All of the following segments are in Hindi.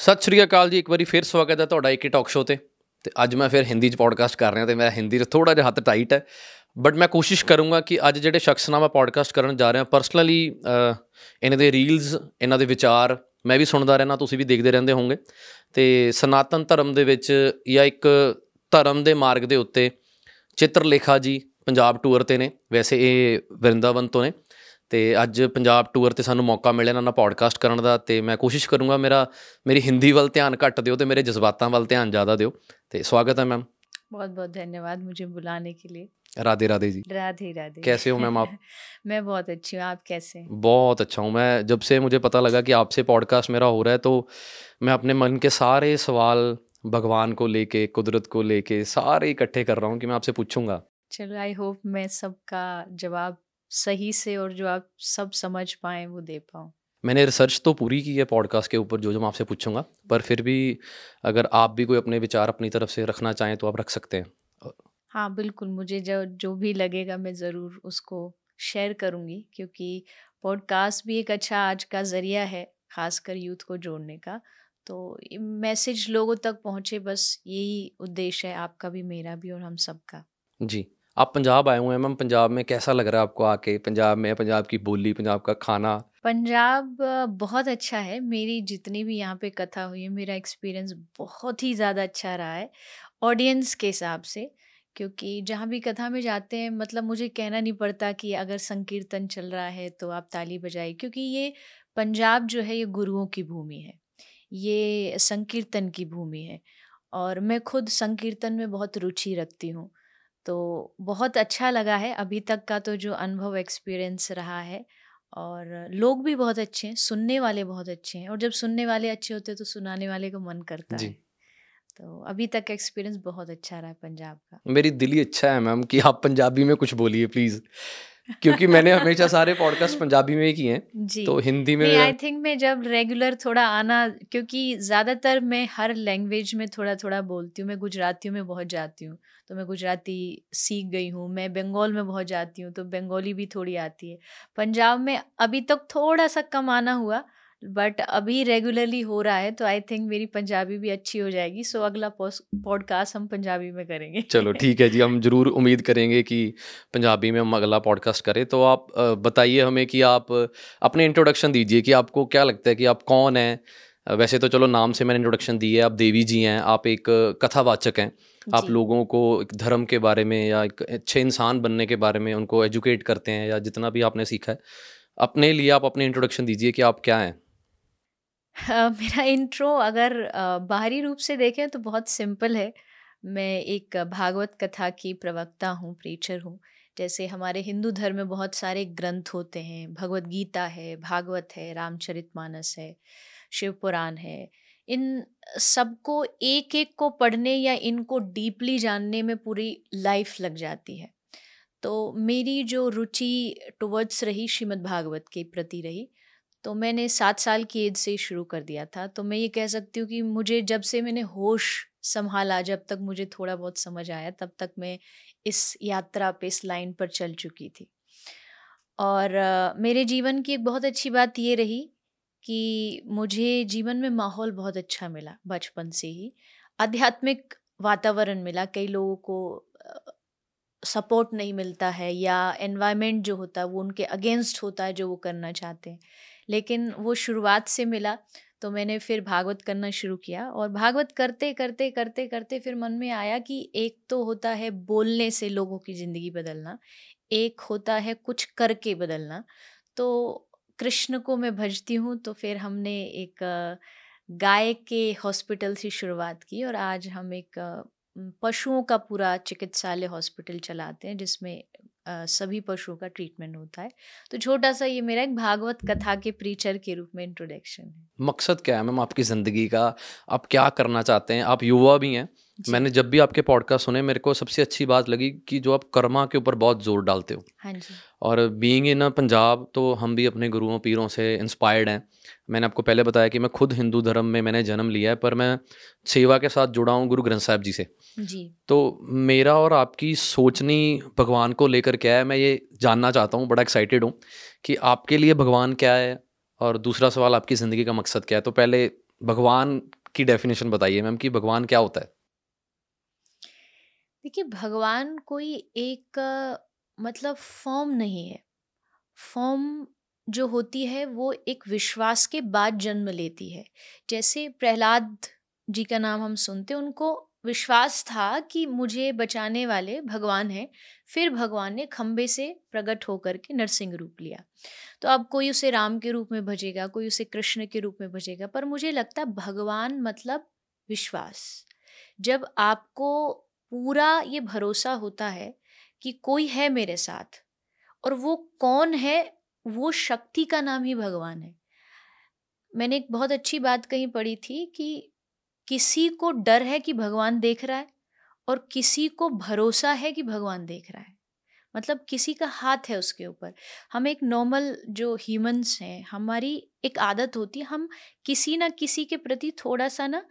ਸਤਿ ਸ਼੍ਰੀ ਅਕਾਲ ਜੀ, ਇੱਕ ਵਾਰੀ ਫਿਰ ਸਵਾਗਤ ਹੈ ਤੁਹਾਡਾ ਇੱਕ ਟਾਕ ਸ਼ੋਅ ਤੇ। ਤੇ ਅੱਜ ਮੈਂ ਫਿਰ ਹਿੰਦੀ 'ਚ ਪੋਡਕਾਸਟ ਕਰ ਰਿਹਾ ਤੇ ਮੇਰਾ ਹਿੰਦੀ 'ਚ ਥੋੜਾ ਜਿਹਾ ਹੱਥ ਟਾਈਟ ਹੈ। ਬਟ ਮੈਂ ਕੋਸ਼ਿਸ਼ ਕਰੂੰਗਾ ਕਿ ਅੱਜ ਜਿਹੜੇ ਸ਼ਖਸ ਨਾਲ ਮੈਂ ਪੋਡਕਾਸਟ ਕਰਨ ਜਾ ਰਿਹਾ ਪਰਸਨਲੀ ਇਹਨਾਂ ਦੇ ਰੀਲਸ ਇਹਨਾਂ ਦੇ ਵਿਚਾਰ ਮੈਂ ਵੀ ਸੁਣਦਾ ਰਹਿਣਾ ਤੁਸੀਂ ਵੀ ਦੇਖਦੇ ਰਹਿੰਦੇ ਹੋਵੋਗੇ। ਤੇ ਸਨਾਤਨ ਧਰਮ ਦੇ ਵਿੱਚ ਜਾਂ ਇੱਕ ਧਰਮ ਦੇ ਮਾਰਗ ਦੇ ਉੱਤੇ ਚਿੱਤਰਲੇਖਾ ਜੀ ਪੰਜਾਬ ਟੂਰ ਤੇ ਨੇ। ਵੈਸੇ ਇਹ ਵਰਿੰਦਾਵਨ ਤੋਂ ਨੇ। ਤੇ ਅੱਜ ਪੰਜਾਬ ਟੂਰ ਤੇ ਸਾਨੂੰ ਮੌਕਾ ਮਿਲਿਆ ਇਹਨਾਂ ਨਾਲ ਪੋਡਕਾਸਟ ਕਰਨ ਦਾ ਤੇ ਮੈਂ ਕੋਸ਼ਿਸ਼ ਕਰੂੰਗਾ ਮੇਰਾ ਮੇਰੀ ਹਿੰਦੀ ਵੱਲ ਧਿਆਨ ਘੱਟ ਦਿਓ ਤੇ ਮੇਰੇ ਜਜ਼ਬਾਤਾਂ ਵੱਲ ਧਿਆਨ ਜ਼ਿਆਦਾ ਦਿਓ ਤੇ ਸਵਾਗਤ ਹੈ ਮੈਮ बहुत बहुत धन्यवाद मुझे बुलाने के लिए राधे राधे जी राधे राधे कैसे हो मैम आप मैं बहुत अच्छी हूँ आप कैसे हैं बहुत अच्छा हूँ मैं जब से मुझे पता लगा कि आपसे पॉडकास्ट मेरा हो रहा है तो मैं अपने मन के सारे सवाल भगवान को लेके कुदरत को लेके सारे इकट्ठे कर रहा हूँ कि मैं आपसे पूछूंगा चलो आई होप मैं सबका जवाब सही से और जो आप सब समझ पाएँ वो दे पाऊँ। मैंने रिसर्च तो पूरी की है पॉडकास्ट के ऊपर जो जो मैं आपसे पूछूँगा पर फिर भी अगर आप भी कोई अपने विचार अपनी तरफ़ से रखना चाहें तो आप रख सकते हैं। हाँ बिल्कुल मुझे जो जो भी लगेगा मैं ज़रूर उसको शेयर करूँगी क्योंकि पॉडकास्ट भी एक अच्छा आज का ज़रिया है खासकर यूथ को जोड़ने का। तो मैसेज लोगों तक पहुँचे बस यही उद्देश्य है आपका भी मेरा भी और हम सबका। जी। आप पंजाब आए हुए हैं, मैम, पंजाब में कैसा लग रहा है आपको आके? पंजाब में, पंजाब की बोली, पंजाब का खाना? पंजाब बहुत अच्छा है। मेरी जितनी भी यहाँ पे कथा हुई है, मेरा एक्सपीरियंस बहुत ही ज़्यादा अच्छा रहा है ऑडियंस के हिसाब से। क्योंकि जहाँ भी कथा में जाते हैं मतलब मुझे कहना नहीं पड़ता कि अगर संकीर्तन चल रहा है तो आप ताली बजाइए। क्योंकि ये पंजाब जो है, ये गुरुओं की भूमि है। ये संकीर्तन की भूमि है। और मैं खुद संकीर्तन में बहुत रुचि रखती हूँ। तो बहुत अच्छा लगा है अभी तक का तो जो अनुभव एक्सपीरियंस रहा है और लोग भी बहुत अच्छे हैं सुनने वाले बहुत अच्छे हैं और जब सुनने वाले अच्छे होते हैं तो सुनाने वाले को मन करता जी। है। तो अभी तक एक्सपीरियंस बहुत अच्छा रहा है पंजाब का। मेरी दिल ही अच्छा है मैम कि आप पंजाबी में कुछ बोलिए प्लीज़। क्योंकि मैंने हमेशा सारे पॉडकास्ट पंजाबी में ही किए हैं जी। तो हिंदी में आई थिंक मैं जब रेगुलर थोड़ा आना क्योंकि ज़्यादातर मैं हर लैंग्वेज में थोड़ा थोड़ा बोलती हूँ मैं गुजरातियों में बहुत जाती हूँ तो मैं गुजराती सीख गई हूँ मैं बंगाल में बहुत जाती हूँ तो बंगाली भी थोड़ी आती है। पंजाब में अभी तक थोड़ा सा कम आना हुआ बट अभी रेगुलरली हो रहा है तो आई थिंक मेरी पंजाबी भी अच्छी हो जाएगी। सो so, अगला पॉडकास्ट हम पंजाबी में करेंगे। चलो ठीक है जी। हम ज़रूर उम्मीद करेंगे कि पंजाबी में हम अगला पॉडकास्ट करें। तो आप बताइए हमें कि आप अपने इंट्रोडक्शन दीजिए कि आपको क्या लगता है कि आप कौन हैं। वैसे तो चलो नाम से मैंने इंट्रोडक्शन दी है। आप देवी जी हैं। आप एक कथावाचक हैं। आप लोगों को एक धर्म के बारे में या एक अच्छे इंसान बनने के बारे में उनको एजुकेट करते हैं या जितना भी आपने सीखा है। अपने लिए आप अपने इंट्रोडक्शन दीजिए कि आप क्या हैं। मेरा इंट्रो अगर बाहरी रूप से देखें तो बहुत सिंपल है। मैं एक भागवत कथा की प्रवक्ता हूँ प्रीचर हूँ। जैसे हमारे हिंदू धर्म में बहुत सारे ग्रंथ होते हैं। भगवत गीता है, भागवत है, रामचरितमानस है, शिव पुराण है। इन सबको एक एक को पढ़ने या इनको डीपली जानने में पूरी लाइफ लग जाती है। तो मेरी जो रुचि टुवर्ड्स रही श्रीमद् भागवत के प्रति रही तो मैंने सात साल की एज से शुरू कर दिया था। तो मैं ये कह सकती हूँ कि मुझे जब से मैंने होश संभाला जब तक मुझे थोड़ा बहुत समझ आया तब तक मैं इस यात्रा पे इस लाइन पर चल चुकी थी। और अ, मेरे जीवन की एक बहुत अच्छी बात ये रही कि मुझे जीवन में माहौल बहुत अच्छा मिला बचपन से ही। आध्यात्मिक वातावरण मिला कई लोगों को सपोर्ट नहीं मिलता है या एनवायरनमेंट जो होता है वो उनके अगेंस्ट होता है जो वो करना चाहते हैं। लेकिन वो शुरुआत से मिला तो मैंने फिर भागवत करना शुरू किया और भागवत करते करते करते करते फिर मन में आया कि एक तो होता है बोलने से लोगों की ज़िंदगी बदलना, एक होता है कुछ करके बदलना। तो कृष्ण को मैं भजती हूँ तो फिर हमने एक गाय के हॉस्पिटल से शुरुआत की और आज हम एक पशुओं का पूरा चिकित्सालय हॉस्पिटल चलाते हैं, जिसमें सभी पशुओं का ट्रीटमेंट होता है। तो छोटा सा ये मेरा एक भागवत कथा के प्रीचर के रूप में इंट्रोडक्शन है। मकसद क्या है मैम आपकी ज़िंदगी का? आप क्या करना चाहते हैं? आप युवा भी हैं। मैंने जब भी आपके पॉडकास्ट सुने मेरे को सबसे अच्छी बात लगी कि जो आप कर्मा के ऊपर बहुत ज़ोर डालते हो। हाँ जी। और बीइंग इन पंजाब तो हम भी अपने गुरुओं पीरों से इंस्पायर्ड हैं। मैंने आपको पहले बताया कि मैं खुद हिंदू धर्म में मैंने जन्म लिया है पर मैं सेवा के साथ जुड़ा हूँ गुरु ग्रंथ साहब जी से। जी। तो मेरा और आपकी सोचनी भगवान को लेकर क्या है मैं ये जानना चाहता हूँ बड़ा एक्साइटेड हूँ कि आपके लिए भगवान क्या है और दूसरा सवाल आपकी ज़िंदगी का मकसद क्या है? तो पहले भगवान की डेफिनेशन बताइए मैम कि भगवान क्या होता है? देखिए भगवान कोई एक मतलब फॉर्म नहीं है। फॉर्म जो होती है वो एक विश्वास के बाद जन्म लेती है। जैसे प्रहलाद जी का नाम हम सुनते उनको विश्वास था कि मुझे बचाने वाले भगवान हैं। फिर भगवान ने खम्बे से प्रकट होकर के नरसिंह रूप लिया। तो अब कोई उसे राम के रूप में भजेगा, कोई उसे कृष्ण के रूप में भजेगा, पर मुझे लगता भगवान मतलब विश्वास। जब आपको पूरा ये भरोसा होता है कि कोई है मेरे साथ और वो कौन है, वो शक्ति का नाम ही भगवान है। मैंने एक बहुत अच्छी बात कहीं पढ़ी थी कि किसी को डर है कि भगवान देख रहा है और किसी को भरोसा है कि भगवान देख रहा है। मतलब किसी का हाथ है उसके ऊपर। हम एक नॉर्मल जो ह्यूमंस हैं, हमारी एक आदत होती है, हम किसी ना किसी के प्रति थोड़ा सा ना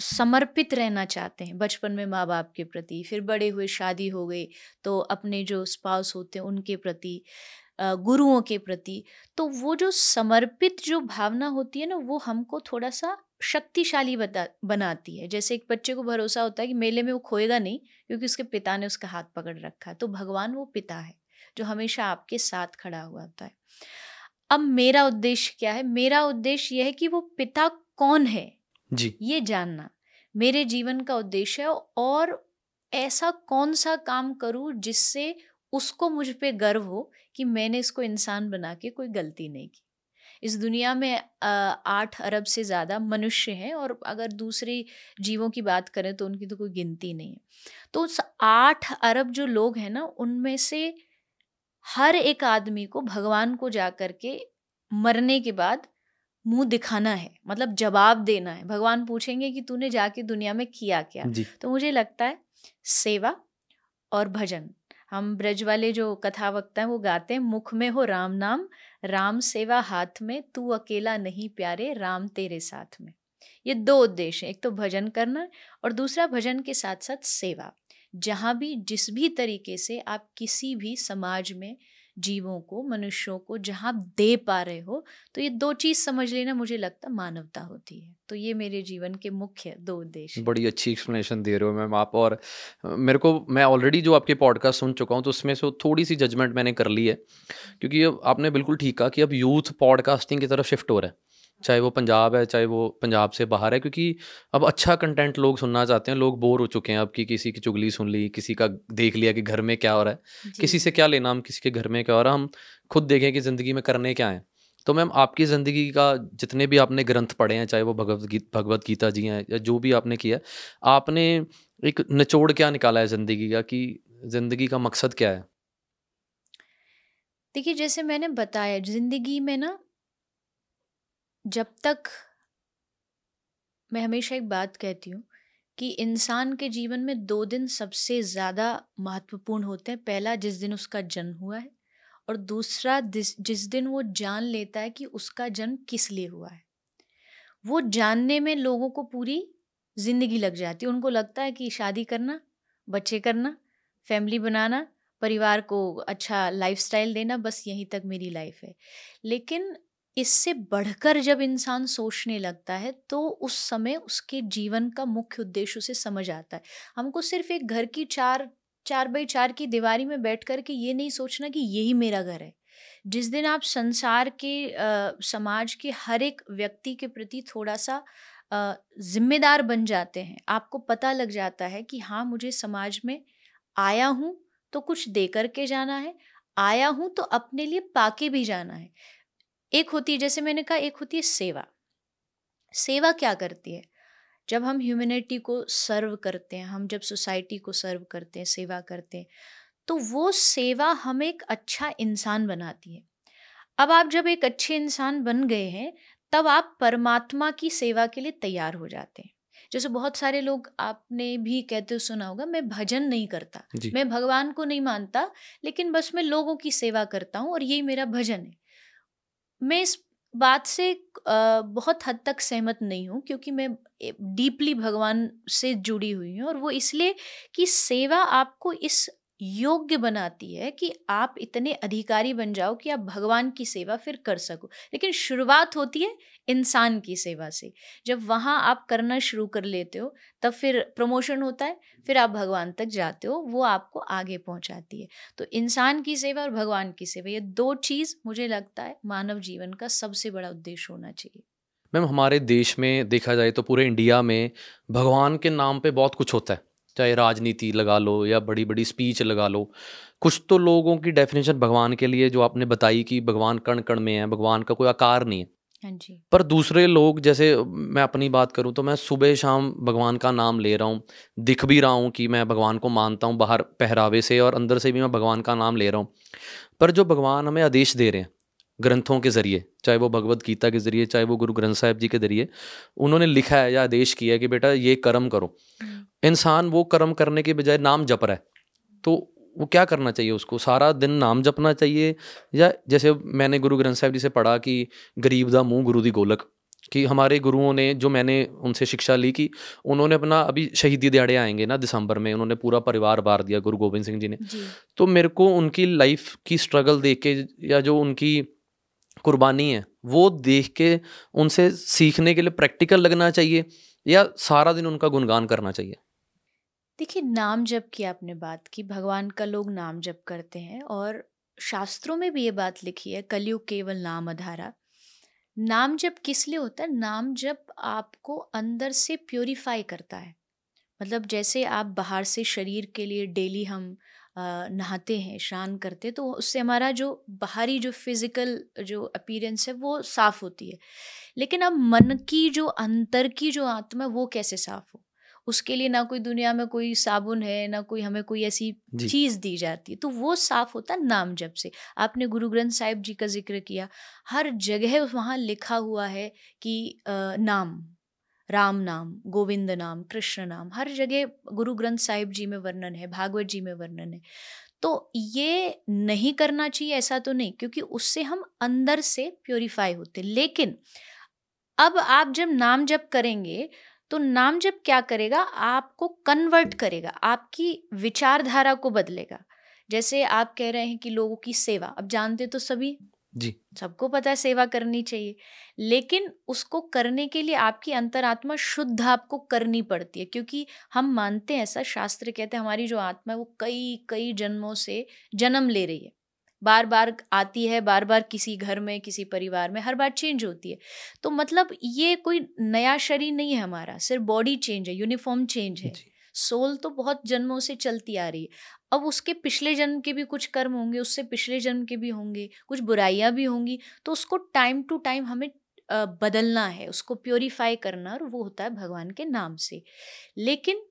समर्पित रहना चाहते हैं। बचपन में माँ बाप के प्रति, फिर बड़े हुए, शादी हो गई तो अपने जो स्पाउस होते हैं, उनके प्रति गुरुओं के प्रति तो वो जो समर्पित जो भावना होती है ना, वो हमको थोड़ा सा शक्तिशाली बता बनाती है। जैसे एक बच्चे को भरोसा होता है कि मेले में वो खोएगा नहीं क्योंकि उसके पिता ने उसका हाथ पकड़ रखा है। तो भगवान वो पिता है जो हमेशा आपके साथ खड़ा हुआ होता है। अब मेरा उद्देश्य क्या है? मेरा उद्देश्य यह है कि वो पिता कौन है? जी। ये जानना। मेरे जीवन का उद्देश्य है और ऐसा कौन सा काम करूँ जिससे उसको मुझ पे गर्व हो कि मैंने इसको इंसान बना के कोई गलती नहीं की। इस दुनिया में आठ अरब से ज़्यादा मनुष्य हैं और अगर दूसरे जीवों की बात करें तो उनकी तो कोई गिनती नहीं है। तो उस आठ अरब जो लोग हैं ना उनमें से हर एक आदमी को भगवान को जा कर के मरने के बाद मुँह दिखाना है मतलब जवाब देना है। भगवान पूछेंगे कि तूने जाके दुनिया में किया क्या? तो मुझे लगता है सेवा और भजन। हम ब्रज वाले जो कथा वक्ता हैं वो गाते हैं मुख में हो राम नाम राम सेवा हाथ में, तू अकेला नहीं प्यारे, राम तेरे साथ में। ये दो उद्देश्य एक तो भजन करना और दूसरा भजन के साथ साथ सेवा। जहाँ भी, जिस भी तरीके से आप किसी भी समाज में जीवों को, मनुष्यों को जहाँ दे पा रहे हो तो ये दो चीज़ समझ लेना मुझे लगता मानवता होती है। तो ये मेरे जीवन के मुख्य दो उद्देश्य बड़ी अच्छी एक्सप्लेनेशन दे रहे हो मैम आप और मेरे को, मैं ऑलरेडी जो आपके पॉडकास्ट सुन चुका हूँ तो उसमें से थोड़ी सी जजमेंट मैंने कर ली है। क्योंकि आपने बिल्कुल ठीक कहा कि अब यूथ पॉडकास्टिंग की तरफ़ शिफ्ट हो रहा है। चाहे वो पंजाब है चाहे वो पंजाब से बाहर है क्योंकि अब अच्छा कंटेंट लोग सुनना चाहते हैं लोग बोर हो चुके हैं अब कि किसी की चुगली सुन ली किसी का देख लिया कि घर में क्या हो रहा है। किसी से क्या लेना हम किसी के घर में क्या हो रहा है हम खुद देखें कि ज़िंदगी में करने क्या है। तो मैम आपकी ज़िंदगी का जितने भी आपने ग्रंथ पढ़े हैं चाहे वो भगवत गीता भगवत गीता जी हैं या जो भी आपने किया आपने एक निचोड़ क्या निकाला है ज़िंदगी का कि ज़िंदगी का मकसद क्या है? देखिए जैसे मैंने बताया ज़िंदगी में ना जब तक मैं हमेशा एक बात कहती हूँ कि इंसान के जीवन में दो दिन सबसे ज़्यादा महत्वपूर्ण होते हैं। पहला, जिस दिन उसका जन्म हुआ है, और दूसरा जिस दिन वो जान लेता है कि उसका जन्म किस लिए हुआ है। वो जानने में लोगों को पूरी ज़िंदगी लग जाती है। उनको लगता है कि शादी करना, बच्चे करना, फैमिली बनाना, परिवार को अच्छा लाइफस्टाइल देना, बस यहीं तक मेरी लाइफ है। लेकिन इससे बढ़कर जब इंसान सोचने लगता है तो उस समय उसके जीवन का मुख्य उद्देश्य उसे समझ आता है। हमको सिर्फ़ एक घर की चार चार बाई चार की दीवारी में बैठ कर के ये नहीं सोचना कि यही मेरा घर है। जिस दिन आप संसार के आ, समाज के हर एक व्यक्ति के प्रति थोड़ा सा आ, जिम्मेदार बन जाते हैं आपको पता लग जाता है कि हाँ मुझे समाज में आया हूँ तो कुछ दे करके जाना है आया हूँ तो अपने लिए पाके भी जाना है। एक होती है जैसे मैंने कहा एक होती है सेवा। सेवा क्या करती है? जब हम ह्यूमैनिटी को सर्व करते हैं हम जब सोसाइटी को सर्व करते हैं सेवा करते हैं तो वो सेवा हमें एक अच्छा इंसान बनाती है। अब आप जब एक अच्छे इंसान बन गए हैं तब आप परमात्मा की सेवा के लिए तैयार हो जाते हैं। जैसे बहुत सारे लोग आपने भी कहते हो सुना होगा मैं भजन नहीं करता मैं भगवान को नहीं मानता लेकिन बस मैं लोगों की सेवा करता हूँ और यही मेरा भजन है। मैं इस बात से बहुत हद तक सहमत नहीं हूँ, क्योंकि मैं डीपली भगवान से जुड़ी हुई हूँ और वो इसलिए कि सेवा आपको इस योग्य बनाती है कि आप इतने अधिकारी बन जाओ कि आप भगवान की सेवा फिर कर सको। लेकिन शुरुआत होती है इंसान की सेवा से। जब वहाँ आप करना शुरू कर लेते हो, तब फिर प्रमोशन होता है, फिर आप भगवान तक जाते हो, वो आपको आगे पहुँचाती है। तो इंसान की सेवा और भगवान की सेवा, ये दो चीज़ मुझे लगता है मानव जीवन का सबसे बड़ा उद्देश्य होना चाहिए। मैम, हमारे देश में देखा जाए तो पूरे इंडिया में भगवान के नाम पे बहुत कुछ होता है। चाहे राजनीति लगा लो या बड़ी बड़ी स्पीच लगा लो कुछ तो लोगों की डेफिनेशन भगवान के लिए जो आपने बताई कि भगवान कण कण में है भगवान का कोई आकार नहीं है। हाँ जी। पर दूसरे लोग जैसे मैं अपनी बात करूँ तो मैं सुबह शाम भगवान का नाम ले रहा हूँ दिख भी रहा हूँ कि मैं भगवान को मानता हूँ बाहर पहरावे से और अंदर से भी मैं भगवान का नाम ले रहा हूँ। पर जो भगवान हमें आदेश दे रहे हैं ग्रंथों के ज़रिए चाहे वो भगवत गीता के ज़रिए चाहे वो गुरु ग्रंथ साहिब जी के ज़रिए उन्होंने लिखा है या आदेश किया है कि बेटा ये कर्म करो हम्म। इंसान वो कर्म करने के बजाय नाम जप रहा है तो वो क्या करना चाहिए उसको सारा दिन नाम जपना चाहिए या जैसे मैंने गुरु ग्रंथ साहिब जी से पढ़ा कि गरीब दा मुँह गुरु दी गोलक कि हमारे गुरुओं ने जो मैंने उनसे शिक्षा ली कि उन्होंने अपना अभी शहीदी दिहाड़े आएँगे ना दिसंबर में उन्होंने पूरा परिवार बार दिया गुरु गोविंद सिंह जी ने जी। तो मेरे को उनकी लाइफ की स्ट्रगल देख के या जो उनकी कुर्बानी है, वो देख के उनसे सीखने के लिए प्रैक्टिकल लगना चाहिए या सारा दिन उनका गुणगान करना चाहिए? देखिए, नाम जप की आपने बात की, भगवान का लोग नाम जप करते हैं और शास्त्रों में भी ये बात लिखी है, कलयुग केवल नाम अधारा। नाम जप किस लिए होता है? नाम जप आपको अंदर से प्योरीफाई करता है। मतलब जैसे आप बाहर से शरीर के लिए डेली हम नहाते हैं स्नान करते हैं तो उससे हमारा जो बाहरी जो फ़िज़िकल जो अपीरेंस है वो साफ़ होती है। लेकिन अब मन की जो अंतर की जो आत्मा है वो कैसे साफ़ हो? उसके लिए ना कोई दुनिया में कोई साबुन है ना कोई हमें कोई ऐसी चीज़ दी जाती है तो वो साफ़ होता नाम जब से। आपने गुरु ग्रंथ साहिब जी का ज़िक्र किया हर जगह वहाँ लिखा हुआ है कि नाम। राम नाम, गोविंद नाम, कृष्ण नाम, हर जगह गुरु ग्रंथ साहिब जी में वर्णन है, भागवत जी में वर्णन है। तो ये नहीं करना चाहिए, ऐसा तो नहीं, क्योंकि उससे हम अंदर से प्योरीफाई होते लेकिन अब आप जब नाम जप करेंगे तो नाम जप क्या करेगा? आपको कन्वर्ट करेगा, आपकी विचारधारा को बदलेगा। जैसे आप कह रहे हैं कि लोगों की सेवा, अब जानते तो सभी जी। सबको पता है सेवा करनी चाहिए लेकिन उसको करने के लिए आपकी अंतरात्मा शुद्ध आपको करनी पड़ती है क्योंकि हम मानते हैं ऐसा शास्त्र कहते हैं हमारी जो आत्मा है वो कई कई जन्मों से जन्म ले रही है। बार बार आती है बार बार किसी घर में किसी परिवार में हर बार चेंज होती है। तो मतलब ये कोई नया शरीर नहीं है हमारा सिर्फ़ बॉडी चेंज है यूनिफॉर्म चेंज है। सोल तो बहुत जन्मों से चलती आ रही है। अब उसके पिछले जन्म के भी कुछ कर्म होंगे, उससे पिछले जन्म के भी होंगे, कुछ बुराइयाँ भी होंगी तो उसको टाइम टू टाइम हमें बदलना है, उसको प्योरीफाई करना और वो होता है भगवान के नाम से। लेकिन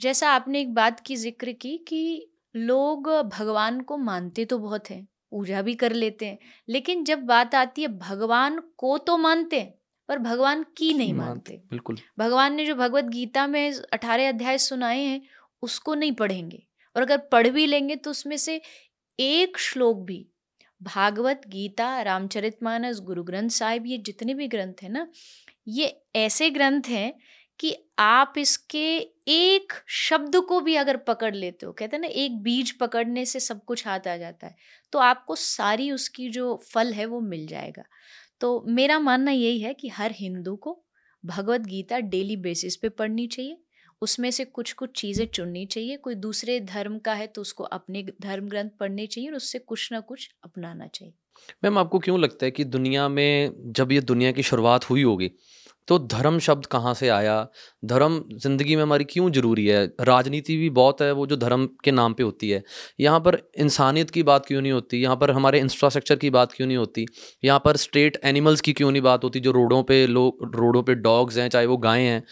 जैसा आपने एक बात की ज़िक्र की कि लोग भगवान को मानते तो बहुत हैं, पूजा भी कर लेते हैं, लेकिन जब बात आती है भगवान को तो मानते हैं पर भगवान की नहीं मानते। बिल्कुल। भगवान ने जो भगवत गीता में अठारह अध्याय सुनाए हैं उसको नहीं पढ़ेंगे। और अगर पढ़ भी लेंगे तो उसमें से एक श्लोक भी भागवत गीता रामचरितमानस गुरु ग्रंथ साहिब ये जितने भी ग्रंथ हैं ना ये ऐसे ग्रंथ हैं कि आप इसके एक शब्द को भी अगर पकड़ लेते हो कहते हैं ना एक बीज पकड़ने से सब कुछ हाथ आ जाता है तो आपको सारी उसकी जो फल है वो मिल जाएगा। तो मेरा मानना यही है कि हर हिंदू को भगवत गीता डेली बेसिस पे पढ़नी चाहिए। उसमें से कुछ कुछ चीज़ें चुननी चाहिए। कोई दूसरे धर्म का है तो उसको अपने धर्म ग्रंथ पढ़ने चाहिए और उससे कुछ ना कुछ अपनाना चाहिए। मैम, आपको क्यों लगता है कि दुनिया में जब ये दुनिया की शुरुआत हुई होगी तो धर्म शब्द कहाँ से आया? धर्म ज़िंदगी में हमारी क्यों ज़रूरी है? राजनीति भी बहुत है, वो जो धर्म के नाम पे होती है। यहाँ पर इंसानियत की बात क्यों नहीं होती? यहाँ पर हमारे इंफ्रास्ट्रक्चर की बात क्यों नहीं होती? यहाँ पर स्ट्रेट एनिमल्स की क्यों नहीं बात होती? जो रोडों पे लोग रोडों पे डॉग्स हैं, चाहे वो गायें हैं,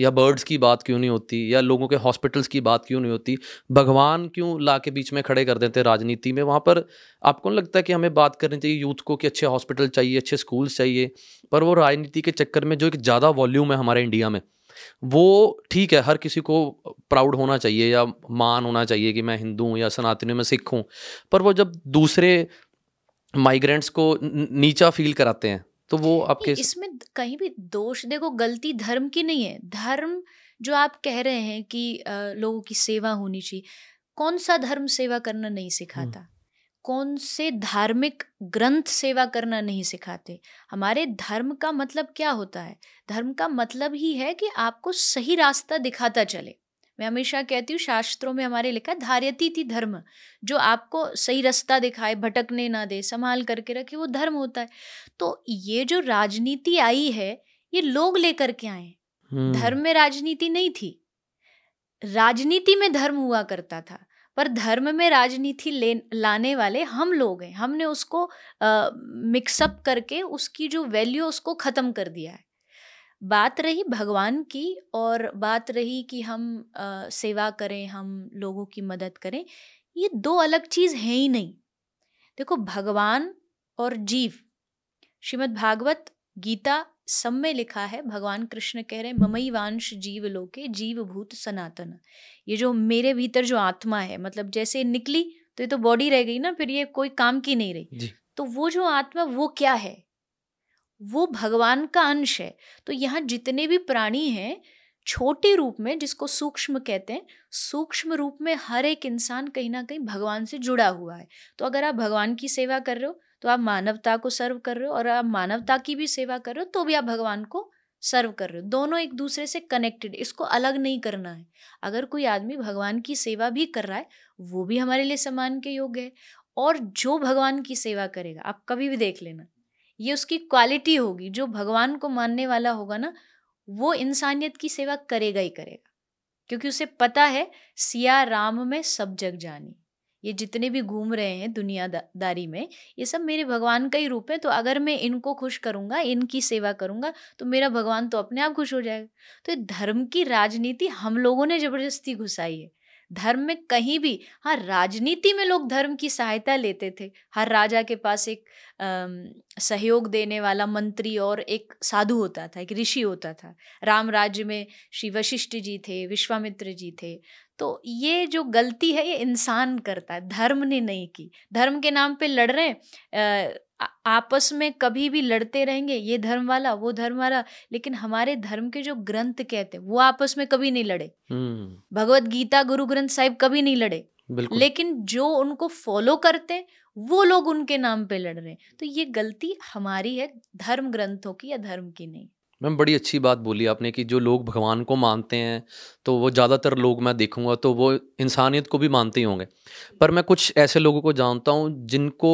या बर्ड्स की बात क्यों नहीं होती? या लोगों के हॉस्पिटल्स की बात क्यों नहीं होती? भगवान क्यों ला के बीच में खड़े कर देते हैं राजनीति में? वहाँ पर आपको नहीं लगता कि हमें बात करनी चाहिए? यूथ को कि अच्छे हॉस्पिटल चाहिए, अच्छे स्कूल्स चाहिए? पर वो राजनीति के चक्कर में जो एक ज़्यादा वॉल्यूम है हमारे इंडिया में वो ठीक है हर किसी को प्राउड होना चाहिए या मान होना चाहिए कि मैं हिंदू हूँ या सनातनी में सिख हूँ पर वो जब दूसरे माइग्रेंट्स को नीचा फील कराते हैं तो वो आपके इसमें कहीं भी दोष देखो गलती धर्म की नहीं है धर्म जो आप कह रहे हैं कि लोगों की सेवा होनी चाहिए कौन सा धर्म सेवा करना नहीं सिखाता? कौन से धार्मिक ग्रंथ सेवा करना नहीं सिखाते? हमारे धर्म का मतलब क्या होता है? धर्म का मतलब ही है कि आपको सही रास्ता दिखाता चले। मैं हमेशा कहती हूँ शास्त्रों में हमारे लिखा धार्यती थी धर्म। जो आपको सही रास्ता दिखाए भटकने ना दे संभाल करके रखे वो धर्म होता है। तो ये जो राजनीति आई है ये लोग लेकर के आए धर्म में राजनीति नहीं थी। राजनीति में धर्म हुआ करता था। पर धर्म में राजनीति ले लाने वाले हम लोग हैं। हमने उसको मिक्सअप करके उसकी जो वैल्यू उसको ख़त्म कर दिया है। बात रही भगवान की और बात रही कि हम आ, सेवा करें हम लोगों की मदद करें ये दो अलग चीज़ हैं ही नहीं। देखो भगवान और जीव। श्रीमद् भागवत गीता सब में लिखा है भगवान कृष्ण कह रहे ममई वांश जीव लोके जीव भूत सनातन। ये जो मेरे भीतर जो आत्मा है मतलब जैसे निकली तो ये तो बॉडी रह गई ना फिर ये कोई काम की नहीं रही। तो वो जो आत्मा वो क्या है? वो भगवान का अंश है। तो यहाँ जितने भी प्राणी हैं छोटे रूप में जिसको सूक्ष्म कहते हैं सूक्ष्म रूप में हर एक इंसान कहीं ना कहीं भगवान से जुड़ा हुआ है। तो अगर आप भगवान की सेवा कर रहे हो तो आप मानवता को सर्व कर रहे हो और आप मानवता की भी सेवा कर रहे हो तो भी आप भगवान को सर्व कर रहे हो। दोनों एक दूसरे से कनेक्टेड इसको अलग नहीं करना है। अगर कोई आदमी भगवान की सेवा भी कर रहा है, वो भी हमारे लिए सम्मान के योग्य है। और जो भगवान की सेवा करेगा, आप कभी भी देख लेना, ये उसकी क्वालिटी होगी। जो भगवान को मानने वाला होगा ना, वो इंसानियत की सेवा करेगा ही करेगा। क्योंकि उसे पता है, सिया राम में सब जग जानी। ये जितने भी घूम रहे हैं दुनियादारी में, ये सब मेरे भगवान का ही रूप है तो अगर मैं इनको खुश करूँगा, इनकी सेवा करूँगा तो मेरा भगवान तो अपने आप खुश हो जाएगा। तो ये धर्म की राजनीति हम लोगों ने ज़बरदस्ती घुसाई है। धर्म में कहीं भी हाँ राजनीति में लोग धर्म की सहायता लेते थे। हर राजा के पास एक आ, सहयोग देने वाला मंत्री और एक साधु होता था एक ऋषि होता था। राम राज्य में श्री वशिष्ठ जी थे विश्वामित्र जी थे। तो ये जो गलती है ये इंसान करता है धर्म ने नहीं की। धर्म के नाम पे लड़ रहे हैं आपस में कभी भी लड़ते रहेंगे ये धर्म वाला वो धर्म वाला लेकिन हमारे धर्म के जो ग्रंथ कहते हैं वो आपस में कभी नहीं लड़े। हम्म। भगवत गीता गुरु ग्रंथ साहिब कभी नहीं लड़े। लेकिन जो उनको फॉलो करते वो लोग उनके नाम पे लड़ रहे हैं। तो ये गलती हमारी है धर्म ग्रंथों की या धर्म की नहीं। मैम बड़ी अच्छी बात बोली आपने कि जो लोग भगवान को मानते हैं तो वो ज़्यादातर लोग मैं देखूँगा तो वो इंसानियत को भी मानते ही होंगे पर मैं कुछ ऐसे लोगों को जानता हूँ जिनको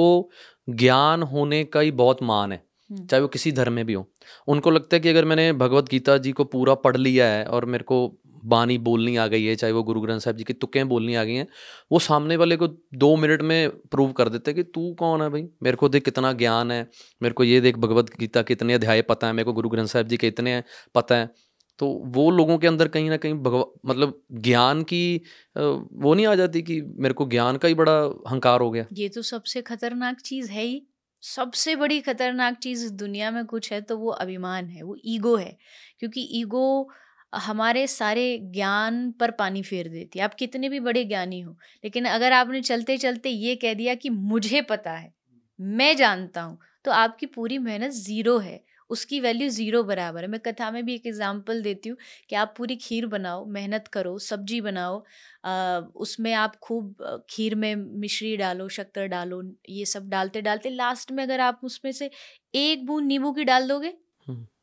ज्ञान होने का ही बहुत मान है हम्म। चाहे वो किसी धर्म में भी हो उनको लगता है कि अगर मैंने भगवत गीता जी को पूरा पढ़ लिया है और मेरे को बानी बोलनी आ गई है, चाहे वो गुरु ग्रंथ साहब जी की तुक्कें बोलनी आ गई हैं, वो सामने वाले को दो मिनट में प्रूव कर देते हैं कि तू कौन है भाई? मेरे को देख कितना ज्ञान है, मेरे को ये देख भगवत गीता कितने अध्याय पता है, मेरे को गुरु ग्रंथ साहब जी के इतने पता है। तो वो लोगों के अंदर कहीं ना कहीं भगव मतलब ज्ञान की वो नहीं आ जाती कि मेरे को ज्ञान का ही बड़ा हंकार हो गया। ये तो सबसे खतरनाक चीज़ है ही। सबसे बड़ी खतरनाक चीज़ दुनिया में कुछ है तो वो अभिमान है, वो ईगो है। क्योंकि ईगो हमारे सारे ज्ञान पर पानी फेर देती है। आप कितने भी बड़े ज्ञानी हो लेकिन अगर आपने चलते चलते ये कह दिया कि मुझे पता है मैं जानता हूँ तो आपकी पूरी मेहनत ज़ीरो है उसकी वैल्यू ज़ीरो बराबर है। मैं कथा में भी एक एग्जांपल देती हूँ कि आप पूरी खीर बनाओ मेहनत करो सब्ज़ी बनाओ आ, उसमें आप खूब खीर में मिश्री डालो शक्कर डालो ये सब डालते डालते लास्ट में अगर आप उसमें से एक बूंद नींबू की डाल दोगे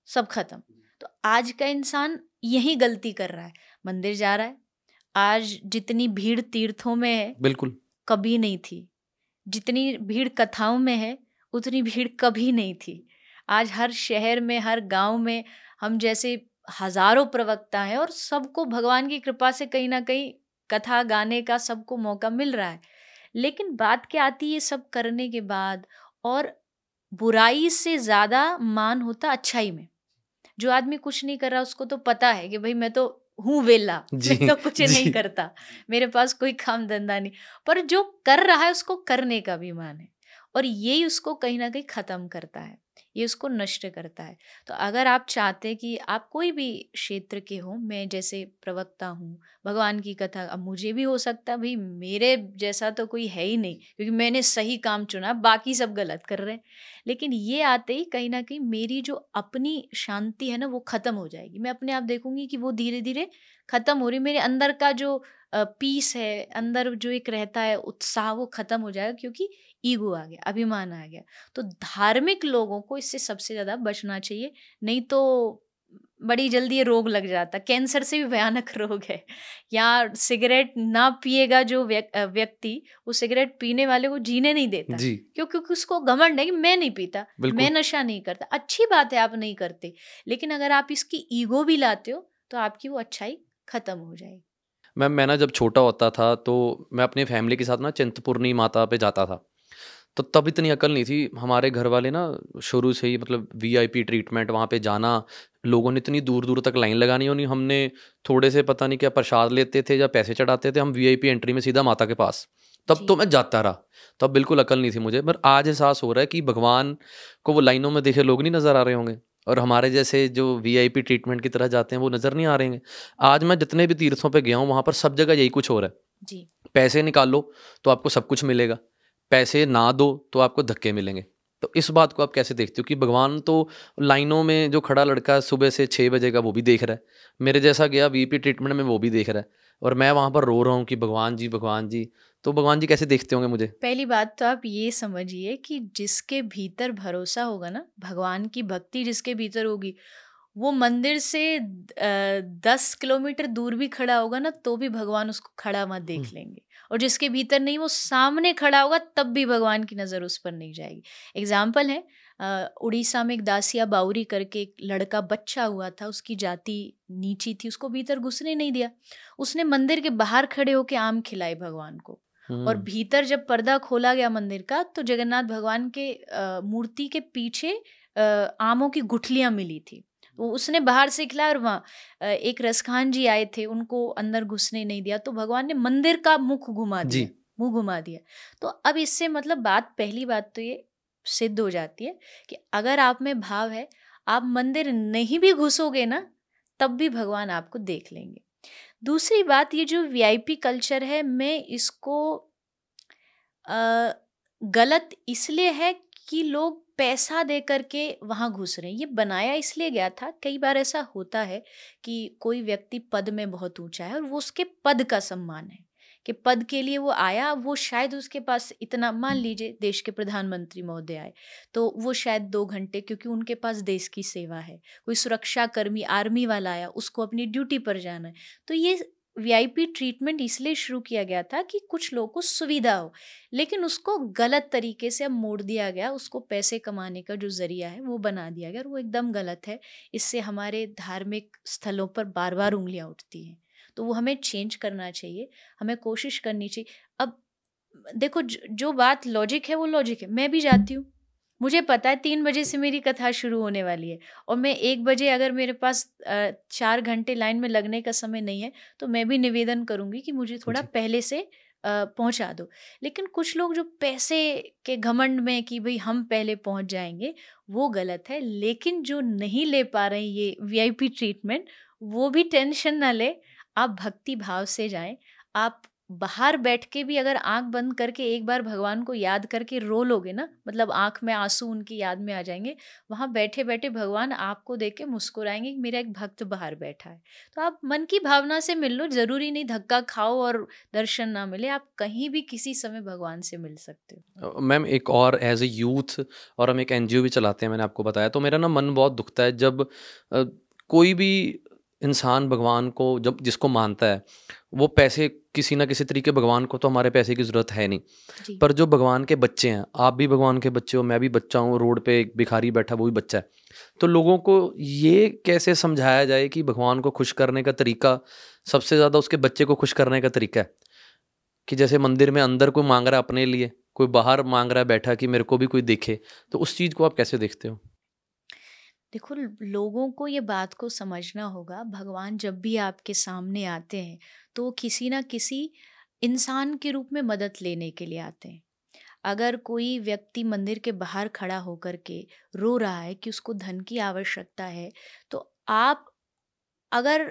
सब खत्म। तो आज का इंसान यही गलती कर रहा है। मंदिर जा रहा है। आज जितनी भीड़ तीर्थों में है बिल्कुल। कभी नहीं थी। जितनी भीड़ कथाओं में है उतनी भीड़ कभी नहीं थी। आज हर शहर में हर गाँव में हम जैसे हज़ारों प्रवक्ता हैं और सबको भगवान की कृपा से कहीं ना कहीं कथा गाने का सबको मौका मिल रहा है। लेकिन बात क्या आती है सब करने के बाद? और बुराई से ज़्यादा मान होता अच्छाई में। जो आदमी कुछ नहीं कर रहा उसको तो पता है कि भाई मैं तो हूँ वेला मैं तो कुछ नहीं करता मेरे पास कोई काम धंधा नहीं। पर जो कर रहा है उसको करने का भी मान है और यही उसको कहीं ना कहीं ख़त्म करता है। ये उसको नष्ट करता है। तो अगर आप चाहते कि आप कोई भी क्षेत्र के हो, मैं जैसे प्रवक्ता हूँ, भगवान की कथा, अब मुझे भी हो सकता भाई मेरे जैसा तो कोई है ही नहीं, क्योंकि मैंने सही काम चुना, बाकी सब गलत कर रहे हैं। लेकिन ये आते ही कहीं ना कहीं मेरी जो अपनी शांति है ना, वो ख़त्म हो जाएगी। मैं अपने आप देखूँगी कि वो धीरे धीरे ख़त्म हो रही मेरे अंदर का जो पीस है अंदर जो एक रहता है उत्साह वो खत्म हो जाएगा क्योंकि ईगो आ गया अभिमान आ गया। तो धार्मिक लोगों को इससे सबसे ज़्यादा बचना चाहिए नहीं तो बड़ी जल्दी ये रोग लग जाता कैंसर से भी भयानक रोग है। या सिगरेट ना पिएगा जो व्यक्ति वो सिगरेट पीने वाले को जीने नहीं देता जी। क्यों? क्योंकि उसको घमंड है कि मैं नहीं पीता मैं नशा नहीं करता। अच्छी बात है आप नहीं करते लेकिन अगर आप इसकी ईगो भी लाते हो तो आपकी वो अच्छाई खत्म हो जाएगी। मैम मैं ना जब छोटा होता था तो मैं अपनी फैमिली के साथ ना चिंतपूर्णी माता पे जाता था। तो तब इतनी अकल नहीं थी। हमारे घर वाले ना शुरू से ही मतलब वीआईपी ट्रीटमेंट वहाँ पे जाना लोगों ने इतनी दूर दूर तक लाइन लगानी होनी हमने थोड़े से पता नहीं क्या प्रसाद लेते थे या पैसे चढ़ाते थे हम वीआईपी एंट्री में सीधा माता के पास। तब तो मैं जाता रहा। तब बिल्कुल अकल नहीं थी मुझे पर आज एहसास हो रहा है कि भगवान को वो लाइनों में देखे लोग नहीं नज़र आ रहे होंगे। और हमारे जैसे जो वीआईपी ट्रीटमेंट की तरह जाते हैं वो नज़र नहीं आ रहे हैं। आज मैं जितने भी तीर्थों पे गया हूँ वहाँ पर सब जगह यही कुछ हो रहा है। जी। पैसे निकालो तो आपको सब कुछ मिलेगा। पैसे ना दो तो आपको धक्के मिलेंगे। तो इस बात को आप कैसे देखते हो कि भगवान तो लाइनों में जो खड़ा लड़का सुबह से छः बजे का वो भी देख रहा है। मेरे जैसा गया वीपी ट्रीटमेंट में वो भी देख रहा है। और मैं वहाँ पर रो रहा हूँ कि भगवान जी भगवान जी तो भगवान जी कैसे देखते होंगे मुझे? पहली बात तो आप ये समझिए कि जिसके भीतर भरोसा होगा ना भगवान की भक्ति जिसके भीतर होगी वो मंदिर से दस किलोमीटर दूर भी खड़ा होगा ना तो भी भगवान उसको खड़ा मत देख लेंगे। और जिसके भीतर नहीं वो सामने खड़ा होगा तब भी भगवान की नज़र उस पर नहीं जाएगी। एग्ज़ाम्पल है उड़ीसा में एक दासिया बाउरी करके एक लड़का बच्चा हुआ था उसकी जाति नीची थी उसको भीतर घुसने नहीं दिया। उसने मंदिर के बाहर खड़े होकर आम खिलाए भगवान को। और भीतर जब पर्दा खोला गया मंदिर का तो जगन्नाथ भगवान के मूर्ति के पीछे आमों की गुठलियाँ मिली थी। वो उसने बाहर से खिला और वहाँ एक रसखान जी आए थे उनको अंदर घुसने नहीं दिया तो भगवान ने मंदिर का मुख घुमा दिया मुँह घुमा दिया। तो अब इससे मतलब बात पहली बात तो ये सिद्ध हो जाती है कि अगर आप में भाव है आप मंदिर नहीं भी घुसोगे ना तब भी भगवान आपको देख लेंगे। दूसरी बात ये जो वीआईपी कल्चर है मैं इसको आ, गलत इसलिए है कि लोग पैसा दे करके वहाँ घुस रहे हैं। ये बनाया इसलिए गया था कई बार ऐसा होता है कि कोई व्यक्ति पद में बहुत ऊँचा है और वो उसके पद का सम्मान है। कि पद के लिए वो आया, वो शायद उसके पास इतना, मान लीजिए देश के प्रधानमंत्री महोदय आए तो वो शायद दो घंटे, क्योंकि उनके पास देश की सेवा है, कोई सुरक्षा कर्मी आर्मी वाला आया, उसको अपनी ड्यूटी पर जाना है। तो ये वीआईपी ट्रीटमेंट इसलिए शुरू किया गया था कि कुछ लोगों को सुविधा हो, लेकिन उसको गलत तरीके से अब मोड़ दिया गया, उसको पैसे कमाने का जो ज़रिया है, वो बना दिया गया, और वो एकदम गलत है। इससे हमारे धार्मिक स्थलों पर बार बार उंगलियाँ उठती हैं। तो वो हमें चेंज करना चाहिए हमें कोशिश करनी चाहिए। अब देखो जो बात लॉजिक है वो लॉजिक है मैं भी जाती हूँ। मुझे पता है तीन बजे से मेरी कथा शुरू होने वाली है और मैं एक बजे अगर मेरे पास चार घंटे लाइन में लगने का समय नहीं है तो मैं भी निवेदन करूँगी कि मुझे थोड़ा पहले से पहुँचा दो। लेकिन कुछ लोग जो पैसे के घमंड में कि भाई हम पहले पहुँच जाएँगे वो गलत है। लेकिन जो नहीं ले पा रहे ये वीआईपी ट्रीटमेंट वो भी टेंशन ना ले। आप भक्ति भाव से जाएँ। आप बाहर बैठ के भी अगर आँख बंद करके एक बार भगवान को याद करके रो लोगे ना मतलब आँख में आँसू उनकी याद में आ जाएँगे, वहाँ बैठे बैठे भगवान आपको देख के मुस्कुराएँगे कि मेरा एक भक्त बाहर बैठा है। तो आप मन की भावना से मिल लो, ज़रूरी नहीं धक्का खाओ और दर्शन ना मिले, आप कहीं भी किसी समय भगवान से मिल सकते हो। मैम एक और एज ए यूथ और हम एक एनजीओ भी चलाते हैं, मैंने आपको बताया तो मेरा ना मन बहुत दुखता है जब कोई भी इंसान भगवान को जब जिसको मानता है वो पैसे किसी ना किसी तरीके भगवान को तो हमारे पैसे की ज़रूरत है नहीं। पर जो भगवान के बच्चे हैं आप भी भगवान के बच्चे हो मैं भी बच्चा हूँ रोड पे एक भिखारी बैठा वो भी बच्चा है। तो लोगों को ये कैसे समझाया जाए कि भगवान को खुश करने का तरीका सबसे ज़्यादा उसके बच्चे को खुश करने का तरीका है? कि जैसे मंदिर में अंदर कोई मांग रहा है अपने लिए कोई बाहर मांग रहा है बैठा कि मेरे को भी कोई देखे तो उस चीज़ को आप कैसे देखते हो? देखो, लोगों को ये बात को समझना होगा, भगवान जब भी आपके सामने आते हैं तो वो किसी ना किसी इंसान के रूप में मदद लेने के लिए आते हैं। अगर कोई व्यक्ति मंदिर के बाहर खड़ा होकर के रो रहा है कि उसको धन की आवश्यकता है तो आप अगर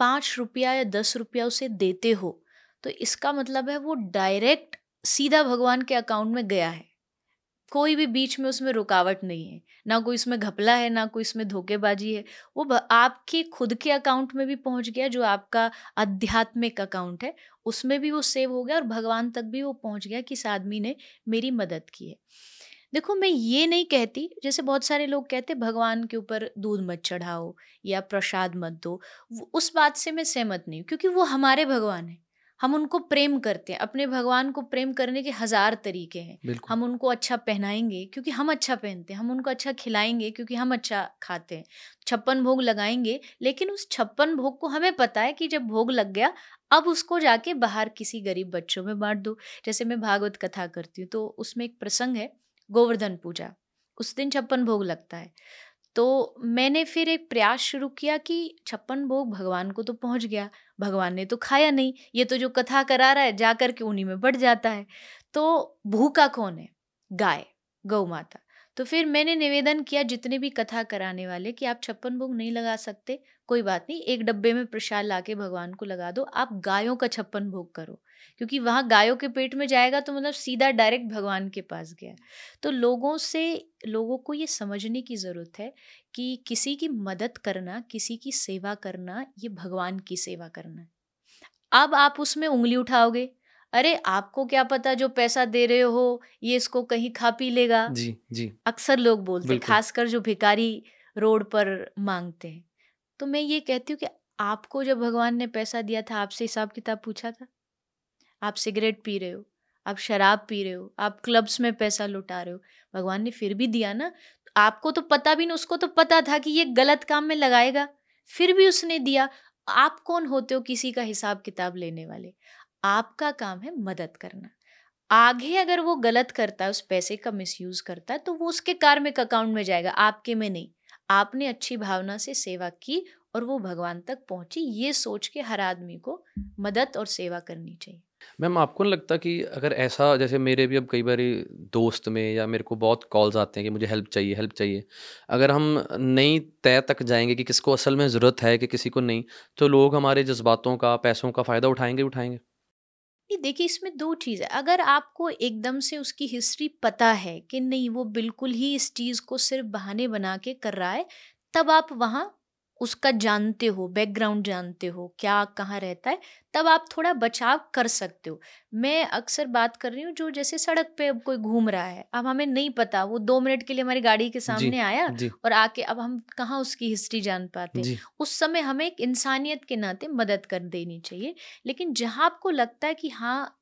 पाँच रुपया या दस रुपया उसे देते हो तो इसका मतलब है वो डायरेक्ट सीधा भगवान के अकाउंट में गया है। कोई भी बीच में उसमें रुकावट नहीं है। ना कोई इसमें घपला है, ना कोई इसमें धोखेबाजी है। वो आपके खुद के अकाउंट में भी पहुँच गया, जो आपका आध्यात्मिक अकाउंट है। उसमें भी वो सेव हो गया और भगवान तक भी वो पहुँच गया कि इस आदमी ने मेरी मदद की है। देखो, मैं ये नहीं कहती, जैसे बहुत सारे लोग कहते भगवान के ऊपर दूध मत चढ़ाओ या प्रसाद मत दो। उस बात से मैं सहमत नहीं क्योंकि वो हमारे भगवान हैं। हम उनको प्रेम करते हैं अपने भगवान को प्रेम करने के हज़ार तरीके हैं। हम उनको अच्छा पहनाएँगे क्योंकि हम अच्छा पहनते हैं हम उनको अच्छा खिलाएँगे क्योंकि हम अच्छा खाते हैं। छप्पन भोग लगाएँगे लेकिन उस छप्पन भोग को हमें पता है कि जब भोग लग गया अब उसको जाके बाहर किसी गरीब बच्चों में बांट दो। जैसे मैं भागवत कथा करती हूँ तो उसमें एक प्रसंग है गोवर्धन पूजा। उस दिन छप्पन भोग लगता है। तो मैंने फिर एक प्रयास शुरू किया कि छप्पन भोग भगवान को तो पहुँच गया। भगवान ने तो खाया नहीं। ये तो जो कथा करा रहा है, जाकर के उन्हीं में बढ़ जाता है। तो भूखा कौन है? गाय, गौ माता। तो फिर मैंने निवेदन किया जितने भी कथा कराने वाले कि आप छप्पन भोग नहीं लगा सकते, कोई बात नहीं, एक डब्बे में प्रसाद ला के भगवान को लगा दो, आप गायों का छप्पन भोग करो। क्योंकि वहाँ गायों के पेट में जाएगा तो मतलब सीधा डायरेक्ट भगवान के पास गया। तो लोगों से, लोगों को ये समझने की ज़रूरत है कि किसी की मदद करना, किसी की सेवा करना, ये भगवान की सेवा करना अब आप उसमें उंगली उठाओगे अरे आपको क्या पता जो पैसा दे रहे हो ये इसको कहीं खा पी लेगा? जी जी। अक्सर लोग बोलते हैं खासकर जो भिकारी रोड पर मांगते हैं। तो मैं ये कहती हूँ कि आपको जब भगवान ने पैसा दिया था आपसे हिसाब किताब पूछा था? आप सिगरेट पी रहे हो आप शराब पी रहे हो आप क्लब्स में पैसा लुटा रहे हो भगवान ने फिर भी दिया ना? आपको तो पता भी नहीं उसको तो पता था कि ये गलत काम में लगाएगा फिर भी उसने दिया। आप कौन होते हो किसी का हिसाब किताब लेने वाले? आपका काम है मदद करना। आगे अगर वो गलत करता है, उस पैसे का मिसयूज करता है तो वो उसके कार्मिक अकाउंट में जाएगा, आपके में नहीं। आपने अच्छी भावना से सेवा की और वो भगवान तक पहुँची, ये सोच के हर आदमी को मदद और सेवा करनी चाहिए। मैम, आपको नहीं लगता कि अगर ऐसा, जैसे मेरे भी अब कई बार दोस्त में या मेरे को बहुत कॉल्स आते हैं कि मुझे हेल्प चाहिए हेल्प चाहिए, अगर हम नई तय तक जाएँगे कि किसको असल में ज़रूरत है कि किसी को नहीं तो लोग हमारे जज्बातों का, पैसों का फ़ायदा उठाएँगे उठाएँगे। नहीं देखिए, इसमें दो चीज़ है। अगर आपको एकदम से उसकी हिस्ट्री पता है कि नहीं, वो बिल्कुल ही इस चीज़ को सिर्फ़ बहाने बना के कर रहा है, तब आप वहाँ उसका जानते हो बैकग्राउंड जानते हो क्या कहाँ रहता है तब आप थोड़ा बचाव कर सकते हो। मैं अक्सर बात कर रही हूँ जो जैसे सड़क पे अब कोई घूम रहा है अब हमें नहीं पता वो दो मिनट के लिए हमारी गाड़ी के सामने जी, आया जी. और आके अब हम कहाँ उसकी हिस्ट्री जान पाते उस समय हमें एक इंसानियत के नाते मदद कर देनी चाहिए लेकिन जहाँ आपको लगता है कि हाँ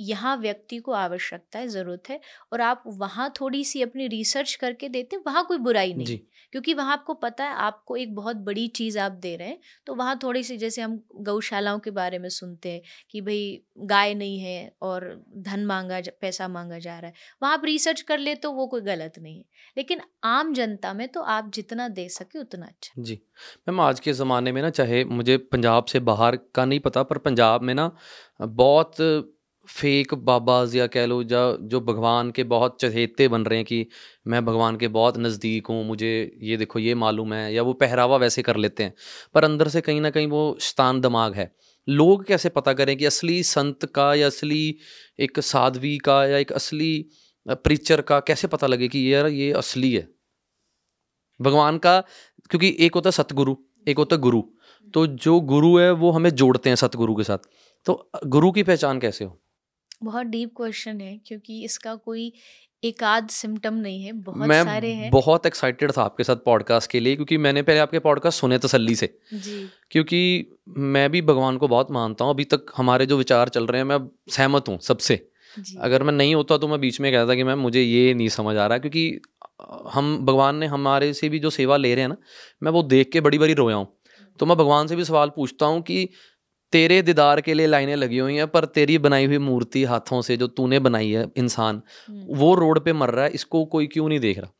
यहाँ व्यक्ति को आवश्यकता है ज़रूरत है और आप वहाँ थोड़ी सी अपनी रिसर्च करके देते वहाँ कोई बुराई नहीं। क्योंकि वहाँ आपको पता है आपको एक बहुत बड़ी चीज़ आप दे रहे हैं तो वहाँ थोड़ी सी जैसे हम गौशालाओं के बारे में सुनते हैं कि भाई गाय नहीं है और धन मांगा पैसा मांगा जा रहा है वहाँ आप रिसर्च कर ले तो वो कोई गलत नहीं है। लेकिन आम जनता में तो आप जितना दे सके उतना अच्छा। जी। मैम आज के ज़माने में ना चाहे मुझे पंजाब से बाहर का नहीं पता पर पंजाब में ना बहुत फेक बाबाज या कह लो, जा, जो भगवान के बहुत चहेते बन रहे हैं कि मैं भगवान के बहुत नज़दीक हूँ, मुझे ये देखो, ये मालूम है, या वो पहरावा वैसे कर लेते हैं, पर अंदर से कहीं ना कहीं वो शतान दिमाग है। लोग कैसे पता करें कि असली संत का या असली एक साध्वी का या एक असली प्रीचर का कैसे पता लगे कि यार ये असली है? भगवान का, क्योंकि एक होता सतगुरु, एक होता गुरु तो जो गुरु है वो हमें जोड़ते हैं सतगुरु के साथ। तो गुरु की पहचान कैसे हो? बहुत डीप क्वेश्चन है क्योंकि इसका कोई एक आध सिम्टम नहीं है बहुत मैं सारे हैं। बहुत एक्साइटेड था आपके साथ पॉडकास्ट के लिए क्योंकि मैंने पहले आपके पॉडकास्ट सुने तसल्ली से। जी। क्योंकि मैं भी भगवान को बहुत मानता हूँ अभी तक हमारे जो विचार चल रहे हैं मैं सहमत हूँ सबसे। अगर मैं नहीं होता तो मैं बीच में कहता कि मैम मुझे ये नहीं समझ आ रहा क्योंकि हम भगवान ने हमारे से भी जो सेवा ले रहे हैं ना मैं वो देख के बड़ी बड़ी रोया हूँ। तो मैं भगवान से भी सवाल पूछता हूँ कि तेरे दीदार के लिए लाइनें लगी हुई हैं पर तेरी बनाई हुई मूर्ति हाथों से जो तूने बनाई है इंसान हम्म। वो रोड पे मर रहा है इसको कोई क्यों नहीं देख रहा?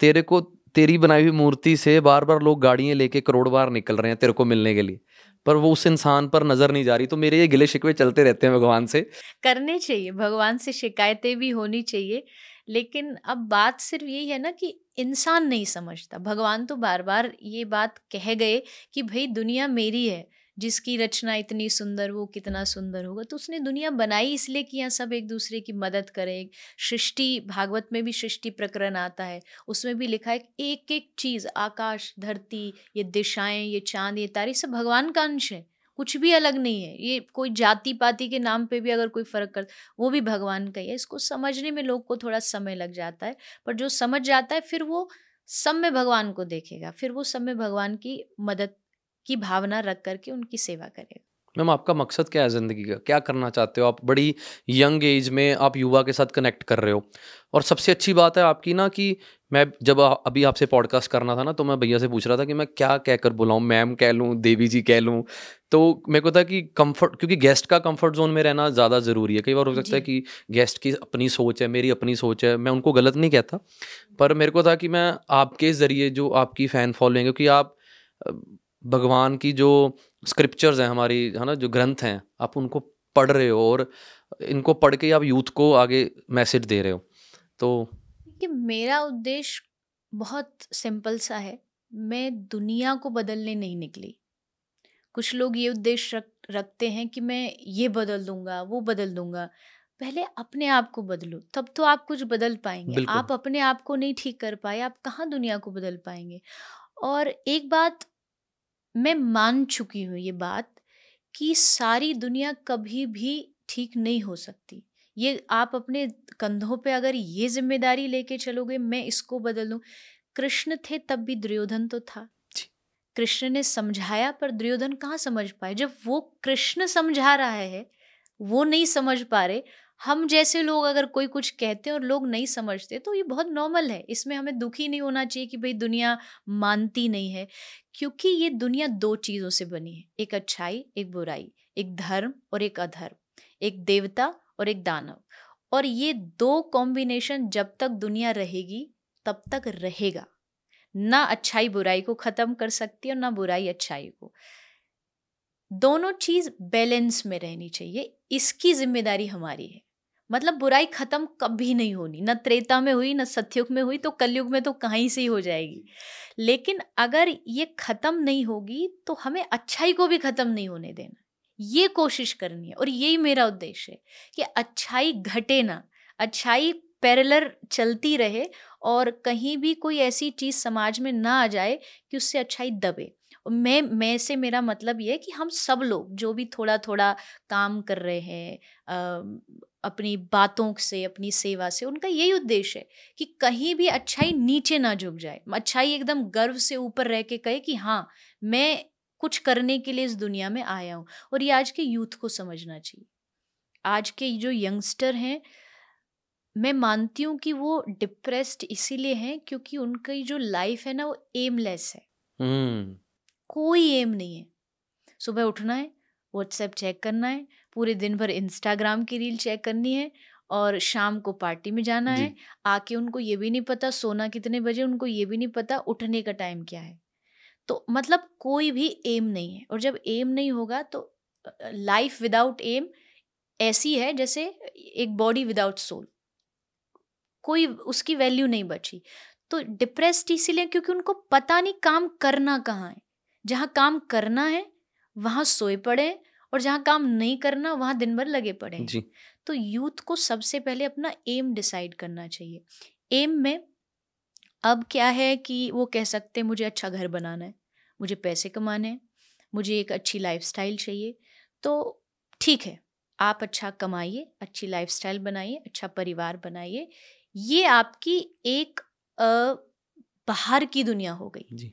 तेरे को तेरी बनाई हुई मूर्ति से बार बार लोग गाड़ियाँ लेके करोड़ बार निकल रहे हैं तेरे को मिलने के लिए पर वो उस इंसान पर नज़र नहीं जा रही। तो मेरे ये गिले शिकवे चलते रहते हैं भगवान से। करने चाहिए भगवान से शिकायतें भी होनी चाहिए लेकिन अब बात सिर्फ़ यही है ना कि इंसान नहीं समझता। भगवान तो बार बार ये बात कह गए कि भाई दुनिया मेरी है जिसकी रचना इतनी सुंदर वो कितना सुंदर होगा। तो उसने दुनिया बनाई इसलिए कि यहाँ सब एक दूसरे की मदद करें। सृष्टि, भागवत में भी सृष्टि प्रकरण आता है। उसमें भी लिखा है एक एक चीज़, आकाश, धरती, ये दिशाएँ, ये चाँद, ये तारे सब भगवान का अंश है। कुछ भी अलग नहीं है। ये कोई जाति पाति के नाम पे भी अगर कोई फ़र्क कर, वो भी भगवान का ही है। इसको समझने में लोग को थोड़ा समय लग जाता है। पर जो समझ जाता है, फिर वो सब में भगवान को देखेगा। फिर वो सब में भगवान की मदद की भावना रख करके उनकी सेवा करेगा। मैम आपका मकसद क्या है ज़िंदगी का? क्या करना चाहते हो? आप बड़ी यंग एज में आप युवा के साथ कनेक्ट कर रहे हो। और सबसे अच्छी बात है आपकी ना कि मैं जब अभी आपसे पॉडकास्ट करना था ना तो मैं भैया से पूछ रहा था कि मैं क्या कहकर बुलाऊं? मैम कह लूँ देवी जी कह लूँ। तो मेरे को था कि कंफर्ट क्योंकि गेस्ट का कंफर्ट जोन में रहना ज़्यादा ज़रूरी है। कई बार हो सकता है कि गेस्ट की अपनी सोच है मेरी अपनी सोच है मैं उनको गलत नहीं कहता। पर मेरे को था कि मैं आपके ज़रिए जो आपकी फ़ैन फॉलोइंग क्योंकि आप भगवान की जो स्क्रिप्चर्स हैं हमारी है ना जो ग्रंथ हैं आप उनको पढ़ रहे हो और इनको पढ़ के आप यूथ को आगे मैसेज दे रहे हो। तो कि मेरा उद्देश्य बहुत सिंपल सा है। मैं दुनिया को बदलने नहीं निकली। कुछ लोग ये उद्देश्य रख रखते हैं कि मैं ये बदल दूँगा वो बदल दूँगा। पहले अपने आप को बदलो तब तो आप कुछ बदल पाएँगे। आप अपने आप को नहीं ठीक कर पाए आप कहाँ दुनिया को बदल पाएँगे? और एक बात मैं मान चुकी हूँ ये बात कि सारी दुनिया कभी भी ठीक नहीं हो सकती। ये आप अपने कंधों पे अगर ये ज़िम्मेदारी लेके चलोगे मैं इसको बदल दूँ। कृष्ण थे तब भी दुर्योधन तो था। कृष्ण ने समझाया पर दुर्योधन कहाँ समझ पाए? जब वो कृष्ण समझा रहा है वो नहीं समझ पा रहे हम जैसे लोग अगर कोई कुछ कहते हैं और लोग नहीं समझते तो ये बहुत नॉर्मल है। इसमें हमें दुखी नहीं होना चाहिए कि भाई दुनिया मानती नहीं है, क्योंकि ये दुनिया दो चीज़ों से बनी है, एक अच्छाई, एक बुराई, एक धर्म और एक अधर्म, एक देवता और एक दानव। और ये दो कॉम्बिनेशन जब तक दुनिया रहेगी, तब तक रहेगा। ना अच्छाई बुराई को ख़त्म कर सकती है और ना बुराई अच्छाई को। दोनों चीज़ बैलेंस में रहनी चाहिए, इसकी ज़िम्मेदारी हमारी है। मतलब बुराई खत्म कभी नहीं होनी। न त्रेता में हुई, न सत्युग में हुई तो कलयुग में तो कहीं से ही हो जाएगी। लेकिन अगर ये खत्म नहीं होगी तो हमें अच्छाई को भी खत्म नहीं होने देना। ये कोशिश करनी है और यही मेरा उद्देश्य है कि अच्छाई घटे ना, अच्छाई पैरेलर चलती रहे और कहीं भी कोई ऐसी चीज़ समाज में ना आ जाए कि उससे अच्छाई दबे। मैं मैं से मेरा मतलब ये है कि हम सब लोग, जो भी थोड़ा थोड़ा काम कर रहे हैं अपनी बातों से अपनी सेवा से उनका यही उद्देश्य है कि कहीं भी अच्छाई नीचे ना झुक जाए। अच्छाई एकदम गर्व से ऊपर रह के कहे कि हाँ मैं कुछ करने के लिए इस दुनिया में आया हूँ और ये आज के यूथ को समझना चाहिए। आज के जो यंगस्टर हैं मैं मानती हूँ कि वो डिप्रेस्ड इसीलिए हैं क्योंकि उनकी जो लाइफ है ना वो एमलेस है। hmm. कोई एम नहीं है। सुबह उठना है व्हाट्सएप चेक करना है पूरे दिन भर इंस्टाग्राम की रील चेक करनी है और शाम को पार्टी में जाना है। आके उनको ये भी नहीं पता सोना कितने बजे उनको ये भी नहीं पता उठने का टाइम क्या है। तो मतलब कोई भी एम नहीं है और जब एम नहीं होगा तो लाइफ विदाउट एम ऐसी है जैसे एक बॉडी विदाउट सोल कोई उसकी वैल्यू नहीं बची। तो डिप्रेस्ड इसीलिए क्योंकि उनको पता नहीं काम करना कहाँ है। जहाँ काम करना है वहाँ सोए पड़े और जहाँ काम नहीं करना वहाँ दिन भर लगे पड़े जी। तो यूथ को सबसे पहले अपना एम डिसाइड करना चाहिए। एम में अब क्या है कि वो कह सकते हैं मुझे अच्छा घर बनाना है मुझे पैसे कमाने हैं मुझे एक अच्छी लाइफस्टाइल चाहिए। तो ठीक है आप अच्छा कमाइए अच्छी लाइफस्टाइल बनाइए अच्छा परिवार बनाइए। ये आपकी एक बाहर की दुनिया हो गई। जी।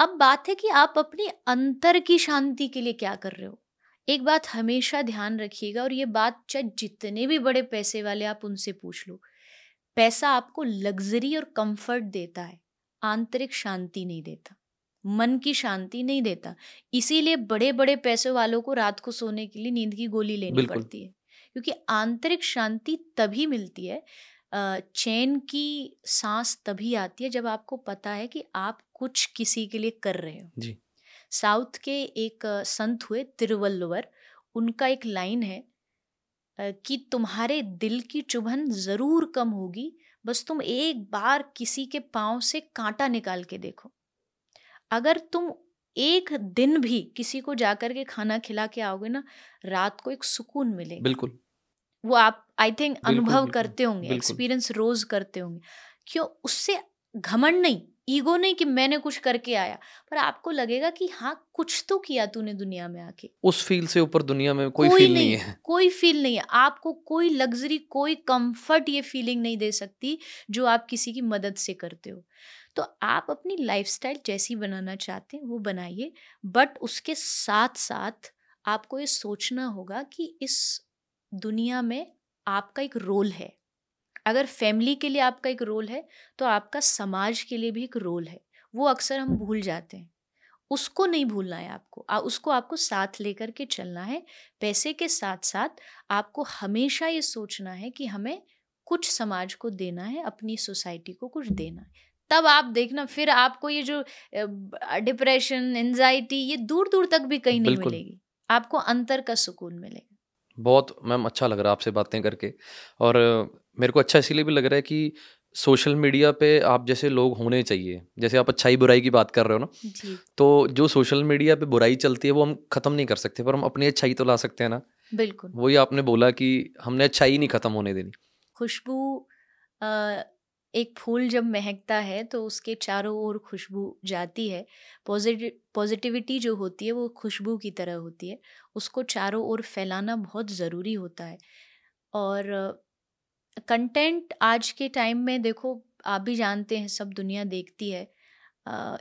अब बात है कि आप अपनी अंतर की शांति के लिए क्या कर रहे हो? एक बात हमेशा ध्यान रखिएगा और ये बात चाहे जितने भी बड़े पैसे वाले आप उनसे पूछ लो। पैसा आपको लग्जरी और कंफर्ट देता है आंतरिक शांति नहीं देता मन की शांति नहीं देता। इसीलिए बड़े बड़े पैसे वालों को रात को सोने के लिए नींद की गोली लेनी पड़ती है क्योंकि आंतरिक शांति तभी मिलती है चैन की सांस तभी आती है जब आपको पता है कि आप कुछ किसी के लिए कर रहे हो। जी। साउथ के एक संत हुए तिरुवल्लुवर। उनका एक लाइन है कि तुम्हारे दिल की चुभन ज़रूर कम होगी बस तुम एक बार किसी के पाँव से कांटा निकाल के देखो। अगर तुम एक दिन भी किसी को जाकर के खाना खिला के आओगे ना रात को एक सुकून मिलेगा। बिल्कुल। वो आप आई थिंक अनुभव करते होंगे एक्सपीरियंस रोज करते होंगे। क्यों? उससे घमंड नहीं। ईगो नहीं कि मैंने कुछ करके आया। पर आपको लगेगा कि हाँ कुछ तो किया तूने दुनिया में आके। उस फील से ऊपर दुनिया में कोई, कोई फील नहीं नहीं है। कोई फील नहीं है। आपको कोई लग्जरी कोई कंफर्ट ये फीलिंग नहीं दे सकती जो आप किसी की मदद से करते हो। तो आप अपनी लाइफस्टाइल जैसी बनाना चाहते हैं वो बनाइए। बट उसके साथ साथ आपको ये सोचना होगा कि इस दुनिया में आपका एक रोल है। अगर फैमिली के लिए आपका एक रोल है तो आपका समाज के लिए भी एक रोल है। वो अक्सर हम भूल जाते हैं। उसको नहीं भूलना है आपको। आ, उसको आपको साथ लेकर के चलना है। पैसे के साथ साथ आपको हमेशा ये सोचना है कि हमें कुछ समाज को देना है अपनी सोसाइटी को कुछ देना है। तब आप देखना फिर आपको ये जो डिप्रेशन एंजाइटी ये दूर दूर तक भी कहीं नहीं मिलेगी। आपको अंतर का सुकून मिलेगा। बहुत मैम अच्छा लग रहा है आपसे बातें करके। और मेरे को अच्छा इसीलिए भी लग रहा है कि सोशल मीडिया पे आप जैसे लोग होने चाहिए। जैसे आप अच्छाई बुराई की बात कर रहे हो ना तो जो सोशल मीडिया पे बुराई चलती है वो हम ख़त्म नहीं कर सकते पर हम अपनी अच्छाई तो ला सकते हैं ना। बिल्कुल। वही आपने बोला कि हमने अच्छाई नहीं ख़त्म होने देनी। खुशबू एक फूल जब महकता है तो उसके चारों ओर खुशबू जाती है। पॉजिटिव पॉजिटिविटी जो होती है, वो खुशबू की तरह होती है। उसको चारों ओर फैलाना बहुत ज़रूरी होता है। और कंटेंट आज के टाइम में देखो, आप भी जानते हैं, सब दुनिया देखती है।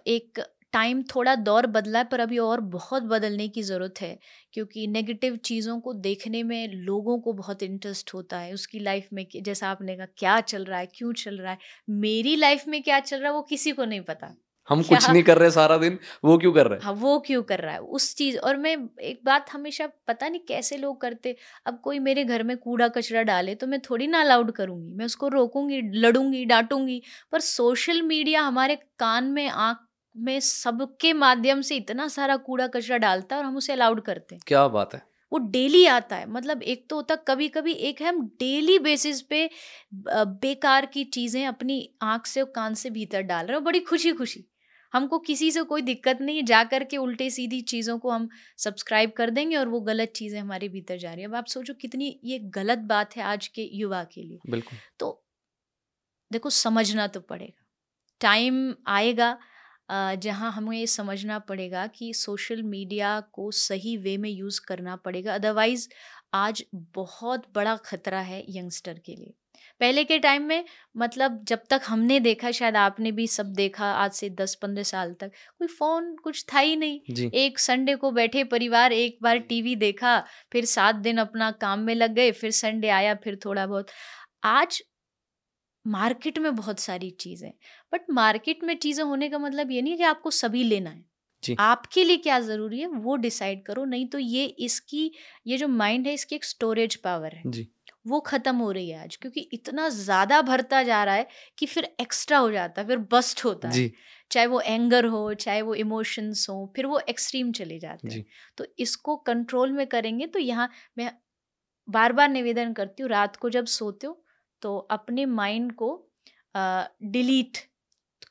एक टाइम थोड़ा दौर बदला है पर अभी और बहुत बदलने की ज़रूरत है क्योंकि नेगेटिव चीज़ों को देखने में लोगों को बहुत इंटरेस्ट होता है उसकी लाइफ में जैसा आपने कहा क्या चल रहा है क्यों चल रहा है मेरी लाइफ में क्या चल रहा है वो किसी को नहीं पता। हम कुछ नहीं कर रहे सारा दिन वो क्यों कर रहे हैं? हाँ वो क्यों कर रहा है उस चीज़ और मैं एक बात हमेशा पता नहीं कैसे लोग करते अब कोई मेरे घर में कूड़ा कचरा डाले तो मैं थोड़ी ना अलाउड करूँगी मैं उसको रोकूँगी लड़ूँगी डांटूँगी पर सोशल मीडिया हमारे कान में आँख में सबके माध्यम से इतना सारा कूड़ा कचरा डालता है और हम उसे अलाउड करते हैं। क्या बात है। वो डेली आता है। मतलब एक तो होता कभी कभी एक है हम डेली बेसिस पे बेकार की चीज़ें अपनी आँख से और कान से भीतर डाल रहे हैं बड़ी खुशी खुशी हमको किसी से कोई दिक्कत नहीं है जा कर के उल्टे सीधी चीज़ों को हम सब्सक्राइब कर देंगे और वो गलत चीज़ें हमारे भीतर जा रही है। अब आप सोचो कितनी ये गलत बात है आज के युवा के लिए। बिल्कुल। तो देखो समझना तो पड़ेगा। टाइम आएगा जहाँ हमें ये समझना पड़ेगा कि सोशल मीडिया को सही वे में यूज़ करना पड़ेगा अदरवाइज़ आज बहुत बड़ा खतरा है यंगस्टर के लिए। पहले के टाइम में मतलब जब तक हमने देखा शायद आपने भी सब देखा आज से दस पंद्रह साल तक कोई फ़ोन कुछ था ही नहीं। एक संडे को बैठे परिवार एक बार टीवी देखा फिर सात दिन अपना काम में लग गए फिर संडे आया फिर थोड़ा बहुत। आज मार्केट में बहुत सारी चीज़ें बट मार्केट में चीज़ें होने का मतलब ये नहीं है कि आपको सभी लेना है। जी। आपके लिए क्या ज़रूरी है वो डिसाइड करो नहीं तो ये इसकी ये जो माइंड है इसकी एक स्टोरेज पावर है। जी। वो ख़त्म हो रही है आज क्योंकि इतना ज़्यादा भरता जा रहा है कि फिर एक्स्ट्रा हो जाता है फिर बस्ट होता जी. है। चाहे वो एंगर हो चाहे वो इमोशंस हो फिर वो एक्सट्रीम चले जाते हैं। तो इसको कंट्रोल में करेंगे तो यहाँ मैं बार बार निवेदन करती हूँ रात को जब सोते हो तो अपने माइंड को डिलीट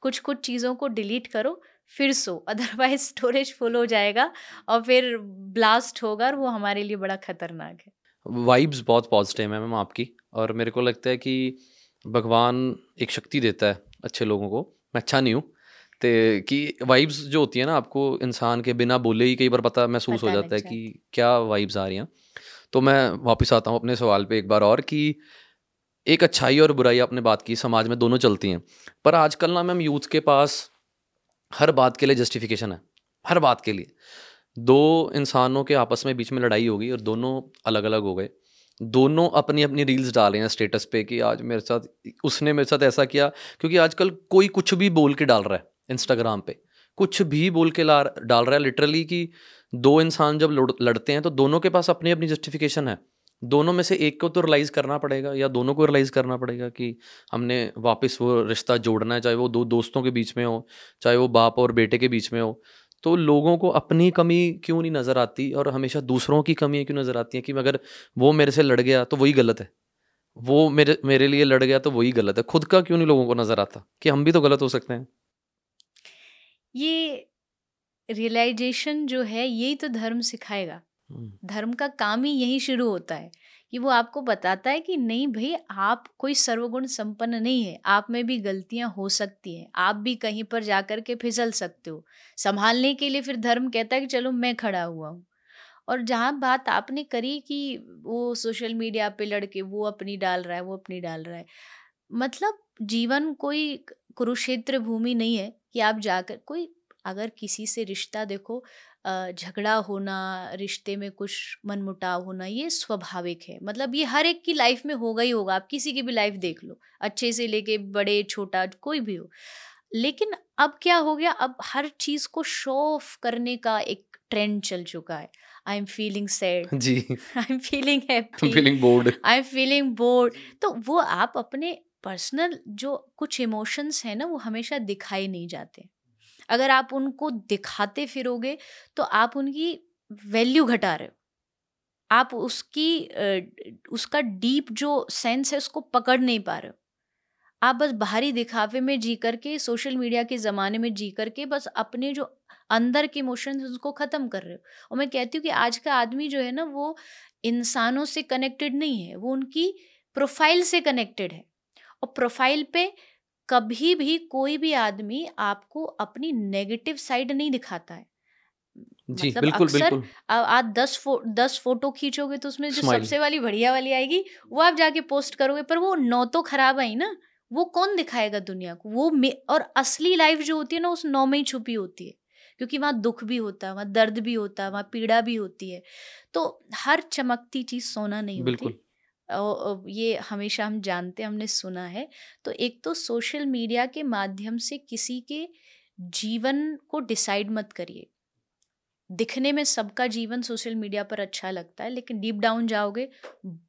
कुछ कुछ चीज़ों को डिलीट करो फिर सो। अदरवाइज़ स्टोरेज फुल हो जाएगा और फिर ब्लास्ट होगा और वो हमारे लिए बड़ा खतरनाक है। वाइब्स बहुत पॉजिटिव है मैम आपकी और मेरे को लगता है कि भगवान एक शक्ति देता है अच्छे लोगों को। मैं अच्छा नहीं हूँ तो कि वाइब्स जो होती है ना आपको इंसान के बिना बोले ही कई बार पता महसूस हो जाता है कि क्या वाइब्स आ रही हैं। तो मैं वापस आता हूँ अपने सवाल पे एक बार और कि एक अच्छाई और बुराई आपने बात की, समाज में दोनों चलती हैं। पर आजकल ना मैम, यूथ के पास हर बात के लिए जस्टिफिकेशन है। हर बात के लिए। दो इंसानों के आपस में बीच में लड़ाई होगी और दोनों अलग अलग हो गए। दोनों अपनी अपनी रील्स डाल रहे हैं स्टेटस पे कि आज मेरे साथ, उसने मेरे साथ ऐसा किया, क्योंकि आजकल कोई कुछ भी बोल के डाल रहा है इंस्टाग्राम पे। कुछ भी बोल के ला, डाल रहा है लिटरली कि दो इंसान जब लड़- लड़ते हैं तो दोनों के पास अपनी अपनी जस्टिफिकेशन है। दोनों में से एक को तो रिलाइज़ करना पड़ेगा या दोनों को रियलाइज़ करना पड़ेगा कि हमने वापस वो रिश्ता जोड़ना है, चाहे वो दो दोस्तों के बीच में हो, चाहे वो बाप और बेटे के बीच में हो। तो लोगों को अपनी कमी क्यों नहीं नज़र आती और हमेशा दूसरों की कमी क्यों नज़र आती है कि अगर वो मेरे से लड़ गया तो वही गलत है। वो मेरे मेरे लिए लड़ गया तो वही गलत है। खुद का क्यों नहीं लोगों को नज़र आता कि हम भी तो गलत हो सकते हैं? ये रियलाइजेशन जो है यही तो धर्म सिखाएगा। धर्म का काम ही यही शुरू होता है कि वो आपको बताता है कि नहीं भाई, आप कोई सर्वगुण संपन्न नहीं है। आप में भी गलतियाँ हो सकती हैं। आप भी कहीं पर जाकर के फिसल सकते हो। संभालने के लिए फिर धर्म कहता है कि चलो मैं खड़ा हुआ हूँ। और जहाँ बात आपने करी कि वो सोशल मीडिया पे लड़के वो अपनी डाल रहा है, वो अपनी डाल रहा है। मतलब जीवन कोई कुरुक्षेत्र भूमि नहीं है कि आप जाकर, कोई अगर किसी से रिश्ता देखो झगड़ा होना रिश्ते में कुछ मनमुटाव होना ये स्वाभाविक है। मतलब ये हर एक की लाइफ में होगा ही होगा आप किसी की भी लाइफ देख लो अच्छे से लेके बड़े छोटा कोई भी हो। लेकिन अब क्या हो गया अब हर चीज़ को शो ऑफ़ करने का एक ट्रेंड चल चुका है। I am feeling sad ji. I am feeling happy feeling bored. I am feeling bored. तो वो आप अपने पर्सनल जो कुछ इमोशंस हैं ना वो हमेशा दिखाई नहीं जाते। अगर आप उनको दिखाते फिरोगे तो आप उनकी वैल्यू घटा रहे हो। आप उसकी उसका डीप जो सेंस है, उसको पकड़ नहीं पा रहे हो। आप बस बाहरी दिखावे में जी करके, सोशल मीडिया के ज़माने में जी करके, बस अपने जो अंदर के इमोशंस उसको ख़त्म कर रहे हो। और मैं कहती हूँ कि आज का आदमी जो है ना, वो इंसानों से कनेक्टेड नहीं है, वो उनकी प्रोफ़ाइल से कनेक्टेड है। और प्रोफ़ाइल पे कभी भी कोई भी आदमी आपको अपनी नेगेटिव साइड नहीं दिखाता है। जी मतलब बिल्कुल बिल्कुल। आ- आज दस फो दस फ़ोटो खींचोगे तो उसमें जो सबसे वाली बढ़िया वाली आएगी वो आप जाके पोस्ट करोगे पर वो नौ तो खराब आई ना वो कौन दिखाएगा दुनिया को? वो और असली लाइफ जो होती है ना उस नौ में ही छुपी होती है क्योंकि वहाँ दुख भी होता है वहाँ दर्द भी होता है वहाँ पीड़ा भी होती है। तो हर चमकती चीज़ सोना नहीं होती। बिल्कुल। ये हमेशा हम जानते हैं, हमने सुना है। तो एक तो सोशल मीडिया के माध्यम से किसी के जीवन को डिसाइड मत करिए। दिखने में सबका जीवन सोशल मीडिया पर अच्छा लगता है, लेकिन डीप डाउन जाओगे,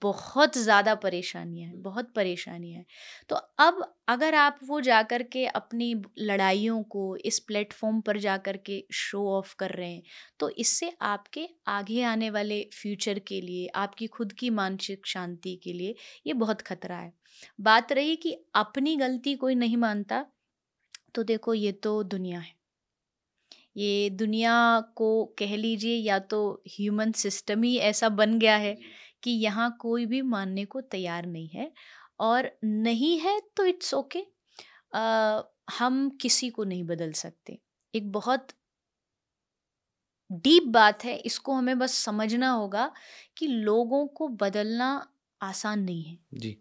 बहुत ज़्यादा परेशानियाँ हैं, बहुत परेशानियाँ हैं। तो अब अगर आप वो जाकर के अपनी लड़ाइयों को इस प्लेटफॉर्म पर जाकर के शो ऑफ़ कर रहे हैं तो इससे आपके आगे आने वाले फ्यूचर के लिए, आपकी खुद की मानसिक शांति के लिए ये बहुत खतरा है। बात रही कि अपनी गलती कोई नहीं मानता तो देखो ये तो दुनिया है। ये दुनिया को कह लीजिए या तो ह्यूमन सिस्टम ही ऐसा बन गया है कि यहाँ कोई भी मानने को तैयार नहीं है और नहीं है तो इट्स ओके। हम किसी को नहीं बदल सकते। एक बहुत डीप बात है इसको हमें बस समझना होगा कि लोगों को बदलना आसान नहीं है। जी।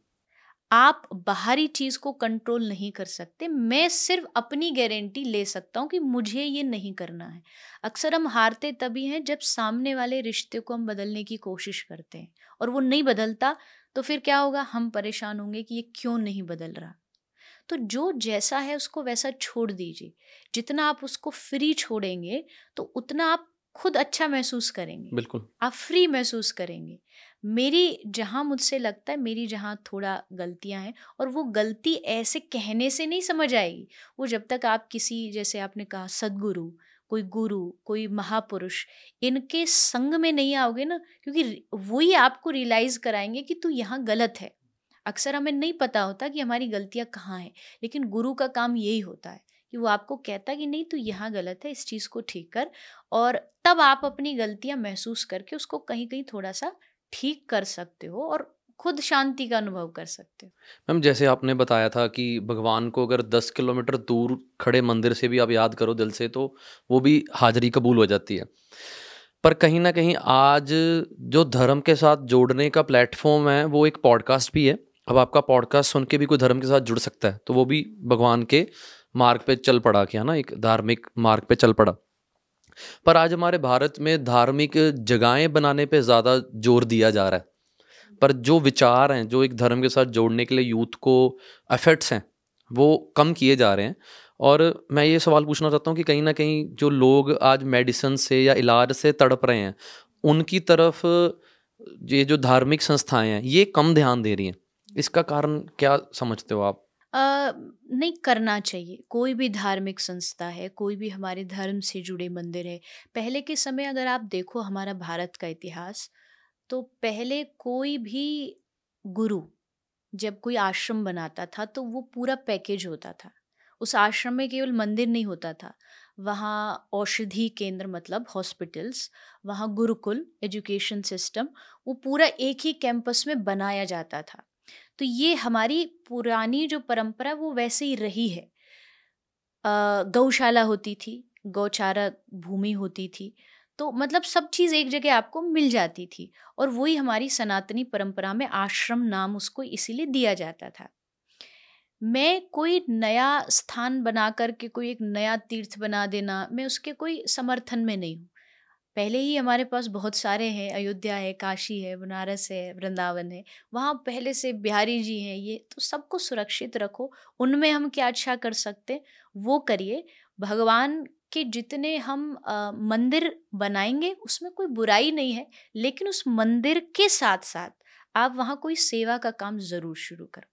आप बाहरी चीज़ को कंट्रोल नहीं कर सकते। मैं सिर्फ़ अपनी गारंटी ले सकता हूँ कि मुझे ये नहीं करना है। अक्सर हम हारते तभी हैं जब सामने वाले रिश्ते को हम बदलने की कोशिश करते हैं और वो नहीं बदलता तो फिर क्या होगा? हम परेशान होंगे कि ये क्यों नहीं बदल रहा। तो जो जैसा है उसको वैसा छोड़ दीजिए। जितना आप उसको फ्री छोड़ेंगे तो उतना आप खुद अच्छा महसूस करेंगे। बिल्कुल। आप फ्री महसूस करेंगे। मेरी जहाँ मुझसे लगता है मेरी जहाँ थोड़ा गलतियाँ हैं और वो गलती ऐसे कहने से नहीं समझ आएगी। वो जब तक आप किसी जैसे आपने कहा सदगुरु कोई गुरु कोई महापुरुष इनके संग में नहीं आओगे ना क्योंकि वही आपको रियलाइज़ कराएँगे कि तू यहाँ गलत है। अक्सर हमें नहीं पता होता कि हमारी गलतियाँ कहाँ हैं लेकिन गुरु का काम यही होता है। कि वो आपको कहता कि नहीं, तू यहाँ गलत है, इस चीज़ को ठीक कर। और तब आप अपनी गलतियाँ महसूस करके उसको कहीं कहीं थोड़ा सा ठीक कर सकते हो और खुद शांति का अनुभव कर सकते हो। मैम, जैसे आपने बताया था कि भगवान को अगर 10 किलोमीटर दूर खड़े मंदिर से भी आप याद करो दिल से तो वो भी हाजिरी कबूल हो जाती है। पर कहीं ना कहीं आज जो धर्म के साथ जोड़ने का प्लेटफॉर्म है, वो एक पॉडकास्ट भी है। अब आपका पॉडकास्ट सुन के भी कोई धर्म के साथ जुड़ सकता है तो वो भी भगवान के मार्ग पे चल पड़ा क्या ना, एक धार्मिक मार्ग पे चल पड़ा। पर आज हमारे भारत में धार्मिक जगहें बनाने पे ज़्यादा ज़ोर दिया जा रहा है। पर जो विचार हैं, जो एक धर्म के साथ जोड़ने के लिए यूथ को एफर्ट्स हैं, वो कम किए जा रहे हैं। और मैं ये सवाल पूछना चाहता हूँ कि कहीं ना कहीं जो लोग आज मेडिसिन से या इलाज से तड़प रहे हैं, उनकी तरफ़ ये जो धार्मिक संस्थाएँ हैं, ये कम ध्यान दे रही हैं। इसका कारण क्या समझते हो आप? नहीं करना चाहिए। कोई भी धार्मिक संस्था है, कोई भी हमारे धर्म से जुड़े मंदिर है, पहले के समय अगर आप देखो हमारा भारत का इतिहास तो पहले कोई भी गुरु जब कोई आश्रम बनाता था तो वो पूरा पैकेज होता था। उस आश्रम में केवल मंदिर नहीं होता था। वहाँ औषधि केंद्र मतलब हॉस्पिटल्स वहाँ गुरुकुल एजुकेशन सिस्टम वो पूरा एक ही कैंपस में बनाया जाता था। तो ये हमारी पुरानी जो परंपरा वो वैसे ही रही है। गौशाला होती थी, गौचारा भूमि होती थी तो मतलब सब चीज़ एक जगह आपको मिल जाती थी और वही हमारी सनातनी परंपरा में आश्रम नाम उसको इसीलिए दिया जाता था। मैं कोई नया स्थान बना करके कोई एक नया तीर्थ बना देना, मैं उसके कोई समर्थन में नहीं हूँ। पहले ही हमारे पास बहुत सारे हैं अयोध्या है काशी है बनारस है वृंदावन है। वहाँ पहले से बिहारी जी हैं ये तो सबको सुरक्षित रखो। उनमें हम क्या अच्छा कर सकते वो करिए। भगवान के जितने हम आ, मंदिर बनाएँगे उसमें कोई बुराई नहीं है लेकिन उस मंदिर के साथ साथ आप वहाँ कोई सेवा का काम ज़रूर शुरू करो।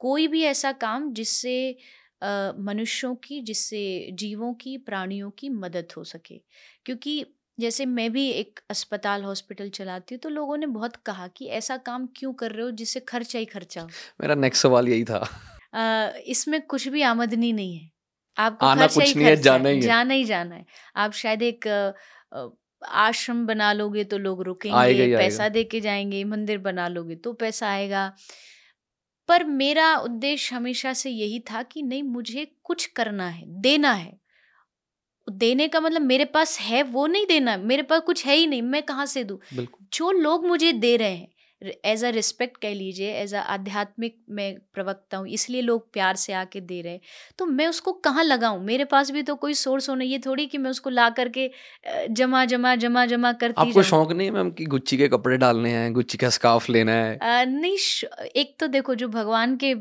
कोई भी ऐसा काम जिससे मनुष्यों की जिससे जीवों की प्राणियों की मदद हो सके क्योंकि जैसे मैं भी एक अस्पताल हॉस्पिटल चलाती हूँ तो लोगों ने बहुत कहा कि ऐसा काम क्यों कर रहे हो जिससे खर्चा ही खर्चा हो? मेरा नेक्स्ट सवाल यही था। आ, इसमें कुछ भी आमदनी नहीं है। आपको आना कुछ नहीं है, जाना ही है। जाना ही जाना है। आप शायद एक आश्रम बना लोगे तो लोग आएगा रुकेंगे ही पैसा आएगा। दे के जाएँगे मंदिर बना लोगे तो पैसा आएगा। पर मेरा उद्देश्य हमेशा से यही था कि नहीं मुझे कुछ करना है देना है। देने का मतलब मेरे पास है वो नहीं देना मेरे पास कुछ है ही नहीं मैं कहाँ से दूँ? जो लोग मुझे दे रहे हैं एज अ रिस्पेक्ट कह लीजिए एज अ आध्यात्मिक मैं प्रवक्ता हूँ इसलिए लोग प्यार से आके दे रहे हैं तो मैं उसको कहाँ लगाऊँ? मेरे पास भी तो कोई सोर्स होना ये थोड़ी कि मैं उसको ला करके जमा जमा जमा जमा करती आपको शौक नहीं है मैम कि गुच्ची के कपड़े डालने हैं गुच्ची का स्कार्फ लेना है? अ, नहीं एक तो देखो जो भगवान के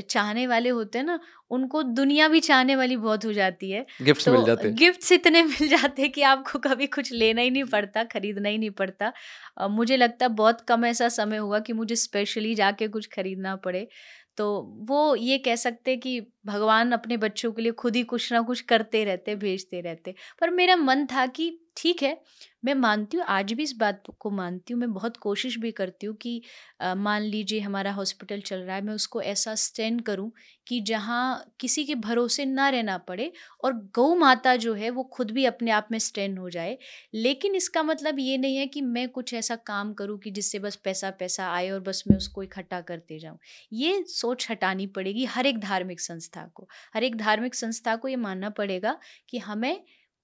चाहने वाले होते हैं ना उनको दुनिया भी चाहने वाली बहुत हो जाती है। गिफ्ट्स तो मिल जाते हैं। गिफ्ट्स इतने मिल जाते हैं कि आपको कभी कुछ लेना ही नहीं पड़ता खरीदना ही नहीं पड़ता। मुझे लगता है बहुत कम ऐसा समय हुआ कि मुझे स्पेशली जाके कुछ खरीदना पड़े। तो वो ये कह सकते कि भगवान अपने बच्चों के लिए खुद ही कुछ ना कुछ करते रहते भेजते रहते। पर मेरा मन था कि ठीक है मैं मानती हूँ आज भी इस बात को मानती हूँ मैं बहुत कोशिश भी करती हूँ कि अ, मान लीजिए हमारा हॉस्पिटल चल रहा है मैं उसको ऐसा स्टैंड करूँ कि जहाँ किसी के भरोसे ना रहना पड़े और गौ माता जो है वो खुद भी अपने आप में स्टैंड हो जाए। लेकिन इसका मतलब ये नहीं है कि मैं कुछ ऐसा काम करूँ कि जिससे बस पैसा पैसा आए और बस मैं उसको इकट्ठा करते जाऊँ। ये सोच हटानी पड़ेगी हर एक धार्मिक संस्था को। हर एक धार्मिक संस्था को ये मानना पड़ेगा कि हमें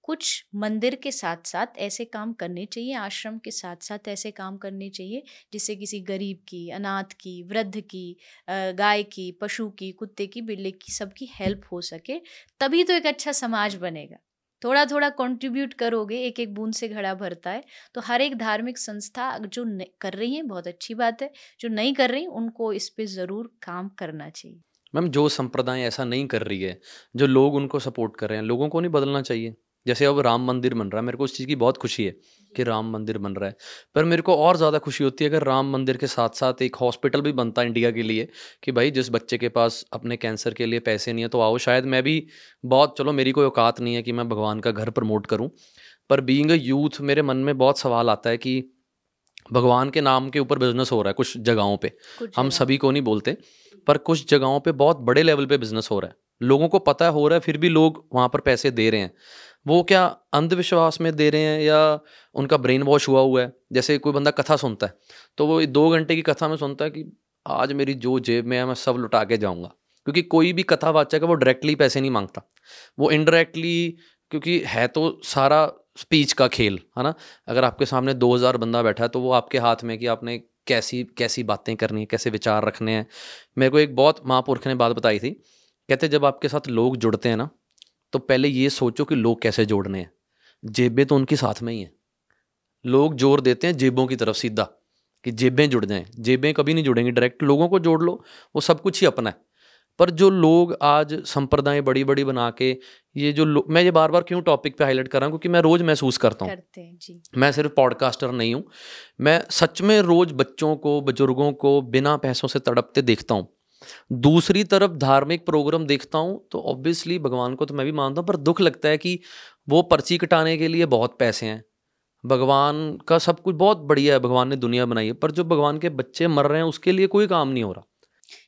कुछ मंदिर के साथ साथ ऐसे काम करने चाहिए, आश्रम के साथ साथ ऐसे काम करने चाहिए, जिससे किसी गरीब की, अनाथ की, वृद्ध की गाय की, पशु की, कुत्ते की, बिल्ली की सबकी हेल्प हो सके, तभी तो एक अच्छा समाज बनेगा। थोड़ा थोड़ा कंट्रीब्यूट करोगे एक एक बूंद से घड़ा भरता है तो हर एक धार्मिक संस्था जो कर रही है, बहुत अच्छी बात है, जो नहीं कर रही, उनको इस पर ज़रूर काम करना चाहिए। मैम, जो संप्रदाय ऐसा नहीं कर रही है, जो लोग उनको सपोर्ट कर रहे हैं, लोगों को नहीं बदलना चाहिए? जैसे अब राम मंदिर बन रहा है मेरे को उस चीज़ की बहुत खुशी है कि राम मंदिर बन रहा है। पर मेरे को और ज़्यादा खुशी होती है अगर राम मंदिर के साथ साथ एक हॉस्पिटल भी बनता है इंडिया के लिए कि भाई जिस बच्चे के पास अपने कैंसर के लिए पैसे नहीं है तो आओ शायद मैं भी बहुत चलो मेरी कोई औकात नहीं है कि मैं भगवान का घर प्रमोट करूँ। पर बींग अ यूथ मेरे मन में बहुत सवाल आता है कि भगवान के नाम के ऊपर बिज़नेस हो रहा है कुछ जगहों पे। कुछ हम सभी को नहीं बोलते पर कुछ जगहों पे बहुत बड़े लेवल पे बिज़नेस हो रहा है। लोगों को पता हो रहा है फिर भी लोग वहाँ पर पैसे दे रहे हैं। वो क्या अंधविश्वास में दे रहे हैं या उनका ब्रेन वॉश हुआ हुआ है? जैसे कोई बंदा कथा सुनता है तो वो दो घंटे की कथा में सुनता है कि आज मेरी जो जेब में है, मैं सब लुटा के जाऊँगा। क्योंकि कोई भी कथावाचक है, वो डायरेक्टली पैसे नहीं माँगता। वो इनडायरेक्टली क्योंकि है तो सारा स्पीच का खेल, है ना? अगर आपके सामने दो हज़ार बंदा बैठा है तो वो आपके हाथ में कि आपने कैसी कैसी बातें करनी है, कैसे विचार रखने हैं। मेरे को एक बहुत महापुरुष ने बात बताई थी। कहते जब आपके साथ लोग जुड़ते हैं ना तो पहले ये सोचो कि लोग कैसे जोड़ने हैं। जेबें तो उनके साथ में ही हैं। लोग ज़ोर देते हैं जेबों की तरफ़ सीधा कि जेबें जुड़ जाएँ। जेबें कभी नहीं जुड़ेंगी डायरेक्ट लोगों को जोड़ लो वो सब कुछ ही अपना है। पर जो लोग आज संप्रदाय बड़ी बड़ी बना के ये जो मैं ये बार बार क्यों टॉपिक पे हाईलाइट कर रहा हूँ? क्योंकि मैं रोज़ महसूस करता हूँ। मैं सिर्फ़ पॉडकास्टर नहीं हूँ। मैं सच में रोज बच्चों को बुज़ुर्गों को बिना पैसों से तड़पते देखता हूँ। दूसरी तरफ़ धार्मिक प्रोग्राम देखता हूँ तो ऑब्वियसली भगवान को तो मैं भी मानता हूँ पर दुख लगता है कि वो पर्ची कटाने के लिए बहुत पैसे हैं। भगवान का सब कुछ बहुत बढ़िया है भगवान ने दुनिया बनाई है पर जो भगवान के बच्चे मर रहे हैं उसके लिए कोई काम नहीं हो रहा।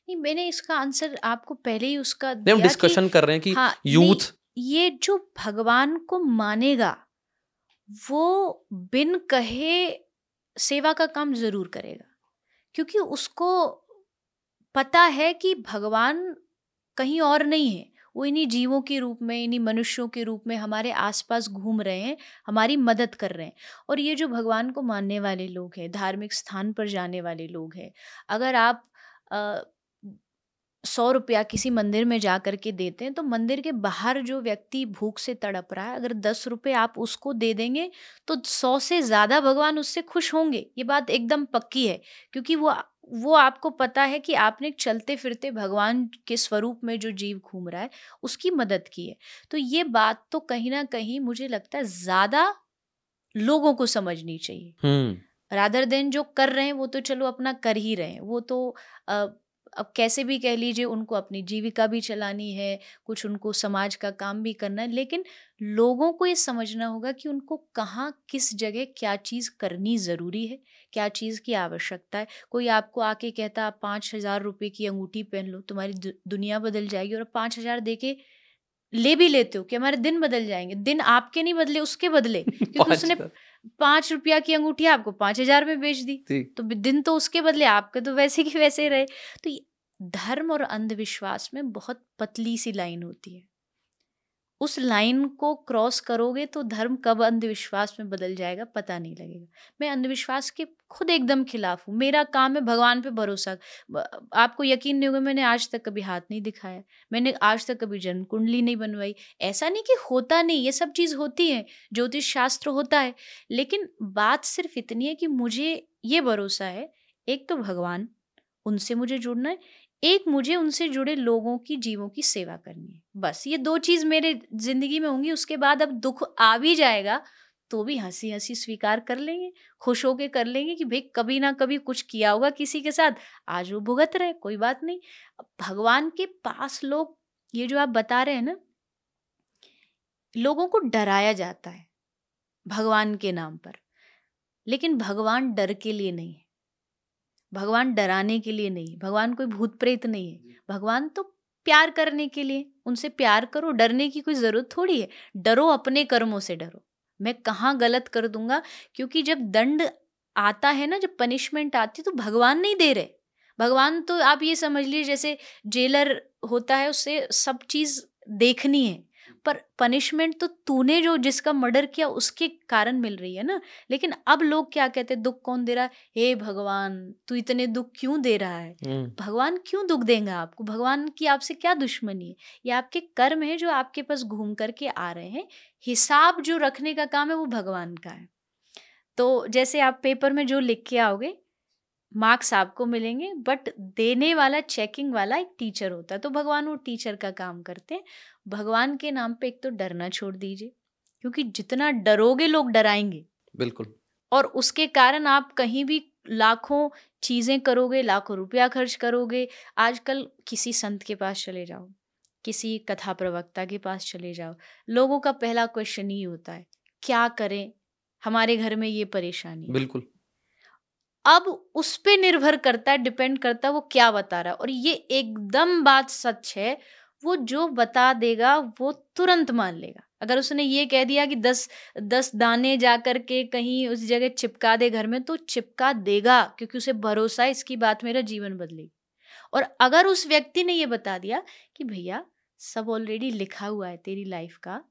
नहीं मैंने इसका आंसर आपको पहले ही उसका नहीं हम डिस्कशन कर रहे हैं कि हाँ, यूथ ये जो भगवान को मानेगा वो बिन कहे सेवा का काम ज़रूर करेगा क्योंकि उसको पता है कि भगवान कहीं और नहीं है। वो इन्हीं जीवों के रूप में, इन्हीं मनुष्यों के रूप में हमारे आसपास घूम रहे हैं, हमारी मदद कर रहे हैं। और ये जो भगवान को मानने वाले लोग हैं, धार्मिक स्थान पर जाने वाले लोग हैं, अगर आप सौ रुपया किसी मंदिर में जा कर के देते हैं तो मंदिर के बाहर जो व्यक्ति भूख से तड़प रहा है, अगर दस रुपये आप उसको दे देंगे तो सौ से ज़्यादा भगवान उससे खुश होंगे। ये बात एकदम पक्की है, क्योंकि वो वो आपको पता है कि आपने चलते फिरते भगवान के स्वरूप में जो जीव घूम रहा है उसकी मदद की है। तो ये बात तो कहीं ना कहीं मुझे लगता है ज़्यादा लोगों को समझनी चाहिए। राधर देन जो कर रहे हैं वो तो चलो अपना कर ही रहे हैं। वो तो अब कैसे भी कह लीजिए उनको अपनी जीविका भी चलानी है कुछ उनको समाज का काम भी करना है लेकिन लोगों को ये समझना होगा कि उनको कहाँ किस जगह क्या चीज़ करनी ज़रूरी है क्या चीज़ की आवश्यकता है। कोई आपको आके कहता आप पाँच हज़ार रुपये की अंगूठी पहन लो तुम्हारी दुनिया बदल जाएगी और पाँच हज़ार दे के ले भी लेते हो कि हमारे दिन बदल जाएँगे दिन आपके नहीं बदले उसके बदले क्योंकि उसने पाँच रुपया की अंगूठी आपको पाँच हज़ार में बेच दी। तो दिन तो उसके बदले आपके तो वैसे की वैसे रहे। तो धर्म और अंधविश्वास में बहुत पतली सी लाइन होती है। उस लाइन को क्रॉस करोगे तो धर्म कब अंधविश्वास में बदल जाएगा, पता नहीं लगेगा। मैं अंधविश्वास के खुद एकदम खिलाफ हूँ। मेरा काम है भगवान पे भरोसा आपको यकीन नहीं होगा, मैंने आज तक कभी हाथ नहीं दिखाया, मैंने आज तक कभी जन्म कुंडली नहीं बनवाई। ऐसा नहीं कि होता नहीं, ये सब चीज़ होती है, ज्योतिष शास्त्र होता है, लेकिन बात सिर्फ़ इतनी है कि मुझे ये भरोसा है, एक तो भगवान, उनसे मुझे जुड़ना है एक मुझे उनसे जुड़े लोगों की, जीवों की सेवा करनी है। बस, ये दो चीज़ मेरे ज़िंदगी में होंगी, उसके बाद अब दुख आ भी जाएगा तो भी हँसी हँसी स्वीकार कर लेंगे, खुश होके कर लेंगे कि भाई कभी ना कभी कुछ किया होगा किसी के साथ, आज वो भुगत रहे, कोई बात नहीं। भगवान के पास लोग, ये जो आप बता रहे हैं ना, लोगों को डराया जाता है, भगवान के नाम पर। लेकिन भगवान डर के लिए नहीं है। भगवान डराने के लिए नहीं भगवान कोई भूत प्रेत नहीं है। भगवान तो प्यार करने के लिए उनसे प्यार करो डरने की कोई ज़रूरत थोड़ी है। डरो अपने कर्मों से डरो। मैं कहाँ गलत कर दूँगा? क्योंकि जब दंड आता है ना जब पनिशमेंट आती है तो भगवान नहीं दे रहे। भगवान तो आप ये समझ लीजिए जैसे जेलर होता है उससे सब चीज़ देखनी है। पर पनिशमेंट तो तूने जो जिसका मर्डर किया उसके कारण मिल रही है ना? लेकिन अब लोग क्या कहते हैं दुख कौन दे रहा है? हे भगवान तू इतने दुख क्यों दे रहा है? भगवान क्यों दुख देंगे आपको? भगवान की आपसे क्या दुश्मनी है? ये आपके कर्म है जो आपके पास घूम करके आ रहे हैं। हिसाब जो रखने का काम है वो भगवान का है। तो जैसे आप पेपर में जो लिख के आओगे मार्क्स आपको मिलेंगे बट देने वाला चेकिंग वाला एक टीचर होता है। तो भगवान वो टीचर का काम करते हैं। भगवान के नाम पे एक तो डरना छोड़ दीजिए क्योंकि जितना डरोगे लोग डराएँगे। बिल्कुल। और उसके कारण आप कहीं भी लाखों चीज़ें करोगे लाखों रुपया खर्च करोगे आजकल किसी संत के पास चले जाओ किसी कथा प्रवक्ता के पास चले जाओ। लोगों का पहला क्वेश्चन ही होता है क्या करें? हमारे घर में ये परेशानी बिल्कुल। अब उस पर निर्भर करता है, डिपेंड करता है वो क्या बता रहा है। और ये एकदम बात सच है, वो जो बता देगा, वो तुरंत मान लेगा। अगर उसने ये कह दिया कि दस दस दाने जा कर के कहीं उस जगह चिपका दे घर में तो चिपका देगा, क्योंकि उसे भरोसा है, इसकी बात मेरा जीवन बदलेगी। और अगर उस व्यक्ति ने ये बता दिया कि, भैया, सब ऑलरेडी लिखा हुआ है तेरी लाइफ का,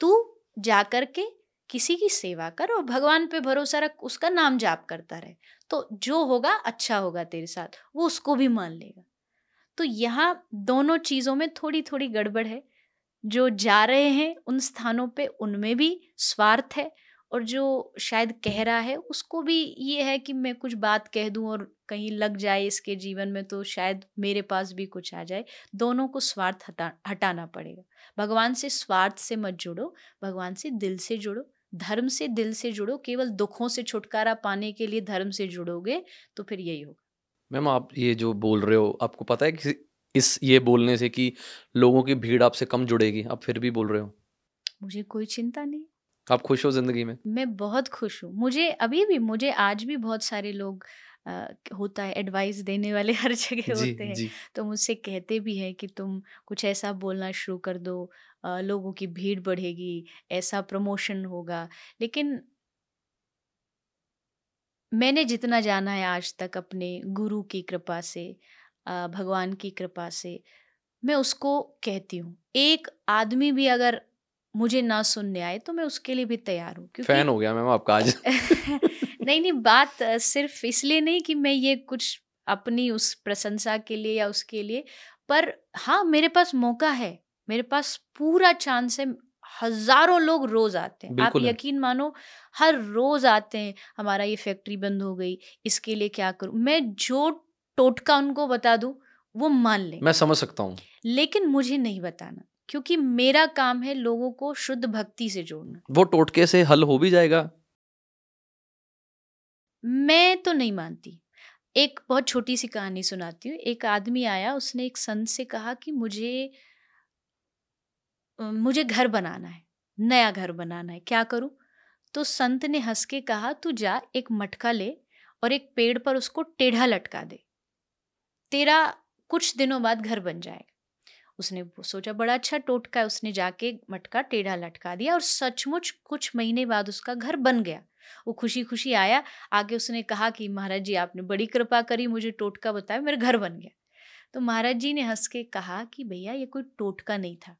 तू जा कर के किसी की सेवा कर और भगवान पे भरोसा रख, उसका नाम जाप करता रहे। तो जो होगा अच्छा होगा तेरे साथ, वो उसको भी मान लेगा। तो यहाँ दोनों चीज़ों में थोड़ी थोड़ी गड़बड़ है। जो जा रहे हैं, उन स्थानों पे उनमें भी स्वार्थ है और जो शायद कह रहा है, उसको भी ये है कि मैं कुछ बात कह दूँ और कहीं लग जाए इसके जीवन में तो शायद मेरे पास भी कुछ आ जाए। दोनों को स्वार्थ हटा, हटाना पड़ेगा। भगवान से स्वार्थ से मत जुड़ो, भगवान से दिल से जुड़ो। धर्म से दिल से जुड़ो केवल दुखों से छुटकारा पाने के लिए धर्म से जुड़ोगे तो फिर यही होगा। मैम आप ये जो बोल रहे हो आपको पता है कि इस ये बोलने से कि लोगों की भीड़ आपसे कम जुड़ेगी आप फिर भी बोल रहे हो? मुझे कोई चिंता नहीं। आप खुश हो ज़िंदगी में? मैं बहुत खुश हूँ। मुझे अभी भी मुझे आज भी बहुत सारे लोग होता है एडवाइस देने वाले हर जगह होते हैं। तो मुझसे कहते भी हैं कि तुम कुछ ऐसा बोलना शुरू कर दो लोगों की भीड़ बढ़ेगी ऐसा प्रमोशन होगा। लेकिन मैंने जितना जाना है आज तक अपने गुरु की कृपा से भगवान की कृपा से मैं उसको कहती हूँ। एक आदमी भी अगर मुझे ना सुनने आए तो मैं उसके लिए भी तैयार हूँ क्योंकि फ़ैन हो गया मैम आपका आज। नहीं नहीं बात सिर्फ़ इसलिए नहीं कि मैं ये कुछ अपनी उस प्रशंसा के लिए या उसके लिए पर हाँ मेरे पास मौका है। मेरे पास पूरा चांस है। हज़ारों लोग रोज आते हैं। आप यकीन मानो हर रोज आते हैं हमारा ये फैक्ट्री बंद हो गई इसके लिए क्या करूँ? मैं जो टोटका उनको बता दूँ वो मान लें। मैं समझ सकता हूँ। लेकिन मुझे नहीं बताना क्योंकि मेरा काम है लोगों को शुद्ध भक्ति से जोड़ना। वो टोटके से हल हो भी जाएगा। मैं तो नहीं मानती। एक बहुत छोटी सी कहानी सुनाती हूँ। एक आदमी आया, उसने एक संत से कहा कि मुझे मुझे घर बनाना है, नया घर बनाना है, क्या करूँ? तो संत ने हंस के कहा, तू जा, एक मटका ले और एक पेड़ पर उसको टेढ़ा लटका दे। तेरा कुछ दिनों बाद घर बन जाएगा। उसने सोचा, बड़ा अच्छा टोटका है। उसने जाके मटका टेढ़ा लटका दिया और सचमुच कुछ महीने बाद उसका घर बन गया। वो खुशी खुशी आया। आगे उसने कहा कि महाराज जी आपने बड़ी कृपा करी मुझे टोटका बताया मेरा घर बन गया। तो महाराज जी ने हंस के कहा कि भैया ये कोई टोटका नहीं था।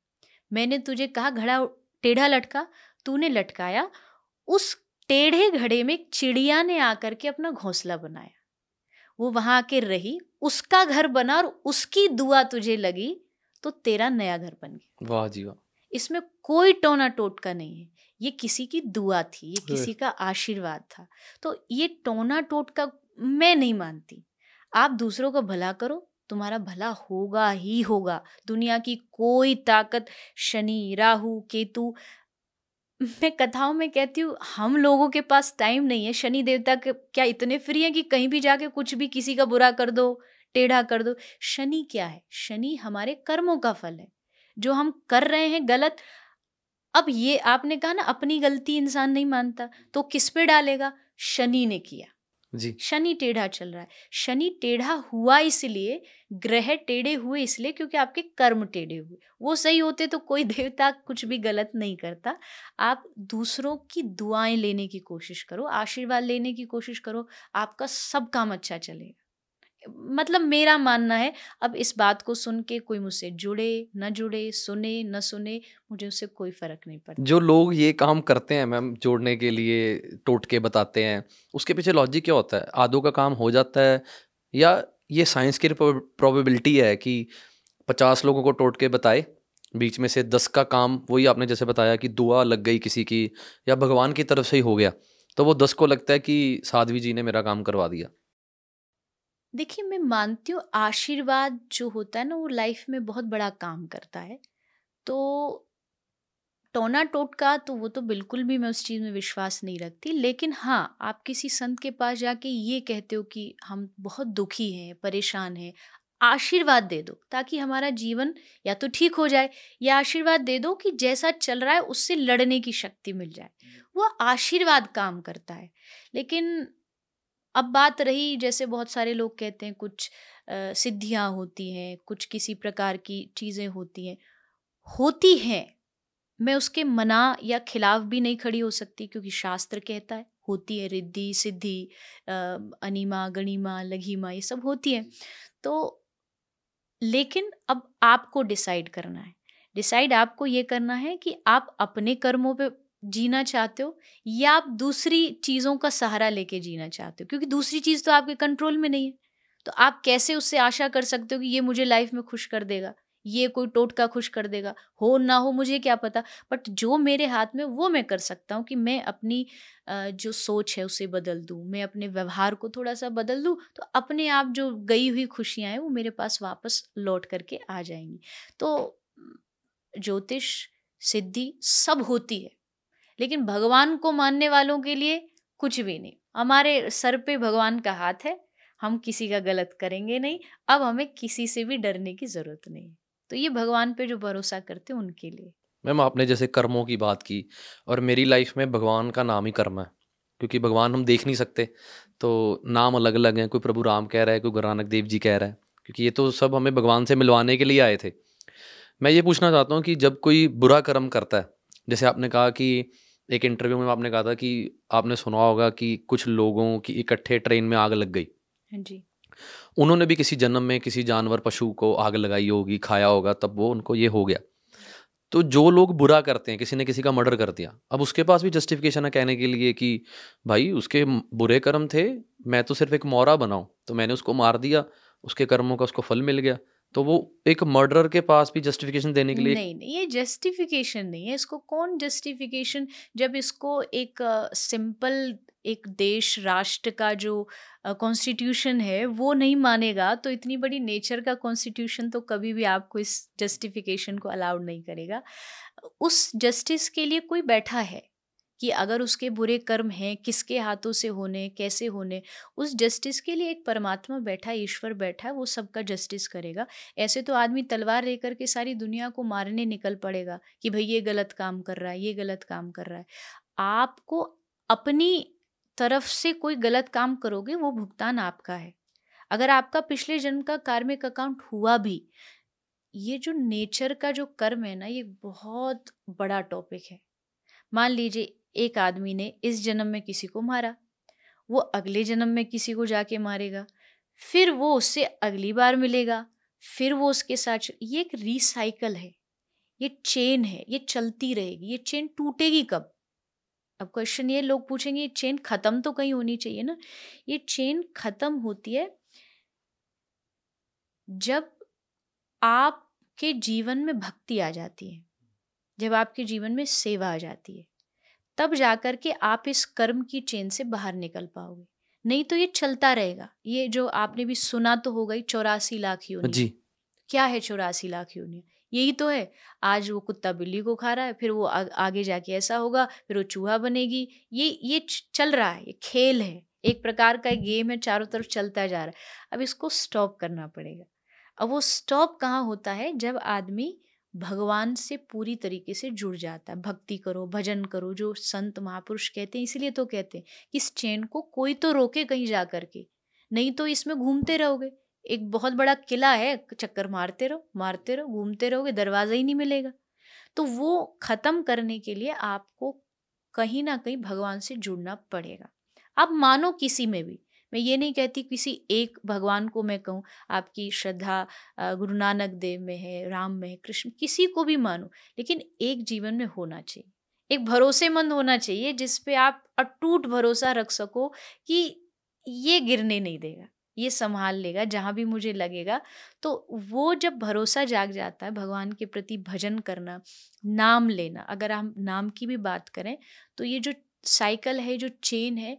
मैंने तुझे कहा घड़ा टेढ़ा लटका तूने लटकाया उस टेढ़े घड़े में चिड़िया ने आकर के अपना घोंसला बनाया। वो वहाँ आके रही उसका घर बना और उसकी दुआ तुझे लगी तो तेरा नया घर बन गया। वाह जी वाह। इसमें कोई टोना टोटका नहीं है। ये किसी की दुआ थी ये किसी का आशीर्वाद था। तो ये टोना टोट का मैं नहीं मानती। आप दूसरों का भला करो तुम्हारा भला होगा ही होगा। दुनिया की कोई ताकत शनि राहु केतु मैं कथाओं में कहती हूँ हम लोगों के पास टाइम नहीं है। शनि देवता के क्या इतने फ्री हैं कि कहीं भी जाके कुछ भी किसी का बुरा कर दो टेढ़ा कर दो। शनि क्या है? शनि हमारे कर्मों का फल है। जो हम कर रहे हैं गलत अब ये आपने कहा ना अपनी गलती इंसान नहीं मानता तो किस पे डालेगा? शनि ने किया। जी। शनि टेढ़ा चल रहा है। शनि टेढ़ा हुआ इसलिए ग्रह टेढ़े हुए इसलिए क्योंकि आपके कर्म टेढ़े हुए। वो सही होते तो कोई देवता कुछ भी गलत नहीं करता। आप दूसरों की दुआएँ लेने की कोशिश करो आशीर्वाद लेने की कोशिश करो आपका सब काम अच्छा चलेगा। मतलब मेरा मानना है, अब इस बात को सुन के कोई मुझसे जुड़े, न जुड़े, सुने, न सुने, मुझे उससे कोई फ़र्क नहीं पड़ता। जो लोग ये काम करते हैं मैम, जोड़ने के लिए, टोटके बताते हैं, उसके पीछे लॉजिक क्या होता है? आधों का काम हो जाता है, या ये साइंस की प्रोबेबिलिटी है कि पचास लोगों को टोटके बताए, बीच में से दस का काम, वही आपने जैसे बताया कि दुआ लग गई किसी की, या भगवान की तरफ़ से ही हो गया तो वो दस को लगता है कि साध्वी जी ने मेरा काम करवा दिया। देखिए मैं मानती हूँ आशीर्वाद जो होता है ना वो लाइफ में बहुत बड़ा काम करता है। तो टोना टोटका तो वो तो बिल्कुल भी मैं उस चीज़ में विश्वास नहीं रखती। लेकिन हाँ आप किसी संत के पास जाके ये कहते हो कि हम बहुत दुखी हैं परेशान हैं आशीर्वाद दे दो ताकि हमारा जीवन या तो ठीक हो जाए या आशीर्वाद दे दो कि जैसा चल रहा है उससे लड़ने की शक्ति मिल जाए। वो आशीर्वाद काम करता है। लेकिन अब बात रही जैसे बहुत सारे लोग कहते हैं कुछ सिद्धियाँ होती हैं, कुछ किसी प्रकार की चीज़ें होती हैं। होती हैं। मैं उसके मना या खिलाफ भी नहीं खड़ी हो सकती क्योंकि शास्त्र कहता है, होती है रिद्धि, सिद्धि अनिमा, गणिमा, लघिमा, ये सब होती है। तो लेकिन अब आपको डिसाइड करना है। डिसाइड आपको ये करना है कि आप अपने कर्मों पे जीना चाहते हो या आप दूसरी चीज़ों का सहारा लेके जीना चाहते हो? क्योंकि दूसरी चीज़ तो आपके कंट्रोल में नहीं है। तो आप कैसे उससे आशा कर सकते हो कि ये मुझे लाइफ में खुश कर देगा? ये कोई टोटका खुश कर देगा? हो ना हो मुझे क्या पता? बट जो मेरे हाथ में, वो मैं कर सकता हूँ कि मैं अपनी जो सोच है उसे बदल दूँ। मैं अपने व्यवहार को थोड़ा सा बदल दूँ तो अपने आप जो गई हुई खुशियाँ हैं, वो मेरे पास वापस लौट करके आ जाएँगी। तो ज्योतिष, सिद्धि सब होती है। लेकिन भगवान को मानने वालों के लिए कुछ भी नहीं। हमारे सर पे भगवान का हाथ है, हम किसी का गलत करेंगे नहीं, अब हमें किसी से भी डरने की ज़रूरत नहीं। तो ये भगवान पे जो भरोसा करते हैं, उनके लिए। मैम, आपने जैसे कर्मों की बात की, और मेरी लाइफ में भगवान का नाम ही कर्म है, क्योंकि भगवान हम देख नहीं सकते। तो नाम अलग अलग हैं, कोई प्रभु राम कह रहा है, कोई गुरु नानक देव जी कह रहा है, क्योंकि ये तो सब हमें भगवान से मिलवाने के लिए आए थे। मैं ये पूछना चाहता हूँ कि जब कोई बुरा कर्म करता है, जैसे आपने कहा कि एक इंटरव्यू में आपने कहा था कि आपने सुना होगा कि कुछ लोगों की इकट्ठे ट्रेन में आग लग गई। हाँ जी। उन्होंने भी किसी जन्म में किसी जानवर पशु को आग लगाई होगी खाया होगा तब वो उनको ये हो गया। तो जो लोग बुरा करते हैं किसी ने किसी का मर्डर कर दिया अब उसके पास भी जस्टिफिकेशन है कहने के लिए कि भाई उसके बुरे कर्म थे मैं तो सिर्फ़ एक मौरा बनाऊँ तो मैंने उसको मार दिया उसके कर्मों का उसको फल मिल गया। तो वो एक मर्डर के पास भी जस्टिफिकेशन देने के लिए नहीं नहीं, ये जस्टिफिकेशन नहीं है। इसको कौन जस्टिफिकेशन जब इसको एक सिंपल एक देश, राष्ट्र का जो कॉन्स्टिट्यूशन है, वो नहीं मानेगा तो इतनी बड़ी नेचर का कॉन्स्टिट्यूशन तो कभी भी आपको इस जस्टिफिकेशन को अलाउड नहीं करेगा। उस जस्टिस के लिए कोई बैठा है। कि अगर उसके बुरे कर्म हैं, किसके हाथों से होने, कैसे होने, उस जस्टिस के लिए एक परमात्मा बैठा है ईश्वर बैठा है, वो सबका जस्टिस करेगा। ऐसे तो आदमी तलवार लेकर के सारी दुनिया को मारने निकल पड़ेगा कि भाई ये गलत काम कर रहा है, ये गलत काम कर रहा है। आपको अपनी तरफ़ से कोई गलत काम करोगे, वो भुगतान आपका है। अगर आपका पिछले जन्म का कार्मिक अकाउंट हुआ भी, ये जो नेचर का जो कर्म है ना, ये बहुत बड़ा टॉपिक है। मान लीजिए एक आदमी ने इस जन्म में किसी को मारा। वो अगले जन्म में किसी को जाके मारेगा। फिर वो उससे अगली बार मिलेगा। फिर वो उसके साथ ये एक रिसाइकल है। ये चेन है। ये चलती रहेगी। ये चेन टूटेगी कब? अब क्वेश्चन ये लोग पूछेंगे, ये चेन खत्म तो कहीं होनी चाहिए ना? ये चेन खत्म होती है जब आपके जीवन में भक्ति आ जाती है। जब आपके जीवन में सेवा आ जाती है। तब जा कर के आप इस कर्म की चेन से बाहर निकल पाओगे। नहीं तो ये चलता रहेगा। ये जो आपने भी सुना तो हो गई चौरासी लाख योनि जी। क्या है चौरासी लाख योनि यही तो है। आज वो कुत्ता बिल्ली को खा रहा है फिर वो आ, आगे जाके ऐसा होगा फिर वो चूहा बनेगी। ये ये चल रहा है ये खेल है। एक प्रकार का एक गेम है चारों तरफ़ चलता जा रहा है। अब इसको स्टॉप करना पड़ेगा। अब वो स्टॉप कहाँ होता है? जब आदमी भगवान से पूरी तरीके से जुड़ जाता है। भक्ति करो, भजन करो, जो संत महापुरुष कहते हैं, इसलिए तो कहते हैं कि इस चेन को कोई तो रोके कहीं जा करके, नहीं तो इसमें घूमते रहोगे। एक बहुत बड़ा किला है, चक्कर मारते रहो मारते रहो, घूमते रहोगे, दरवाज़ा ही नहीं मिलेगा। तो वो ख़त्म करने के लिए आपको कहीं ना कहीं भगवान से जुड़ना पड़ेगा। अब मानो किसी में भी मैं ये नहीं कहती किसी एक भगवान को मैं कहूँ, आपकी श्रद्धा गुरु नानक देव में है, राम में है, कृष्ण, किसी को भी मानो, लेकिन एक जीवन में होना चाहिए। एक भरोसेमंद होना चाहिए जिस पे आप अटूट भरोसा रख सको कि ये गिरने नहीं देगा, ये संभाल लेगा, जहाँ भी मुझे लगेगा। तो वो जब भरोसा जाग जाता है भगवान के प्रति भजन करना, नाम लेना, अगर हम नाम की भी बात करें तो ये जो साइकिल है, जो चेन है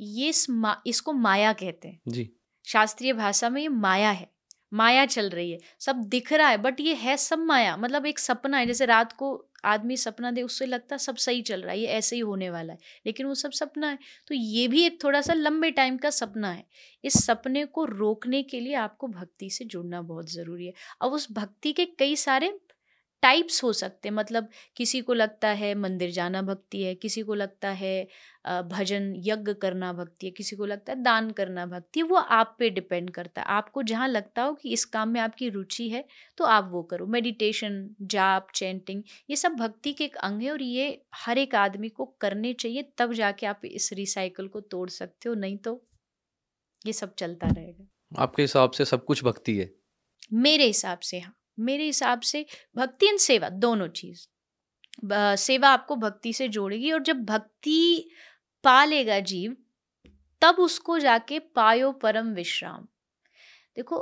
ये इस मा, इसको माया कहते हैं। जी। शास्त्रीय भाषा में ये माया है। माया चल रही है। सब दिख रहा है बट ये है सब माया। मतलब एक सपना है जैसे रात को आदमी सपना दे उससे लगता है सब सही चल रहा है ये ऐसे ही होने वाला है। लेकिन वो सब सपना है। तो ये भी एक थोड़ा सा लंबे टाइम का सपना है। इस सपने को रोकने के लिए आपको भक्ति से जुड़ना बहुत ज़रूरी है। अब उस भक्ति के कई सारे टाइप्स हो सकते हैं। मतलब किसी को लगता है मंदिर जाना भक्ति है किसी को लगता है भजन यज्ञ करना भक्ति है किसी को लगता है दान करना भक्ति है वो आप पे डिपेंड करता है। आपको जहाँ लगता हो कि इस काम में आपकी रुचि है तो आप वो करो। मेडिटेशन जाप चैंटिंग ये सब भक्ति के एक अंग है और ये हर एक आदमी को करने चाहिए तब जाके आप इस रिसाइकल को तोड़ सकते हो नहीं तो ये सब चलता रहेगा। आपके हिसाब से सब कुछ भक्ति है? मेरे हिसाब से हाँ। मेरे हिसाब से भक्ति एंड सेवा दोनों चीज़। सेवा आपको भक्ति से जोड़ेगी और जब भक्ति पा लेगा जीव तब उसको जाके पायो परम विश्राम। देखो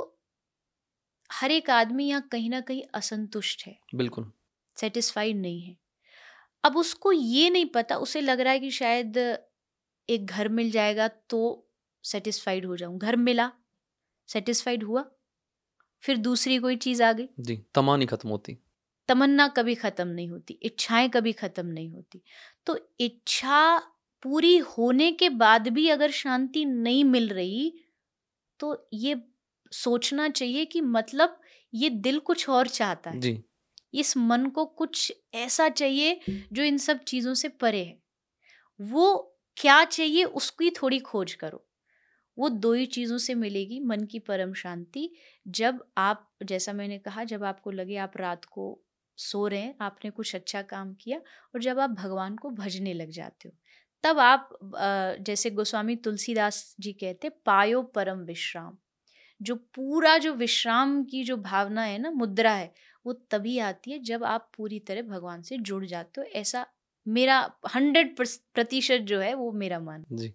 हर एक आदमी यहाँ कहीं ना कहीं असंतुष्ट है। बिल्कुल। सेटिस्फाइड नहीं है। अब उसको ये नहीं पता उसे लग रहा है कि शायद एक घर मिल जाएगा तो सेटिस्फाइड हो जाऊँ। घर मिला सेटिस्फाइड हुआ फिर दूसरी कोई चीज़ आ गई। जी तमा नहीं खत्म होती। तमन्ना कभी ख़त्म नहीं होती इच्छाएँ कभी ख़त्म नहीं होती। तो इच्छा पूरी होने के बाद भी अगर शांति नहीं मिल रही तो ये सोचना चाहिए कि मतलब ये दिल कुछ और चाहता है। जी। इस मन को कुछ ऐसा चाहिए जो इन सब चीज़ों से परे है। वो क्या चाहिए उसकी थोड़ी खोज करो। वो दो ही चीज़ों से मिलेगी, मन की परम शांति। जब आप, जैसा मैंने कहा, जब आपको लगे आप रात को सो रहे हैं, आपने कुछ अच्छा काम किया और जब आप भगवान को भजने लग जाते हो, तब आप जैसे गोस्वामी तुलसीदास जी कहते पायो परम विश्राम। जो पूरा जो विश्राम की जो भावना है ना, मुद्रा है, वो तभी आती है जब आप पूरी तरह भगवान से जुड़ जाते हो। ऐसा मेरा हंड्रेड प्रतिशत जो है वो मेरा मन जी।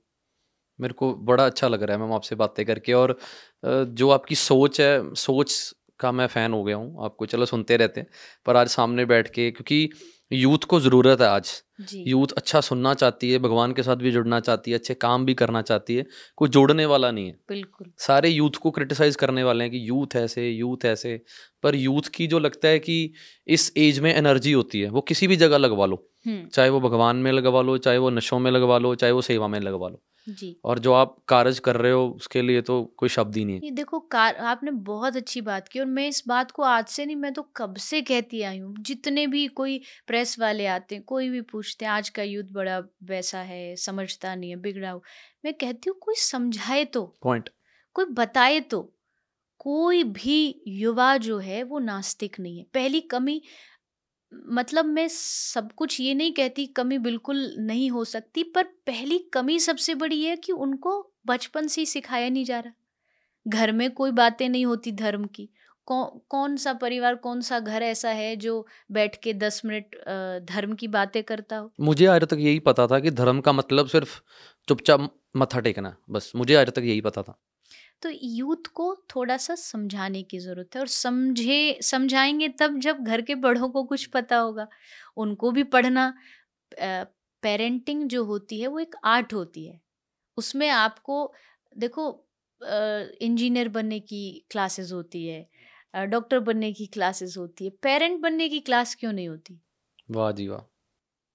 मेरे को बड़ा अच्छा लग रहा है, मैम आपसे बातें करके और जो आपकी सोच है, सोच का मैं फ़ैन हो गया हूँ, आपको चलो सुनते रहते हैं, पर आज सामने बैठ के, क्योंकि यूथ को ज़रूरत है आज। यूथ अच्छा सुनना चाहती है भगवान के साथ भी जुड़ना चाहती है अच्छे काम भी करना चाहती है कोई जोड़ने वाला नहीं है। बिल्कुल। सारे यूथ को क्रिटिसाइज करने वाले हैं कि यूथ ऐसे यूथ ऐसे पर यूथ की जो लगता है कि इस एज में एनर्जी होती है वो किसी भी जगह लगवा लो। हम्म। चाहे वो भगवान में लगवा लो चाहे वो नशों में लगवा लो चाहे वो सेवा में लगवा लो। जी। और जो आप कार्य कर रहे हो उसके लिए तो कोई शब्द ही नहीं है। ये देखो कार आपने बहुत अच्छी बात की और मैं इस बात को आज से नहीं मैं तो कब से कहती आई हूँ जितने भी कोई प्रेस वाले आते हैं कोई भी पूछते हैं आज का युद्ध बड़ा वैसा है समझता नहीं है बिगड़ा हो। मैं कहती हूँ कोई समझाए तो पॉइंट कोई बताए तो कोई भी युवा जो है वो नास्तिक नहीं है। पहली कमी मतलब मैं सब कुछ ये नहीं कहती कमी बिल्कुल नहीं हो सकती पर पहली कमी सबसे बड़ी है कि उनको बचपन से ही सिखाया नहीं जा रहा। घर में कोई बातें नहीं होती धर्म की। कौ, कौन सा परिवार कौन सा घर ऐसा है जो बैठ के दस मिनट धर्म की बातें करता हो? मुझे आज तक यही पता था कि धर्म का मतलब सिर्फ़ चुपचाप मत्था टेकना बस मुझे आज तक यही पता था। तो यूथ को थोड़ा सा समझाने की ज़रूरत है और समझे समझाएँगे तब जब घर के बड़ों को कुछ पता होगा। उनको भी पढ़ना पेरेंटिंग जो होती है वो एक आर्ट होती है। उसमें आपको देखो इंजीनियर बनने की क्लासेस होती है डॉक्टर बनने की क्लासेस होती है। पेरेंट बनने की क्लास क्यों नहीं होती? वाह जी वाह।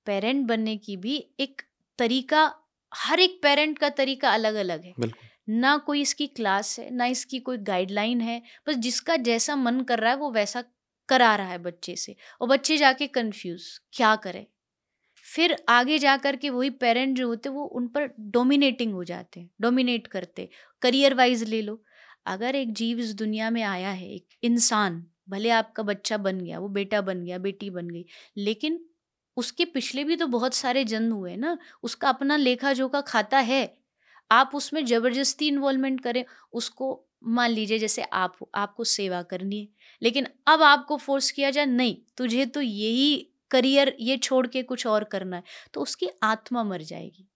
पेरेंट बनने की भी एक तरीका हर एक पेरेंट का तरीका अलग अलग है ना कोई इसकी क्लास है ना इसकी कोई गाइडलाइन है बस जिसका जैसा मन कर रहा है वो वैसा करा रहा है बच्चे से। और बच्चे जाके कंफ्यूज क्या करे? फिर आगे जा कर के वही पेरेंट जो होते वो उन पर डोमिनेटिंग हो जाते हैं डोमिनेट करते करियर वाइज ले लो अगर एक जीव इस दुनिया में आया है, एक इंसान, भले आपका बच्चा बन गया, वो बेटा बन गया, बेटी बन गई, लेकिन उसके पिछले भी तो बहुत सारे जन्म हुए ना, उसका अपना लेखा जोखा खाता है, आप उसमें ज़बरदस्ती इन्वॉल्वमेंट करें, उसको मान लीजिए जैसे आप आपको सेवा करनी है, लेकिन अब आपको फोर्स किया जाए, नहीं, तुझे तो यही करियर ये छोड़ के कुछ और करना है तो उसकी आत्मा मर जाएगी,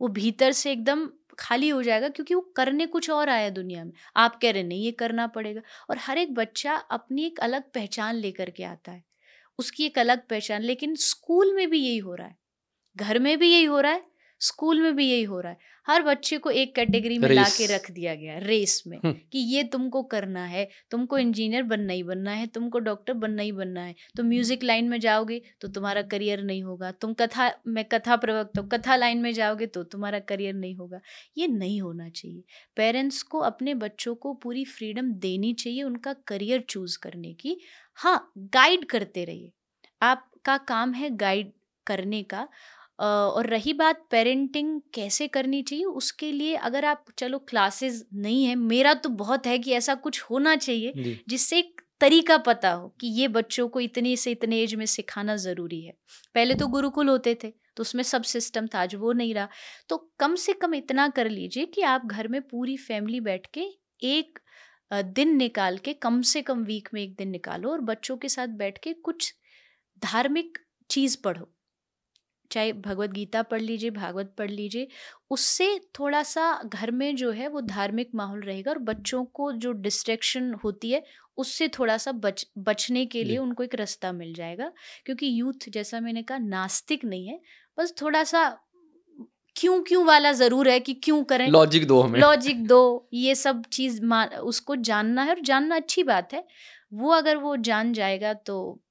वो भीतर से एकदम खाली हो जाएगा क्योंकि वो करने कुछ और आया दुनिया में। आप कह रहे नहीं, ये करना पड़ेगा। और हर एक बच्चा अपनी एक अलग पहचान लेकर के आता है। उसकी एक अलग पहचान, लेकिन स्कूल में भी यही हो रहा है। घर में भी यही हो रहा है स्कूल में भी यही हो रहा है। हर बच्चे को एक कैटेगरी में ला के रख दिया गया रेस में हम्म। कि ये तुमको करना है तुमको इंजीनियर बनना ही बनना है तुमको डॉक्टर बनना ही बनना है। तुम म्यूज़िक लाइन में जाओगे तो तुम्हारा करियर नहीं होगा तुम कथा मैं कथा प्रवक्ता हूँ कथा लाइन में जाओगे तो तुम्हारा करियर नहीं होगा। ये नहीं होना चाहिए। पेरेंट्स को अपने बच्चों को पूरी फ्रीडम देनी चाहिए उनका करियर चूज़ करने की। हाँ गाइड करते रहिए। आपका काम है गाइड करने का। और रही बात पेरेंटिंग कैसे करनी चाहिए उसके लिए अगर आप चलो क्लासेस नहीं है मेरा तो बहुत है कि ऐसा कुछ होना चाहिए जिससे एक तरीका पता हो कि ये बच्चों को इतनी से इतने एज में सिखाना ज़रूरी है। पहले तो गुरुकुल होते थे तो उसमें सब सिस्टम था आज वो नहीं रहा। तो कम से कम इतना कर लीजिए कि आप घर में पूरी फैमिली बैठ के एक दिन निकाल के कम से कम वीक में एक दिन निकालो और बच्चों के साथ बैठ के कुछ धार्मिक चीज़ पढ़ो। चाहे भगवत गीता पढ़ लीजिए भागवत पढ़ लीजिए उससे थोड़ा सा घर में जो है वो धार्मिक माहौल रहेगा और बच्चों को जो डिस्ट्रैक्शन होती है उससे थोड़ा सा बच बचने के लिए उनको एक रास्ता मिल जाएगा क्योंकि यूथ जैसा मैंने कहा नास्तिक नहीं है बस थोड़ा सा क्यों क्यों वाला ज़रूर है कि क्यों करें? लॉजिक दो हमें। लॉजिक दो ये सब चीज़ उसको जानना है और जानना अच्छी बात है वो अगर वो जान जाएगा तो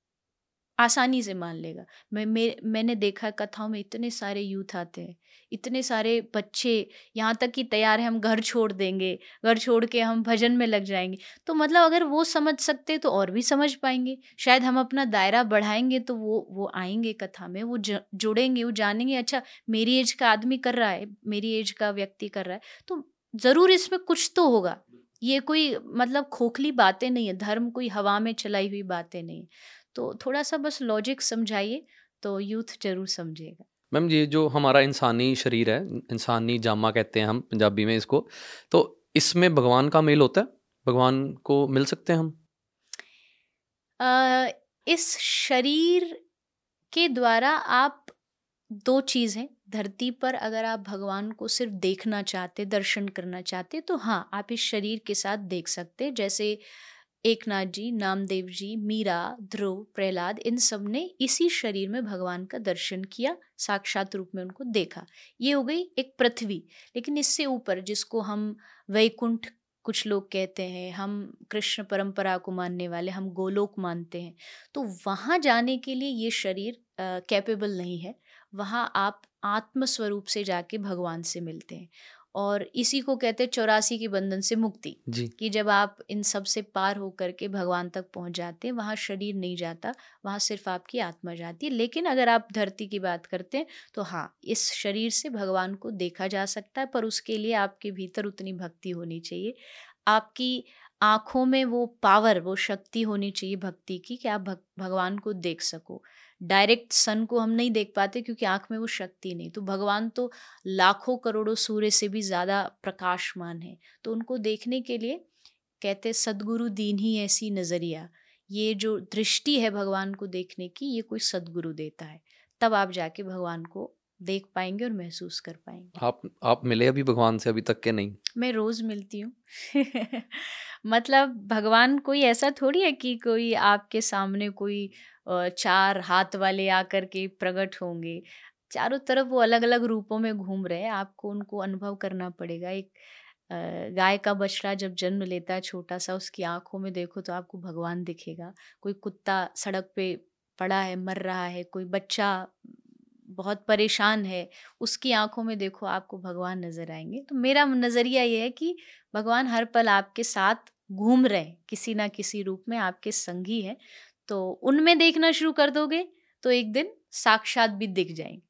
आसानी से मान लेगा। मैं, मे, मैंने देखा कथाओं में इतने सारे यूथ आते हैं, इतने सारे बच्चे यहाँ तक कि तैयार है, हम घर छोड़ देंगे, घर छोड़ के हम भजन में लग जाएँगे। तो मतलब अगर वो समझ सकते तो और भी समझ पाएँगे। शायद हम अपना दायरा बढ़ाएँगे तो वो वो आएँगे कथा में, वो जुड़ेंगे, वो जानेंगे अच्छा मेरी एज का आदमी कर रहा है, मेरी एज का व्यक्ति कर रहा है तो ज़रूर इसमें कुछ तो होगा। ये कोई मतलब खोखली बातें नहीं है, धर्म कोई हवा में चलाई हुई बातें नहीं तो थोड़ा सा बस लॉजिक समझाइए तो यूथ ज़रूर समझेगा। मैम ये जो हमारा इंसानी शरीर है इंसानी जामा कहते हैं हम पंजाबी में इसको तो इसमें भगवान का मेल होता है? भगवान को मिल सकते हैं हम? आ, इस शरीर के द्वारा आप दो चीज़ हैं धरती पर अगर आप भगवान को सिर्फ़ देखना चाहते दर्शन करना चाहते तो हाँ आप इस शरीर के साथ देख सकते जैसे एकनाथ जी, नामदेव जी, मीरा, ध्रुव, प्रहलाद, इन सबने इसी शरीर में भगवान का दर्शन किया, साक्षात रूप में उनको देखा। ये हो गई एक पृथ्वी। लेकिन इससे ऊपर जिसको हम वैकुंठ कुछ लोग कहते हैं, हम कृष्ण परंपरा को मानने वाले, हम गोलोक मानते हैं तो वहाँ जाने के लिए ये शरीर कैपेबल नहीं है। वहाँ आप आत्मस्वरूप से जाके भगवान से मिलते हैं। और इसी को कहते हैं चौरासी के बंधन से मुक्ति जी। कि जब आप इन सबसे पार होकर के भगवान तक पहुँच जाते हैं वहाँ शरीर नहीं जाता वहाँ सिर्फ़ आपकी आत्मा जाती है। लेकिन अगर आप धरती की बात करते हैं तो हाँ इस शरीर से भगवान को देखा जा सकता है पर उसके लिए आपके भीतर उतनी भक्ति होनी चाहिए। आपकी आँखों में वो पावर वो शक्ति होनी चाहिए भक्ति की कि आप भगवान को देख सको। डायरेक्ट सन को हम नहीं देख पाते क्योंकि आँख में वो शक्ति नहीं। तो भगवान तो लाखों करोड़ों सूर्य से भी ज़्यादा प्रकाशमान है। तो उनको देखने के लिए कहते सदगुरु दीन ही ऐसी नज़रिया। ये जो दृष्टि है भगवान को देखने की, ये कोई सदगुरु देता है। तब आप जाके भगवान को देख पाएँगे और महसूस कर पाएँगे। आप आप मिले अभी भगवान से अभी तक के नहीं? मैं रोज़ मिलती हूँ। मतलब भगवान कोई ऐसा थोड़ी है कि कोई आपके सामने कोई चार हाथ वाले आकर के प्रकट होंगे? चारों तरफ़ वो अलग अलग रूपों में घूम रहे हैं। आपको उनको अनुभव करना पड़ेगा। एक गाय का बछड़ा जब जन्म लेता है छोटा सा उसकी आँखों में देखो तो आपको भगवान दिखेगा। कोई कुत्ता सड़क पे पड़ा है मर रहा है कोई बच्चा बहुत परेशान है, उसकी आँखों में देखो आपको भगवान नज़र आएँगे। तो मेरा नज़रिया ये है कि भगवान हर पल आपके साथ घूम रहे किसी ना किसी रूप में आपके संगी हैं तो उनमें देखना शुरू कर दोगे तो एक दिन साक्षात भी दिख जाएँगे।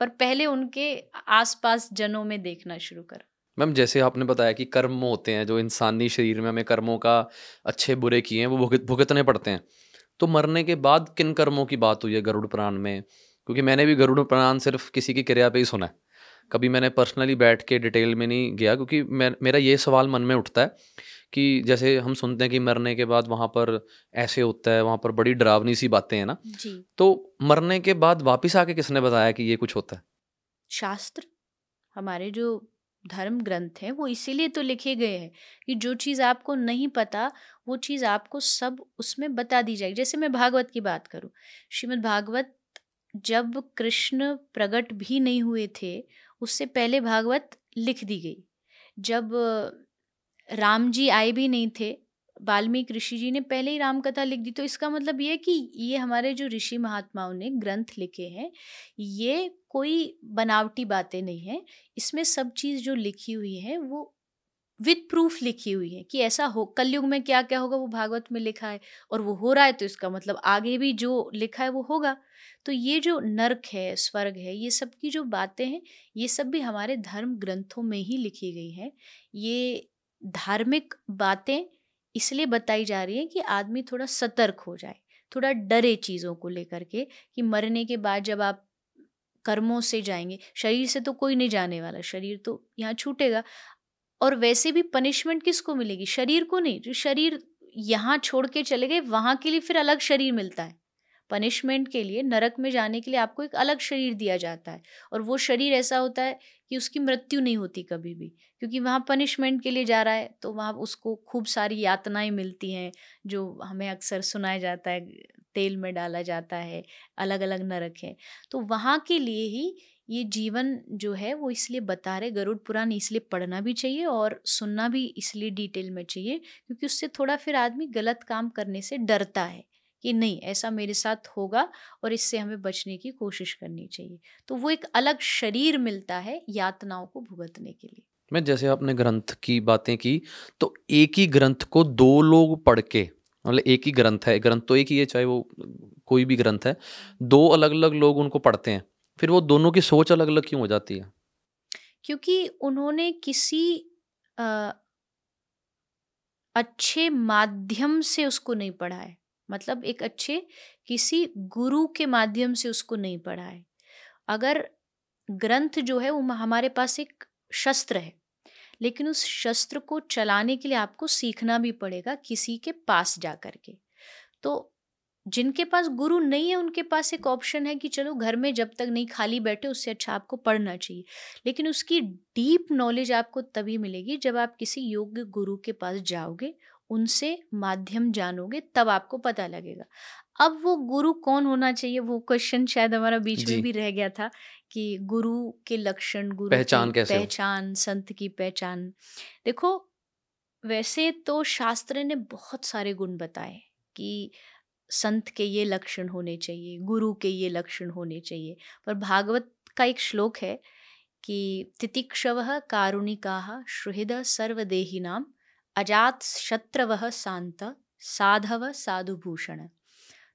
पर पहले उनके आसपास जनों में देखना शुरू करो। मैम, जैसे आपने बताया कि कर्म होते हैं, जो इंसानी शरीर में हमें कर्मों का अच्छे बुरे किए हैं, वो भुगत, भुगतने पड़ते हैं। तो मरने के बाद किन कर्मों की बात हुई है गरुड़ पुराण में? क्योंकि मैंने भी गरुड़ पुराण सिर्फ़ किसी की क्रिया पे ही सुना है। कभी मैंने पर्सनली बैठ के डिटेल में नहीं गया क्योंकि मैं मेरा ये सवाल मन में उठता है कि जैसे हम सुनते हैं कि मरने के बाद वहाँ पर ऐसे होता है वहाँ पर बड़ी डरावनी सी बातें हैं ना। जी। तो मरने के बाद वापस आके किसने बताया कि ये कुछ होता है? शास्त्र। हमारे जो धर्म ग्रंथ हैं वो इसीलिए तो लिखे गए हैं कि जो चीज़ आपको नहीं पता वो चीज़ आपको सब उसमें बता दी जाएगी। जैसे मैं भागवत की बात करूँ श्रीमद् भागवत जब कृष्ण प्रकट भी नहीं हुए थे, उससे पहले भागवत लिख दी गई। जब राम जी आए भी नहीं थे, वाल्मीकि ऋषि जी ने पहले ही राम कथा लिख दी तो इसका मतलब ये कि ये हमारे जो ऋषि महात्माओं ने ग्रंथ लिखे हैं, ये कोई बनावटी बातें नहीं हैं। इसमें सब चीज़ जो लिखी हुई है, वो विद प्रूफ लिखी हुई है कि ऐसा हो, कलयुग में क्या क्या होगा, वो भागवत में लिखा है और वो हो रहा है तो इसका मतलब आगे भी जो लिखा है वो होगा। तो ये जो नर्क है, स्वर्ग है, ये सब की जो बातें हैं, ये सब भी हमारे धर्म ग्रंथों में ही लिखी गई हैं। ये धार्मिक बातें इसलिए बताई जा रही है कि आदमी थोड़ा सतर्क हो जाए, थोड़ा डरे चीज़ों को लेकर के कि मरने के बाद जब आप कर्मों से जाएँगे, शरीर से तो कोई नहीं जाने वाला, शरीर तो यहाँ छूटेगा। और वैसे भी पनिशमेंट किसको मिलेगी? शरीर को नहीं, जो शरीर यहाँ छोड़ के चले गए, वहाँ के लिए फिर अलग शरीर मिलता है। पनिशमेंट के लिए, नरक में जाने के लिए आपको एक अलग शरीर दिया जाता है। और वो शरीर ऐसा होता है कि उसकी मृत्यु नहीं होती कभी भी, क्योंकि वहाँ पनिशमेंट के लिए जा रहा है तो वहाँ उसको खूब सारी यातनाएँ मिलती हैं, जो हमें अक्सर सुनाया जाता है, तेल में डाला जाता है अलग अलग नरक है। तो वहाँ के लिए ही ये जीवन जो है वो इसलिए बता रहे, गरुड़ पुराण इसलिए पढ़ना भी चाहिए और सुनना भी इसलिए डिटेल में चाहिए, क्योंकि उससे थोड़ा फिर आदमी गलत काम करने से डरता है कि नहीं, ऐसा मेरे साथ होगा और इससे हमें बचने की कोशिश करनी चाहिए। तो वो एक अलग शरीर मिलता है यातनाओं को भुगतने के लिए। मैं जैसे आपने ग्रंथ की बातें की तो एक ही ग्रंथ को दो लोग पढ़ के मतलब एक ही ग्रंथ है, ग्रंथ तो एक ही है, चाहे वो कोई भी ग्रंथ है, दो अलग अलग लोग उनको पढ़ते हैं। फिर वो दोनों की सोच अलग अलग क्यों हो जाती है? क्योंकि उन्होंने किसी आ, अच्छे माध्यम से उसको नहीं पढ़ा है मतलब एक अच्छे किसी गुरु के माध्यम से उसको नहीं पढ़ा है अगर ग्रंथ जो है वो हमारे पास एक शस्त्र है लेकिन उस शस्त्र को चलाने के लिए आपको सीखना भी पड़ेगा किसी के पास जा कर के। तो जिनके पास गुरु नहीं है उनके पास एक ऑप्शन है कि चलो घर में जब तक नहीं खाली बैठे उससे अच्छा आपको पढ़ना चाहिए। लेकिन उसकी डीप नॉलेज आपको तभी मिलेगी जब आप किसी योग्य गुरु के पास जाओगे उनसे माध्यम जानोगे तब आपको पता लगेगा। अब वो गुरु कौन होना चाहिए? वो क्वेश्चन शायद हमारा बीच में भी रह गया था कि गुरु के लक्षण गुरु पहचान कैसे पहचान संत की पहचान। देखो वैसे तो शास्त्र ने बहुत सारे गुण बताए कि संत के ये लक्षण होने चाहिए, गुरु के ये लक्षण होने चाहिए। पर भागवत का एक श्लोक है कि तितिक्षव कारुणिका श्रुहृद सर्वदेहिनाम अजात शत्रव शांत साधव साधुभूषण।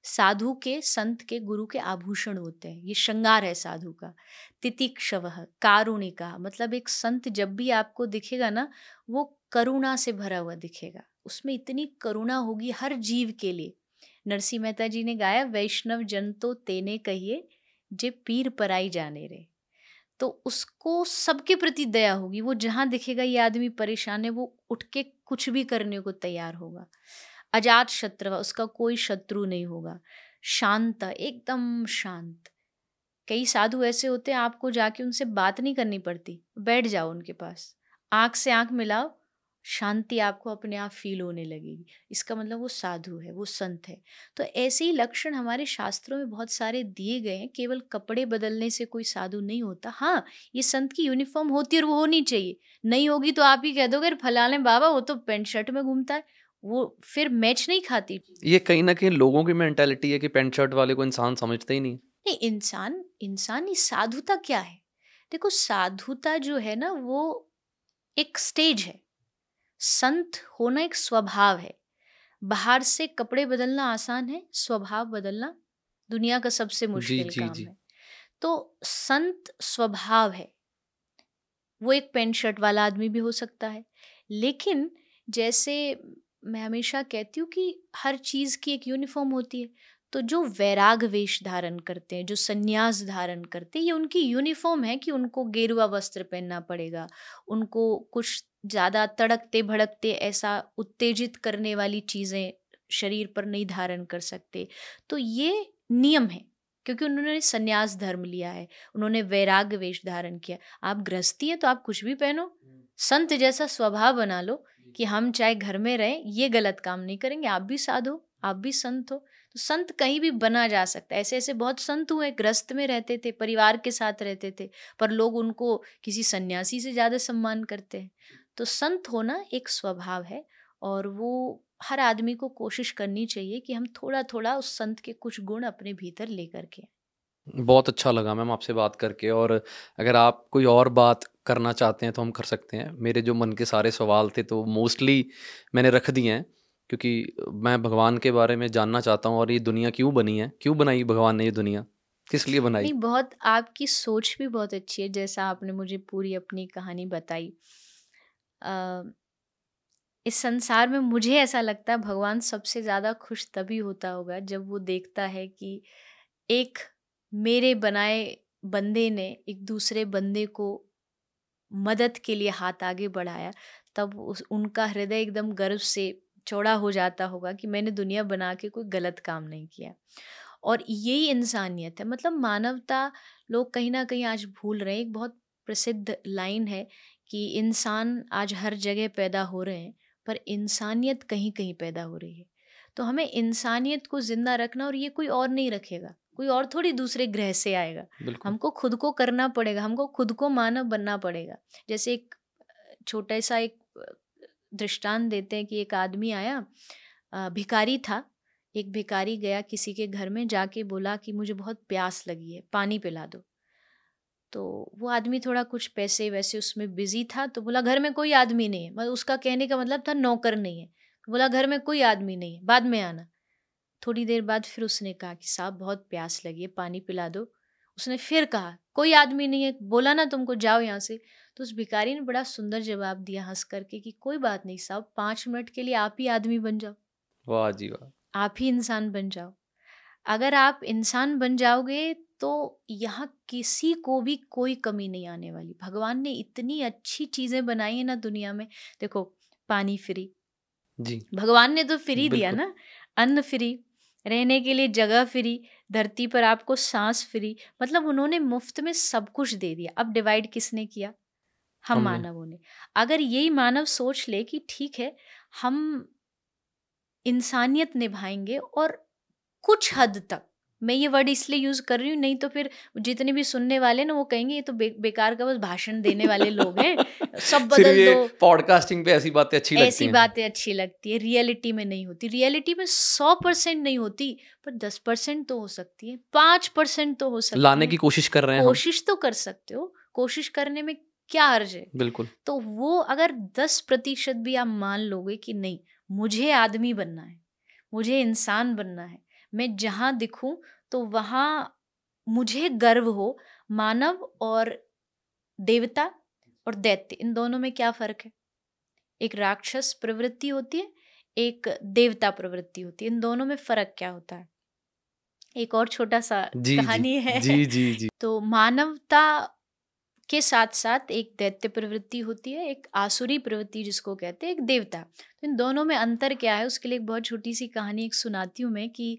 साधु के संत के गुरु के आभूषण होते हैं। ये श्रृंगार है साधु का। तितिक्षव कारुणिका मतलब एक संत जब भी आपको दिखेगा ना, वो करुणा से भरा हुआ दिखेगा। उसमें इतनी करुणा होगी हर जीव के लिए। नरसिंह मेहता जी ने गाया, वैष्णव जन तो तेने कहिए, जे पीर पराई जाने रे। तो उसको सबके प्रति दया होगी, वो जहाँ दिखेगा ये आदमी परेशान है, वो उठ के कुछ भी करने को तैयार होगा। अजात शत्रु, उसका कोई शत्रु नहीं होगा। शांत, एकदम शांत। कई साधु ऐसे होते हैं, आपको जाके उनसे बात नहीं करनी पड़ती। बैठ जाओ उनके पास। आँख से आँख मिलाओ शांति आपको अपने आप फील होने लगेगी। इसका मतलब वो साधु है वो संत है। तो ऐसे ही लक्षण हमारे शास्त्रों में बहुत सारे दिए गए हैं केवल कपड़े बदलने से कोई साधु नहीं होता। हाँ ये संत की यूनिफॉर्म होती है और वो होनी चाहिए। नहीं होगी तो आप ही कह दोगे फलाने बाबा वो तो पेंट शर्ट में घूमता है। वो फिर मैच नहीं खाती। ये कहीं ना कहीं लोगों की मेंटेलिटी है कि पेंट शर्ट वाले को इंसान समझते ही नहीं। नहीं इंसान इंसान ही साधुता क्या है? देखो साधुता जो है ना वो एक स्टेज है। संत होना एक स्वभाव है। बाहर से कपड़े बदलना आसान है स्वभाव बदलना दुनिया का सबसे मुश्किल जी, काम जी. है। तो संत स्वभाव है। वो एक पेंट शर्ट वाला आदमी भी हो सकता है। लेकिन जैसे मैं हमेशा कहती हूँ कि हर चीज़ की एक यूनिफॉर्म होती है तो जो वैराग वेश धारण करते हैं जो संन्यास धारण करते हैं ये उनकी यूनिफॉर्म है कि उनको गेरुआ वस्त्र पहनना पड़ेगा उनको कुछ ज़्यादा तड़कते, भड़कते, ऐसा उत्तेजित करने वाली चीज़ें शरीर पर नहीं धारण कर सकते। तो ये नियम है, क्योंकि उन्होंने संन्यास धर्म लिया है, उन्होंने वैराग्य वेश धारण किया। आप गृहस्थी हैं तो आप कुछ भी पहनो, संत जैसा स्वभाव बना लो कि हम चाहे घर में रहें, ये गलत काम नहीं करेंगे, आप भी साधो आप भी संत हो। तो संत कहीं भी बना जा सकता है। ऐसे ऐसे बहुत संत हुए, ग्रस्त में रहते थे, परिवार के साथ रहते थे, पर लोग उनको किसी सन्यासी से ज़्यादा सम्मान करते हैं। तो संत होना एक स्वभाव है और वो हर आदमी को कोशिश करनी चाहिए कि हम थोड़ा थोड़ा उस संत के कुछ गुण अपने भीतर लेकर के बहुत अच्छा लगा मैम आपसे बात करके और अगर आप कोई और बात करना चाहते हैं तो हम कर सकते हैं। मेरे जो मन के सारे सवाल थे तो मोस्टली मैंने रख दिए हैं क्योंकि मैं भगवान के बारे में जानना चाहता हूँ और ये दुनिया क्यों बनी है? क्यों बनाई भगवान ने ये दुनिया? किस लिए बनाई? नहीं बहुत आपकी सोच भी बहुत अच्छी है जैसा आपने मुझे पूरी अपनी कहानी बताई। इस संसार में मुझे ऐसा लगता है भगवान सबसे ज़्यादा खुश तभी होता होगा जब वो देखता है कि एक मेरे बनाए बंदे ने एक दूसरे बंदे को मदद के लिए हाथ आगे बढ़ाया, तब उस, उनका हृदय एकदम गर्व से चौड़ा हो जाता होगा कि मैंने दुनिया बना के कोई गलत काम नहीं किया। और यही इंसानियत है मतलब मानवता लोग कहीं ना कहीं आज भूल रहे हैं, एक बहुत प्रसिद्ध लाइन है कि इंसान आज हर जगह पैदा हो रहे हैं पर इंसानियत कहीं कहीं पैदा हो रही है। तो हमें इंसानियत को ज़िंदा रखना और ये कोई और नहीं रखेगा कोई और थोड़ी दूसरे ग्रह से आएगा। हमको खुद को करना पड़ेगा हमको खुद को मानव बनना पड़ेगा। जैसे एक छोटा सा एक दृष्टांत देते हैं कि एक आदमी आया भिकारी था एक भिकारी गया किसी के घर में जाके बोला कि मुझे बहुत प्यास लगी है पानी पिला दो। तो वो आदमी थोड़ा कुछ पैसे वैसे उसमें बिज़ी था तो बोला घर में कोई आदमी नहीं है। मतलब उसका कहने का मतलब था नौकर नहीं है। तो बोला घर में कोई आदमी नहीं है बाद में आना। थोड़ी देर बाद फिर उसने कहा कि साहब बहुत प्यास लगी है पानी पिला दो। उसने फिर कहा कोई आदमी नहीं है बोला ना तुमको जाओ यहाँ से। तो उस भिकारी ने बड़ा सुंदर जवाब दिया हंस करके कि कोई बात नहीं साहब पाँच मिनट के लिए आप ही आदमी बन जाओ। वाह जी वाह। आप ही इंसान बन जाओ। अगर आप इंसान बन जाओगे तो यहाँ किसी को भी कोई कमी नहीं आने वाली। भगवान ने इतनी अच्छी चीज़ें बनाई है ना दुनिया में। देखो पानी फ्री। जी। भगवान ने तो फ्री दिया ना। अन्न फ्री रहने के लिए जगह फ्री धरती पर आपको सांस फ्री। मतलब उन्होंने मुफ़्त में सब कुछ दे दिया। अब डिवाइड किसने किया? हम। मानवों ने। अगर यही मानव सोच ले कि ठीक है हम इंसानियत निभाएँगे और कुछ हद तक मैं ये वर्ड इसलिए यूज़ कर रही हूँ नहीं तो फिर जितने भी सुनने वाले ना वो कहेंगे ये तो बे, बेकार का बस भाषण देने वाले लोग हैं सब बदल दो। पॉडकास्टिंग पे ऐसी बातें अच्छी लगती ऐसी बातें अच्छी लगती है रियलिटी में नहीं होती। रियलिटी में सौ परसेंट नहीं होती पर दस परसेंट तो हो सकती है पाँच परसेंट तो हो सकती लाने है। की कोशिश कर रहे हैं कोशिश तो कर सकते हो कोशिश करने में क्या अर्ज़ है? बिल्कुल। तो वो अगर दस प्रतिशत भी आप मान लोगे कि नहीं मुझे आदमी बनना है मुझे इंसान बनना है मैं जहाँ दिखूं तो वहाँ मुझे गर्व हो मानव और देवता और दैत्य इन दोनों में क्या फ़र्क है? एक राक्षस प्रवृत्ति होती है एक देवता प्रवृत्ति होती है इन दोनों में फ़र्क क्या होता है? एक और छोटा सा जी कहानी जी है। जी जी जी। तो मानवता के साथ साथ एक दैत्य प्रवृत्ति होती है एक आसुरी प्रवृत्ति जिसको कहते हैं एक देवता। तो इन दोनों में अंतर क्या है? उसके लिए एक बहुत छोटी सी कहानी एक सुनाती हूँ मैं कि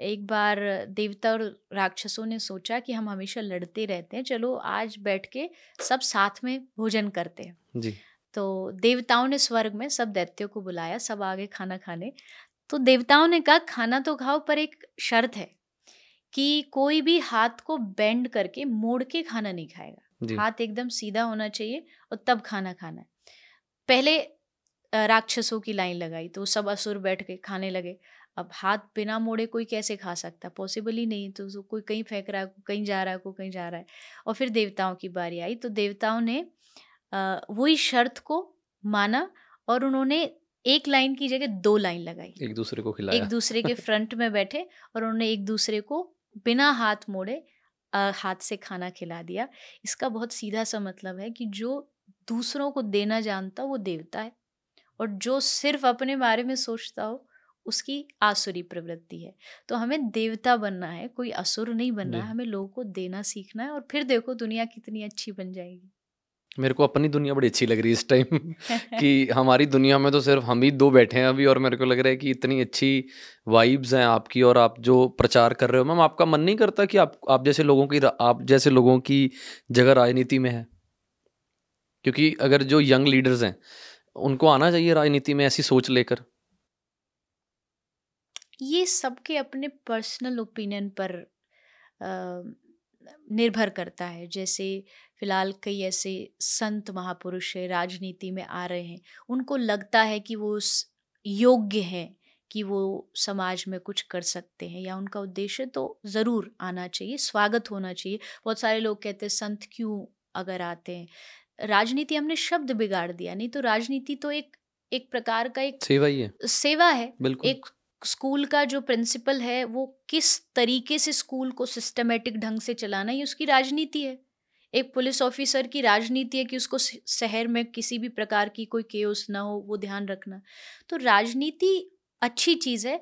एक बार देवता और राक्षसों ने सोचा कि हम हमेशा लड़ते रहते हैं चलो आज बैठ के सब साथ में भोजन करते हैं। जी। तो देवताओं ने स्वर्ग में सब दैत्यों को बुलाया सब आगे खाना खाने। तो देवताओं ने कहा खाना तो खाओ पर एक शर्त है कि कोई भी हाथ को बेंड करके मोड़ के खाना नहीं खाएगा। हाथ एकदम सीधा होना चाहिए और तब खाना खाना है। पहले राक्षसों की लाइन लगाई तो सब असुर बैठ के खाने लगे। अब हाथ बिना मोड़े कोई कैसे खा सकता? पॉसिबल ही नहीं तो कोई कहीं फेंक रहा है कहीं जा रहा है कोई कहीं जा रहा है। और फिर देवताओं की बारी आई तो देवताओं ने वही शर्त को माना और उन्होंने एक लाइन की जगह दो लाइन लगाई। एक दूसरे को खिलाया। एक दूसरे के फ्रंट में बैठे और उन्होंने एक दूसरे को बिना हाथ मोड़े हाथ से खाना खिला दिया। इसका बहुत सीधा सा मतलब है कि जो दूसरों को देना जानता वो देवता है और जो सिर्फ़ अपने बारे में सोचता हो उसकी आसुरी प्रवृत्ति है। तो हमें देवता बनना है कोई असुर नहीं बनना है हमें लोगों को देना सीखना है और फिर देखो दुनिया कितनी अच्छी बन जाएगी। मेरे को अपनी दुनिया बड़ी अच्छी लग रही है इस टाइम कि हमारी दुनिया में तो सिर्फ़ हम ही दो बैठे हैं अभी और मेरे को लग रहा है कि इतनी अच्छी वाइब्स हैं आपकी और आप जो प्रचार कर रहे हो। मैम आपका मन नहीं करता कि आप आप जैसे लोगों की आप जैसे लोगों की जगह राजनीति में है? क्योंकि अगर जो यंग लीडर्स हैं उनको आना चाहिए राजनीति में ऐसी सोच लेकर। ये सबके अपने पर्सनल ओपिनियन पर अ, निर्भर करता है। जैसे फ़िलहाल कई ऐसे संत महापुरुष है राजनीति में आ रहे हैं उनको लगता है कि वो योग्य हैं कि वो समाज में कुछ कर सकते हैं या उनका उद्देश्य तो ज़रूर आना चाहिए स्वागत होना चाहिए। बहुत सारे लोग कहते हैं संत क्यों अगर आते हैं? राजनीति हमने शब्द बिगाड़ दिया नहीं तो राजनीति तो एक एक प्रकार का एक सेवा ही है। सेवा है बिल्कुल। एक स्कूल का जो प्रिंसिपल है, वो किस तरीके से स्कूल को सिस्टमेटिक ढंग से चलाना ये उसकी राजनीति है। एक पुलिस ऑफिसर की राजनीति है कि उसको शहर में किसी भी प्रकार की कोई केस ना हो, वो ध्यान रखना। तो राजनीति अच्छी चीज़ है,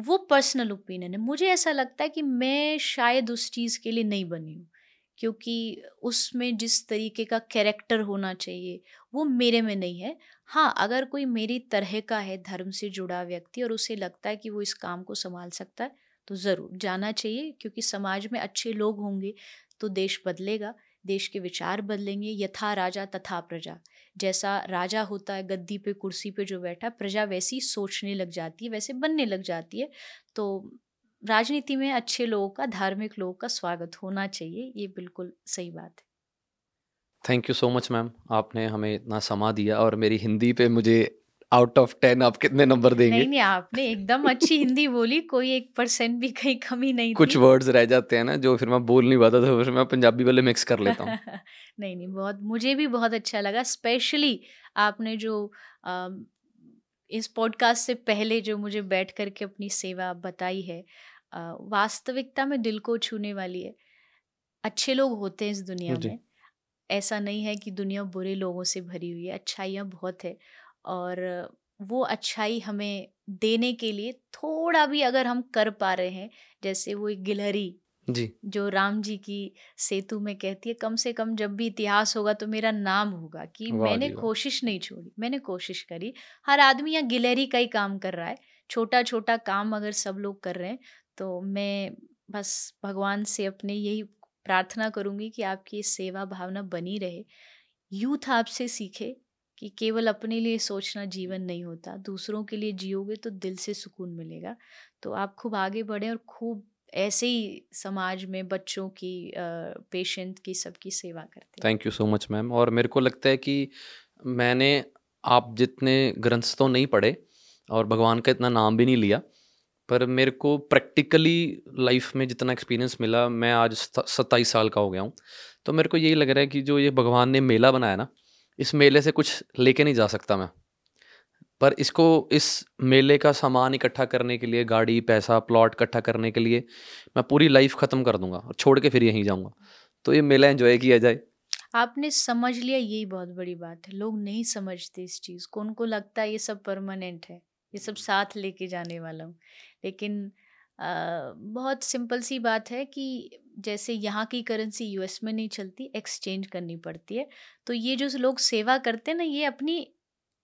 वो पर्सनल ओपिनियन है। मुझे ऐसा लगता है कि मैं शायद उस चीज़ के लिए नहीं बनी हूँ। क्योंकि उसमें जिस तरीके का कैरेक्टर होना चाहिए, वो मेरे में नहीं है। हाँ अगर कोई मेरी तरह का है, धर्म से जुड़ा व्यक्ति और उसे लगता है कि वो इस काम को संभाल सकता है तो ज़रूर जाना चाहिए, क्योंकि समाज में अच्छे लोग होंगे तो देश बदलेगा, देश के विचार बदलेंगे, यथा राजा तथा प्रजा। जैसा राजा होता है, गद्दी पे, कुर्सी पे जो बैठा प्रजा वैसी सोचने लग जाती है, वैसे बनने लग जाती है तो राजनीति में अच्छे लोगों का धार्मिक लोगों का स्वागत होना चाहिए ये बिल्कुल सही बात है। Thank you so much ma'am आपने हमें इतना समा दिया और मेरी हिंदी पे मुझे आउट ऑफ़ टेन आप कितने नंबर देंगे? नहीं नहीं आपने एकदम अच्छी हिंदी बोली कोई एक परसेंट भी कहीं कमी नहीं कुछ वर्ड्स रह जाते हैं ना जो फिर मैं बोल नहीं पाता तो फिर मैं पंजाबी वाले मिक्स कर लेता हूँ। नहीं नहीं बहुत मुझे भी बहुत अच्छा लगा स्पेशली आपने जो आ, इस पॉडकास्ट से पहले जो मुझे बैठ करके अपनी सेवा बताई है वास्तविकता में दिल को छूने वाली है। अच्छे लोग होते हैं इस दुनिया में। ऐसा नहीं है कि दुनिया बुरे लोगों से भरी हुई है अच्छाइयाँ बहुत है और वो अच्छाई हमें देने के लिए थोड़ा भी अगर हम कर पा रहे हैं जैसे वो एक गिलहरी जी। जो राम जी की सेतु में कहती है कम से कम जब भी इतिहास होगा तो मेरा नाम होगा। कि मैंने कोशिश नहीं छोड़ी मैंने कोशिश करी। हर आदमी यहाँ गिलहरी का ही काम कर रहा है। छोटा छोटा काम अगर सब लोग कर रहे हैं तो मैं बस भगवान से अपने यही प्रार्थना करूँगी कि आपकी ये सेवा भावना बनी रहे। यूथ आपसे सीखे कि केवल अपने लिए सोचना जीवन नहीं होता, दूसरों के लिए जियोगे तो दिल से सुकून मिलेगा। तो आप खूब आगे बढ़ें और खूब ऐसे ही समाज में बच्चों की पेशेंट की सबकी सेवा करते thank you so much ma'am और मेरे को लगता है कि मैंने आप जितने ग्रंथ तो नहीं पढ़े और भगवान का इतना नाम भी नहीं लिया पर मेरे को प्रैक्टिकली लाइफ में जितना एक्सपीरियंस मिला, मैं आज सत्ताईस साल का हो गया हूँ। तो मेरे को यही लग रहा है कि जो ये भगवान ने मेला बनाया ना, इस मेले से कुछ लेके नहीं जा सकता मैं। पर इसको, इस मेले का सामान इकट्ठा करने के लिए, गाड़ी, पैसा, प्लॉट इकट्ठा करने के लिए मैं पूरी लाइफ ख़त्म कर दूँगा और छोड़ के फिर यहीं जाऊँगा। तो ये मेला एंजॉय किया जाए। आपने समझ लिया, यही बहुत बड़ी बात है। लोग नहीं समझते इस चीज़ को, उनको लगता है ये सब परमानेंट है। ये सब साथ लेके जाने वाला हूँ। लेकिन आ, बहुत सिंपल सी बात है कि जैसे यहाँ की करेंसी यूएस में नहीं चलती एक्सचेंज करनी पड़ती है। तो ये जो लोग सेवा करते हैं ना ये अपनी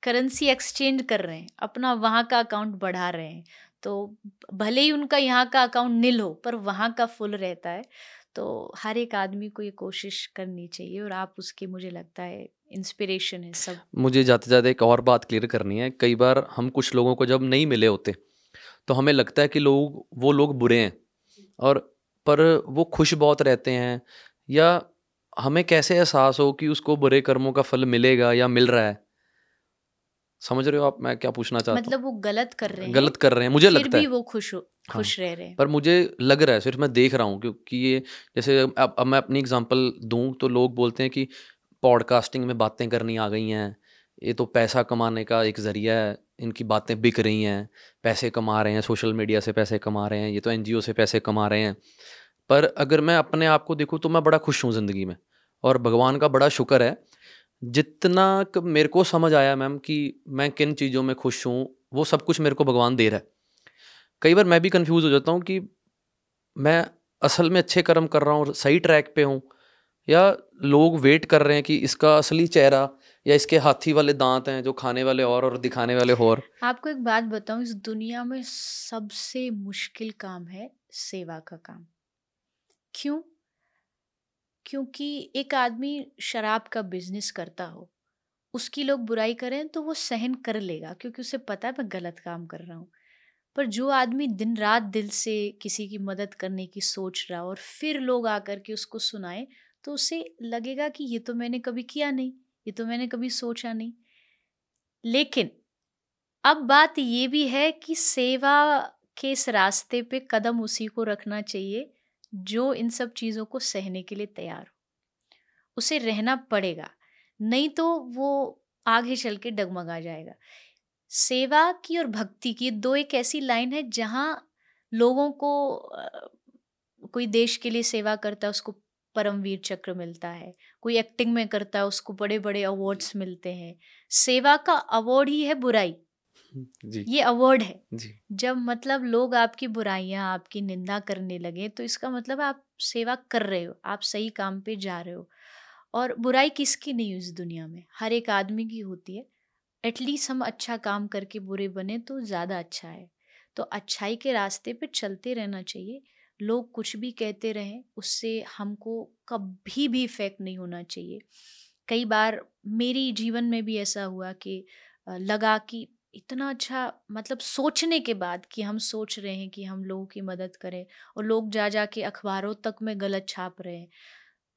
करेंसी एक्सचेंज कर रहे हैं अपना वहाँ का अकाउंट बढ़ा रहे हैं। तो भले ही उनका यहाँ का अकाउंट नील हो पर वहाँ का फुल रहता है। तो हर एक आदमी को ये कोशिश करनी चाहिए और आप उसके मुझे लगता है इंस्पिरेशन है सब। मुझे जाते जाते एक और बात क्लियर करनी है। कई बार हम कुछ लोगों को जब नहीं मिले होते तो हमें लगता है कि लोग वो लोग बुरे हैं और पर वो खुश बहुत रहते हैं या हमें कैसे एहसास हो कि उसको बुरे कर्मों का फल मिलेगा या मिल रहा है? समझ रहे हो आप मैं क्या पूछना चाहता मतलब वो गलत कर रहे हैं। गलत कर रहे हैं मुझे लगता भी है। वो खुश हो हाँ। खुश रह रहे हैं। पर मुझे लग रहा है सिर्फ़ मैं देख रहा हूँ क्योंकि ये जैसे अब अब मैं अपनी एग्जांपल दूँ तो लोग बोलते हैं कि पॉडकास्टिंग में बातें करनी आ गई हैं। ये तो पैसा कमाने का एक ज़रिया है, इनकी बातें बिक रही हैं, पैसे कमा रहे हैं, सोशल मीडिया से पैसे कमा रहे हैं, ये तो एनजीओ से पैसे कमा रहे हैं। पर अगर मैं अपने आप को देखूँ तो मैं बड़ा खुश हूँ ज़िंदगी में, और भगवान का बड़ा शुक्र है। जितना मेरे को समझ आया मैम कि मैं किन चीज़ों में खुश हूँ, वो सब कुछ मेरे को भगवान दे रहा है। कई बार मैं भी कंफ्यूज हो जाता हूँ कि मैं असल में अच्छे कर्म कर रहा हूँ सही ट्रैक पे हूँ, या लोग वेट कर रहे हैं कि इसका असली चेहरा या इसके हाथी वाले दांत हैं, जो खाने वाले और और दिखाने वाले और आपको एक बात बताऊँ, इस दुनिया में सबसे मुश्किल काम है सेवा का काम। क्यों? क्योंकि एक आदमी शराब का बिज़नेस करता हो, उसकी लोग बुराई करें तो वो सहन कर लेगा, क्योंकि उसे पता है मैं गलत काम कर रहा हूँ। पर जो आदमी दिन रात दिल से किसी की मदद करने की सोच रहा और फिर लोग आकर के उसको सुनाए तो उसे लगेगा कि ये तो मैंने कभी किया नहीं, ये तो मैंने कभी सोचा नहीं। लेकिन अब बात ये भी है कि सेवा के इस रास्ते पे कदम उसी को रखना चाहिए, जो इन सब चीज़ों को सहने के लिए तैयार हो। उसे रहना पड़ेगा, नहीं तो वो आगे चल के डगमगा जाएगा। सेवा की और भक्ति की दो एक ऐसी लाइन है, जहाँ लोगों को कोई देश के लिए सेवा करता है, उसको परमवीर चक्र मिलता है। कोई एक्टिंग में करता है उसको बड़े बड़े अवार्ड्स मिलते हैं। सेवा का अवार्ड ही है बुराई। जी। ये अवार्ड है। जी। जब मतलब लोग आपकी बुराइयाँ आपकी निंदा करने लगे तो इसका मतलब आप सेवा कर रहे हो आप सही काम पे जा रहे हो। और बुराई किसकी नहीं इस दुनिया में? हर एक आदमी की होती है। एटलीस्ट हम अच्छा काम करके बुरे बने तो ज़्यादा अच्छा है। तो अच्छाई के रास्ते पे चलते रहना चाहिए। लोग कुछ भी कहते रहें उससे हमको कभी भी इफ़ेक्ट नहीं होना चाहिए। कई बार मेरी जीवन में भी ऐसा हुआ कि लगा कि इतना अच्छा मतलब सोचने के बाद कि हम सोच रहे हैं कि हम लोगों की मदद करें और लोग जा जा के अखबारों तक में गलत छाप रहे हैं।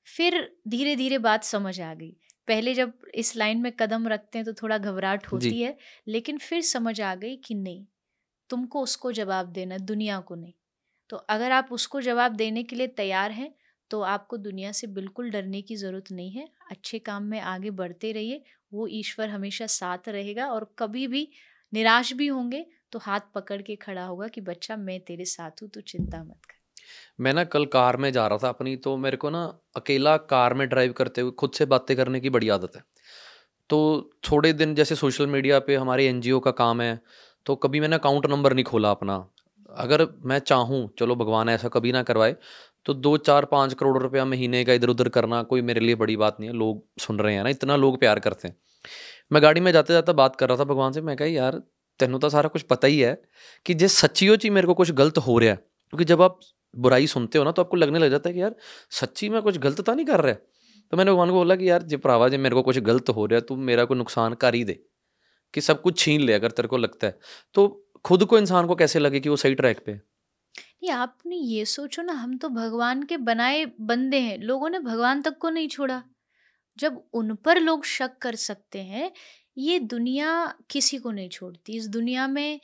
फिर धीरे धीरे बात समझ आ गई। पहले जब इस लाइन में कदम रखते हैं तो थोड़ा घबराहट होती है लेकिन फिर समझ आ गई कि नहीं तुमको उसको जवाब देना दुनिया को नहीं। तो अगर आप उसको जवाब देने के लिए तैयार हैं तो आपको दुनिया से बिल्कुल डरने की ज़रूरत नहीं है। अच्छे काम में आगे बढ़ते रहिए, वो ईश्वर हमेशा साथ रहेगा और कभी भी निराश भी होंगे तो हाथ पकड़ के खड़ा होगा कि, बच्चा, मैं तेरे साथ हूँ तो चिंता मत कर। मैं ना कल कार में जा रहा था अपनी तो मेरे को ना अकेला कार में ड्राइव करते हुए, खुद से बातें करने की बड़ी आदत है। तो थोड़े दिन जैसे सोशल मीडिया पे हमारे एनजीओ का काम है तो कभी मैंने अकाउंट नंबर नहीं खोला अपना अगर मैं चाहूँ, चलो भगवान ऐसा कभी ना करवाए तो दो, चार, पाँच करोड़ रुपया महीने का इधर उधर करना कोई मेरे लिए बड़ी बात नहीं है। लोग सुन रहे हैं ना, इतना लोग प्यार करते हैं। मैं गाड़ी में जाते जाते बात कर रहा था भगवान से, मैं कहा, यार, तेनों तो सारा कुछ पता ही है कि जे सच्चियो ची मेरे को कुछ गलत हो रहा है। क्योंकि जब आप बुराई सुनते हो ना तो आपको लगने लग जाता है कि, यार, सच्ची में कुछ गलत तो नहीं कर रहा है? तो मैंने भगवान को बोला कि, यार, जे भरावा, जे मेरे को कुछ गलत हो रहा है, तू मेरा कोई नुकसान कर ही दे, कि सब कुछ छीन ले, अगर तेरे को लगता है। तो खुद को इंसान को कैसे लगे कि वो सही ट्रैक पे नहीं, आपने ये सोचो ना, हम तो भगवान के बनाए बंदे हैं, लोगों ने भगवान तक को नहीं छोड़ा। जब उन पर लोग शक कर सकते हैं, ये दुनिया किसी को नहीं छोड़ती। इस दुनिया में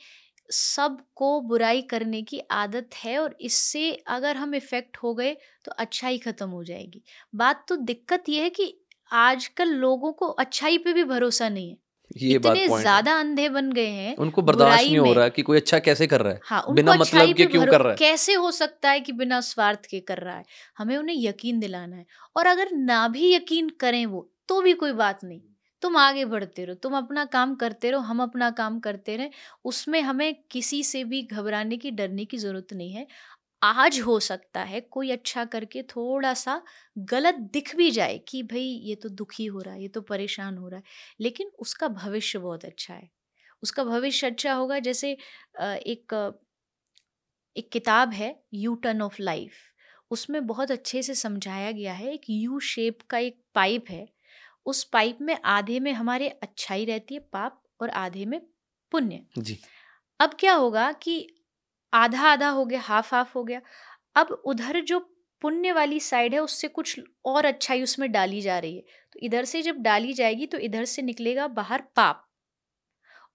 सबको बुराई करने की आदत है और इससे अगर हम इफ़ेक्ट हो गए तो अच्छाई खत्म हो जाएगी। बात तो दिक्कत यह है कि आजकल लोगों को अच्छाई पे भी भरोसा नहीं है। ये बात इतने है। ज़्यादा अंधे बन गए हैं उनको बर्दाश्त नहीं हो। रहा कि कोई अच्छा कैसे कर रहा है? हाँ उनको बिना मतलब के क्यों कर रहा है? कैसे हो सकता है कि बिना स्वार्थ के कर रहा है? हमें उन्हें यकीन दिलाना है। और अगर ना भी यकीन करें वो तो भी कोई बात नहीं। तुम आगे बढ़ते रहो तुम अपना काम करते रहो हम अपना काम करते रहे। उसमें हमें किसी से भी घबराने की डरने की ज़रूरत नहीं है। आज हो सकता है कोई अच्छा करके थोड़ा सा गलत दिख भी जाए कि भाई ये तो दुखी हो रहा है ये तो परेशान हो रहा है। लेकिन उसका भविष्य बहुत अच्छा है। उसका भविष्य अच्छा होगा जैसे एक एक किताब है यू टर्न ऑफ़ लाइफ। उसमें बहुत अच्छे से समझाया गया है एक यू शेप का एक पाइप है। उस पाइप में आधे में हमारे अच्छाई रहती है पाप और आधे में पुण्य। जी। अब क्या होगा कि आधा आधा हो गया हाफ़ हाफ़ हो गया। अब उधर जो पुण्य वाली साइड है उससे कुछ और अच्छाई उसमें डाली जा रही है। तो इधर से जब डाली जाएगी तो इधर से निकलेगा बाहर पाप।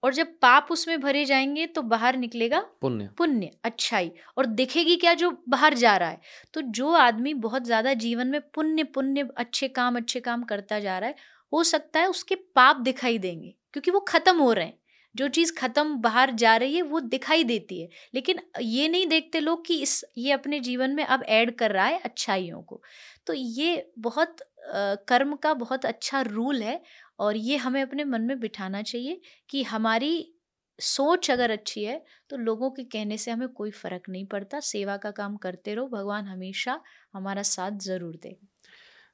और जब पाप उसमें भरे जाएँगे तो बाहर निकलेगा पुण्य। पुण्य अच्छाई। और दिखेगी क्या? जो बाहर जा रहा है। तो जो आदमी बहुत ज़्यादा जीवन में पुण्य पुण्य अच्छे काम अच्छे काम करता जा रहा है हो सकता है उसके पाप दिखाई देंगे क्योंकि वो खत्म हो रहे हैं। जो चीज़ खत्म बाहर जा रही है, वो दिखाई देती है। लेकिन ये नहीं देखते लोग कि इस, ये अपने जीवन में अब ऐड कर रहा है अच्छाइयों को। तो ये बहुत कर्म का बहुत अच्छा रूल है और ये हमें अपने मन में बिठाना चाहिए कि हमारी सोच अगर अच्छी है तो लोगों के कहने से हमें कोई फ़र्क नहीं पड़ता। सेवा का काम करते रहो, भगवान हमेशा हमारा साथ ज़रूर देगा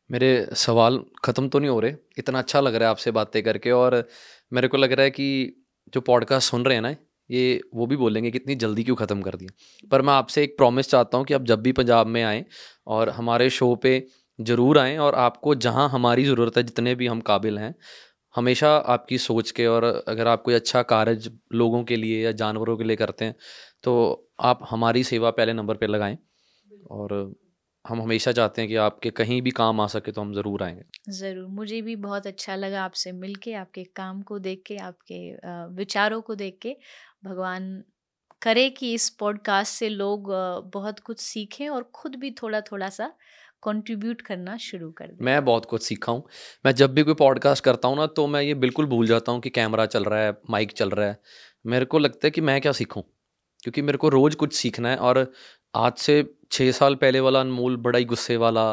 मेरे सवाल ख़त्म तो नहीं हो रहे, इतना अच्छा लग रहा है आपसे बातें करके और मेरे को लग रहा है कि जो पॉडकास्ट सुन रहे हैं ना, ये वो भी बोलेंगे कि इतनी जल्दी क्यों ख़त्म कर दिया। पर मैं आपसे एक प्रॉमिस चाहता हूँ कि आप जब भी पंजाब में आएँ और हमारे शो पे ज़रूर आएँ और आपको जहाँ हमारी ज़रूरत है, जितने भी हम काबिल हैं, हमेशा आपकी सोच के और अगर आप कोई अच्छा कार्य लोगों के लिए या जानवरों के लिए करते हैं तो आप हमारी सेवा पहले नंबर पे लगाएँ और हम हमेशा चाहते हैं कि आपके कहीं भी काम आ सके तो हम ज़रूर आएँगे। ज़रूर मुझे भी बहुत अच्छा लगा आपसे मिलके आपके काम को देख के आपके विचारों को देख के। भगवान करे कि इस पॉडकास्ट से लोग बहुत कुछ सीखें और खुद भी थोड़ा थोड़ा सा कंट्रीब्यूट करना शुरू कर दें। मैं बहुत कुछ सीखा हूँ। मैं जब भी कोई पॉडकास्ट करता हूँ ना तो मैं ये बिल्कुल भूल जाता हूँ कि कैमरा चल रहा है माइक चल रहा है। मेरे को लगता है कि मैं क्या सीखूँ? क्योंकि मेरे को रोज़ कुछ सीखना है और आज से छः साल पहले वाला अनमोल बड़ा ही गुस्से वाला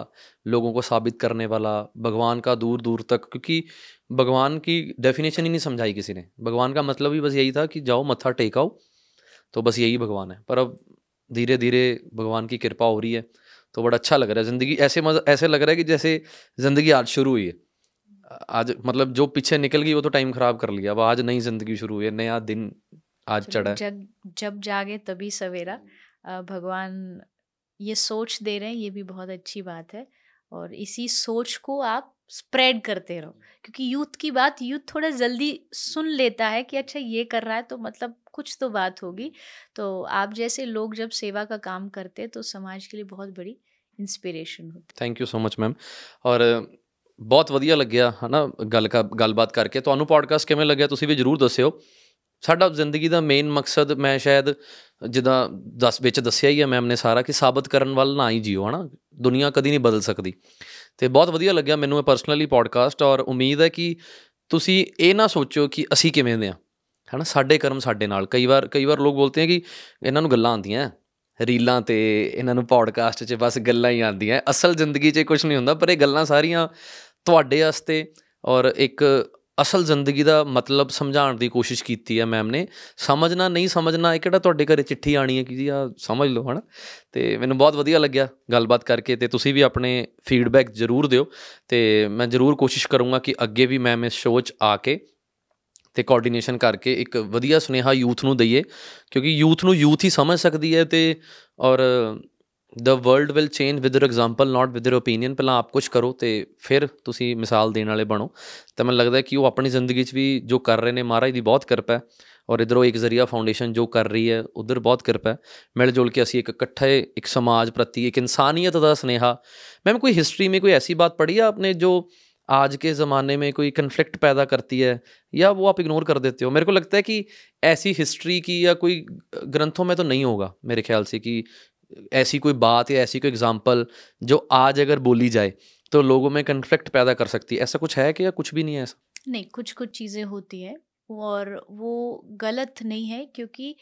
लोगों को साबित करने वाला भगवान का दूर दूर तक क्योंकि भगवान की डेफिनेशन ही नहीं समझाई किसी ने। भगवान का मतलब ही बस यही था कि जाओ मत्था टेकाओ तो बस यही भगवान है। पर अब धीरे धीरे भगवान की कृपा हो रही है तो बड़ा अच्छा लग रहा है। ज़िंदगी ऐसे मज़ ऐसे लग रहा है कि जैसे ज़िंदगी आज शुरू हुई है। आज मतलब जो पीछे निकल गई वो तो टाइम ख़राब कर लिया। अब आज नई ज़िंदगी शुरू हुई है नया दिन आज चढ़ा जब जब जागे तभी सवेरा। भगवान ये सोच दे रहे हैं ये भी बहुत अच्छी बात है और इसी सोच को आप स्प्रेड करते रहो क्योंकि यूथ की बात यूथ थोड़ा जल्दी सुन लेता है कि अच्छा ये कर रहा है तो मतलब कुछ तो बात होगी तो आप जैसे लोग जब सेवा का काम करते हैं तो समाज के लिए बहुत बड़ी इंस्पिरेशन होती thank you so much ma'am और ਬਹੁਤ ਵਧੀਆ ਲੱਗਿਆ ਹਨਾ ਗੱਲ ਗੱਲਬਾਤ ਕਰਕੇ ਤੁਹਾਨੂੰ ਪੋਡਕਾਸਟ ਕਿਵੇਂ ਲੱਗਿਆ ਤੁਸੀਂ ਵੀ ਜਰੂਰ ਦੱਸਿਓ ਸਾਡਾ ਜ਼ਿੰਦਗੀ ਦਾ ਮੇਨ ਮਕਸਦ ਮੈਂ ਸ਼ਾਇਦ ਜਿੱਦਾਂ ਦਸ ਵਿੱਚ ਦੱਸਿਆ ਹੀ ਹੈ ਮੈਮ ਨੇ ਸਾਰਾ ਕਿ ਸਾਬਤ ਕਰਨ ਵੱਲ ਨਾ ਹੀ ਜਿਓ, ਹਨਾ? ਦੁਨੀਆ ਕਦੀ ਨਹੀਂ ਬਦਲ ਸਕਦੀ। ਤੇ ਬਹੁਤ ਵਧੀਆ ਲੱਗਿਆ ਮੈਨੂੰ ਇਹ ਪਰਸਨਲੀ ਪੋਡਕਾਸਟ ਔਰ ਉਮੀਦ ਹੈ ਕਿ ਤੁਸੀਂ ਇਹ ਨਾ ਸੋਚੋ ਕਿ ਅਸੀਂ ਕਿਵੇਂ ਦੇ ਆ। ਹਨਾ? ਸਾਡੇ ਕਰਮ ਸਾਡੇ ਨਾਲ। ਕਈ ਵਾਰ ਕਈ ਵਾਰ ਲੋਕ ਬੋਲਦੇ ਆ ਕਿ ਇਹਨਾਂ ਨੂੰ ਗੱਲਾਂ ਆਉਂਦੀਆਂ ਰੀਲਾਂ ਤੇ ਇਹਨਾਂ ਨੂੰ ਪੋਡਕਾਸਟ 'ਚ ਬਸ ਗੱਲਾਂ ਹੀ ਆਉਂਦੀਆਂ ਅਸਲ ਜ਼ਿੰਦਗੀ 'ਚ ਕੁਝ ਨਹੀਂ ਹੁੰਦਾ, ਪਰ ਇਹ ਗੱਲਾਂ ਸਾਰੀਆਂ ਤੁਹਾਡੇ ਵਾਸਤੇ ਔਰ ਇੱਕ ਅਸਲ ਜ਼ਿੰਦਗੀ ਦਾ ਮਤਲਬ ਸਮਝਾਉਣ ਦੀ ਕੋਸ਼ਿਸ਼ ਕੀਤੀ ਹੈ ਮੈਮ ਨੇ। ਸਮਝਣਾ, ਨਹੀਂ ਸਮਝਣਾ, ਇਹ ਕਿਹੜਾ ਤੁਹਾਡੇ ਘਰੇ ਚਿੱਠੀ ਆਣੀ ਹੈ ਕਿ ਜੀ ਆ ਸਮਝ ਲਓ ਹਨਾ। ਤੇ ਮੈਨੂੰ ਬਹੁਤ ਵਧੀਆ ਲੱਗਿਆ ਗੱਲਬਾਤ ਕਰਕੇ ਤੇ ਤੁਸੀਂ ਵੀ ਆਪਣੇ ਫੀਡਬੈਕ ਜ਼ਰੂਰ ਦਿਓ ਤੇ ਮੈਂ ਜ਼ਰੂਰ ਕੋਸ਼ਿਸ਼ ਕਰੂੰਗਾ ਕਿ ਅੱਗੇ ਵੀ ਮੈਮ ਇਸ ਸ਼ੋਅ 'ਚ ਆ ਕੇ ਤੇ ਕੋਆਰਡੀਨੇਸ਼ਨ ਕਰਕੇ ਇੱਕ ਵਧੀਆ ਸੁਨੇਹਾ ਯੂਥ ਨੂੰ ਦਈਏ, ਕਿਉਂਕਿ ਯੂਥ ਨੂੰ ਯੂਥ ਹੀ ਸਮਝ ਸਕਦੀ ਹੈ ਤੇ ਔਰ the world will change with your example not with your opinion ਪਹਿਲਾਂ ਆਪ ਕੁਝ ਕਰੋ ਤੇ ਫਿਰ ਤੁਸੀਂ ਮਿਸਾਲ ਦੇਣ ਵਾਲੇ ਬਣੋ ਤਾਂ ਮੈਨੂੰ ਲੱਗਦਾ ਕਿ ਉਹ ਆਪਣੀ ਜ਼ਿੰਦਗੀ 'ਚ ਵੀ ਜੋ ਕਰ ਰਹੇ ਨੇ ਮਹਾਰਾਜ ਦੀ ਬਹੁਤ ਕਿਰਪਾ ਹੈ ਔਰ ਇਧਰੋਂ ਇੱਕ ਜ਼ਰੀਆ ਫਾਊਂਡੇਸ਼ਨ ਜੋ ਕਰ ਰਹੀ ਹੈ ਉਧਰ ਬਹੁਤ ਕਿਰਪਾ ਹੈ ਮਿਲ ਜੁਲ ਕੇ ਅਸੀਂ ਇੱਕ ਇਕੱਠੇ ਇੱਕ ਸਮਾਜ ਪ੍ਰਤੀ ਇੱਕ ਇਨਸਾਨੀਅਤ ਦਾ ਸਨੇਹਾ ਮੈਂ ਕੋਈ ਹਿਸਟਰੀ में कोई ऐसी बात पढ़ी है आपने जो आज के ज़माने में कोई कन्फ्लिक्ट पैदा करती है या वो आप इग्नोर कर देते हो मेरे को लगता है कि ऐसी हिस्ट्री की या कोई ग्रंथों में तो नहीं होगा मेरे ख्याल से कि ऐसी कोई बात या ऐसी कोई एग्ज़ाम्पल जो आज अगर बोली जाए तो लोगों में कन्फ्लिक्ट पैदा कर सकती है। ऐसा कुछ है कि या कुछ भी नहीं है ऐसा? नहीं कुछ कुछ चीज़ें होती हैं और वो गलत नहीं है क्योंकि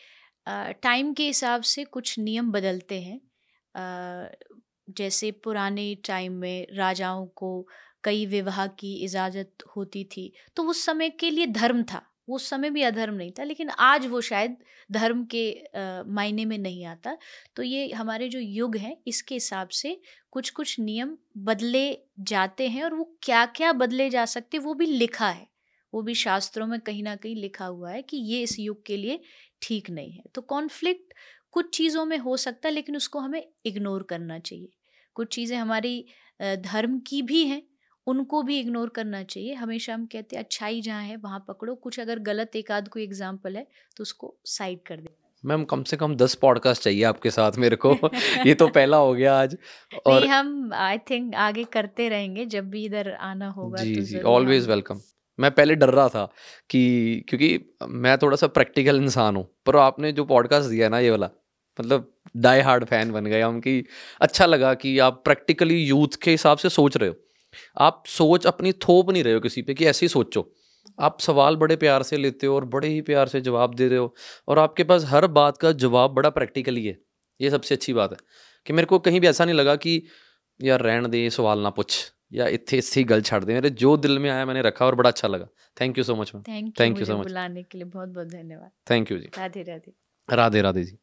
टाइम के हिसाब से कुछ नियम बदलते हैं। जैसे पुराने टाइम में राजाओं को कई विवाह की इजाज़त होती थी तो उस समय के लिए धर्म था। उस समय भी अधर्म नहीं था, लेकिन आज वो शायद धर्म के मायने में नहीं आता। तो ये हमारे जो युग हैं, इसके हिसाब से कुछ कुछ नियम बदले जाते हैं और वो क्या क्या बदले जा सकते वो भी लिखा है। वो भी शास्त्रों में कहीं ना कहीं लिखा हुआ है कि ये इस युग के लिए ठीक नहीं है। तो कॉन्फ्लिक्ट कुछ चीज़ों में हो सकता है, लेकिन उसको हमें इग्नोर करना चाहिए। कुछ चीज़ें हमारी धर्म की भी हैं उनको भी इग्नोर करना चाहिए। हमेशा हम कहते हैं अच्छाई जहाँ है वहाँ पकड़ो। कुछ अगर गलत एक आध कोई एग्ज़ाम्पल है तो उसको साइड कर दे मैम कम से कम दस पॉडकास्ट चाहिए आपके साथ मेरे को। ये तो पहला हो गया आज। और नहीं हम आई थिंक आगे करते रहेंगे। जब भी इधर आना होगा जी तो जी ऑलवेज वेलकम मैं पहले डर रहा था कि क्योंकि मैं थोड़ा सा प्रैक्टिकल इंसान हूँ पर आपने जो पॉडकास्ट दिया ना ये वाला मतलब डाई हार्ड फ़ैन बन गए हम कि अच्छा लगा कि आप प्रैक्टिकली यूथ के हिसाब से सोच रहे हो। आप सोच अपनी थोप नहीं रहे हो किसी पे कि ऐसे ही सोचो। आप सवाल बड़े प्यार से लेते हो और बड़े ही प्यार से जवाब दे रहे हो और आपके पास हर बात का जवाब बड़ा प्रैक्टिकली है। ये सबसे अच्छी बात है कि मेरे को कहीं भी ऐसा नहीं लगा कि यार रहन दे सवाल ना पूछ या इतने इससे ही गल छाड़ दे। मेरे जो दिल में आया मैंने रखा और बड़ा अच्छा लगा। Thank you so much ma'am thank you so much बुलाने के लिए बहुत बहुत धन्यवाद। Thank you ji. Radhe Radhe. Radhe Radhe ji.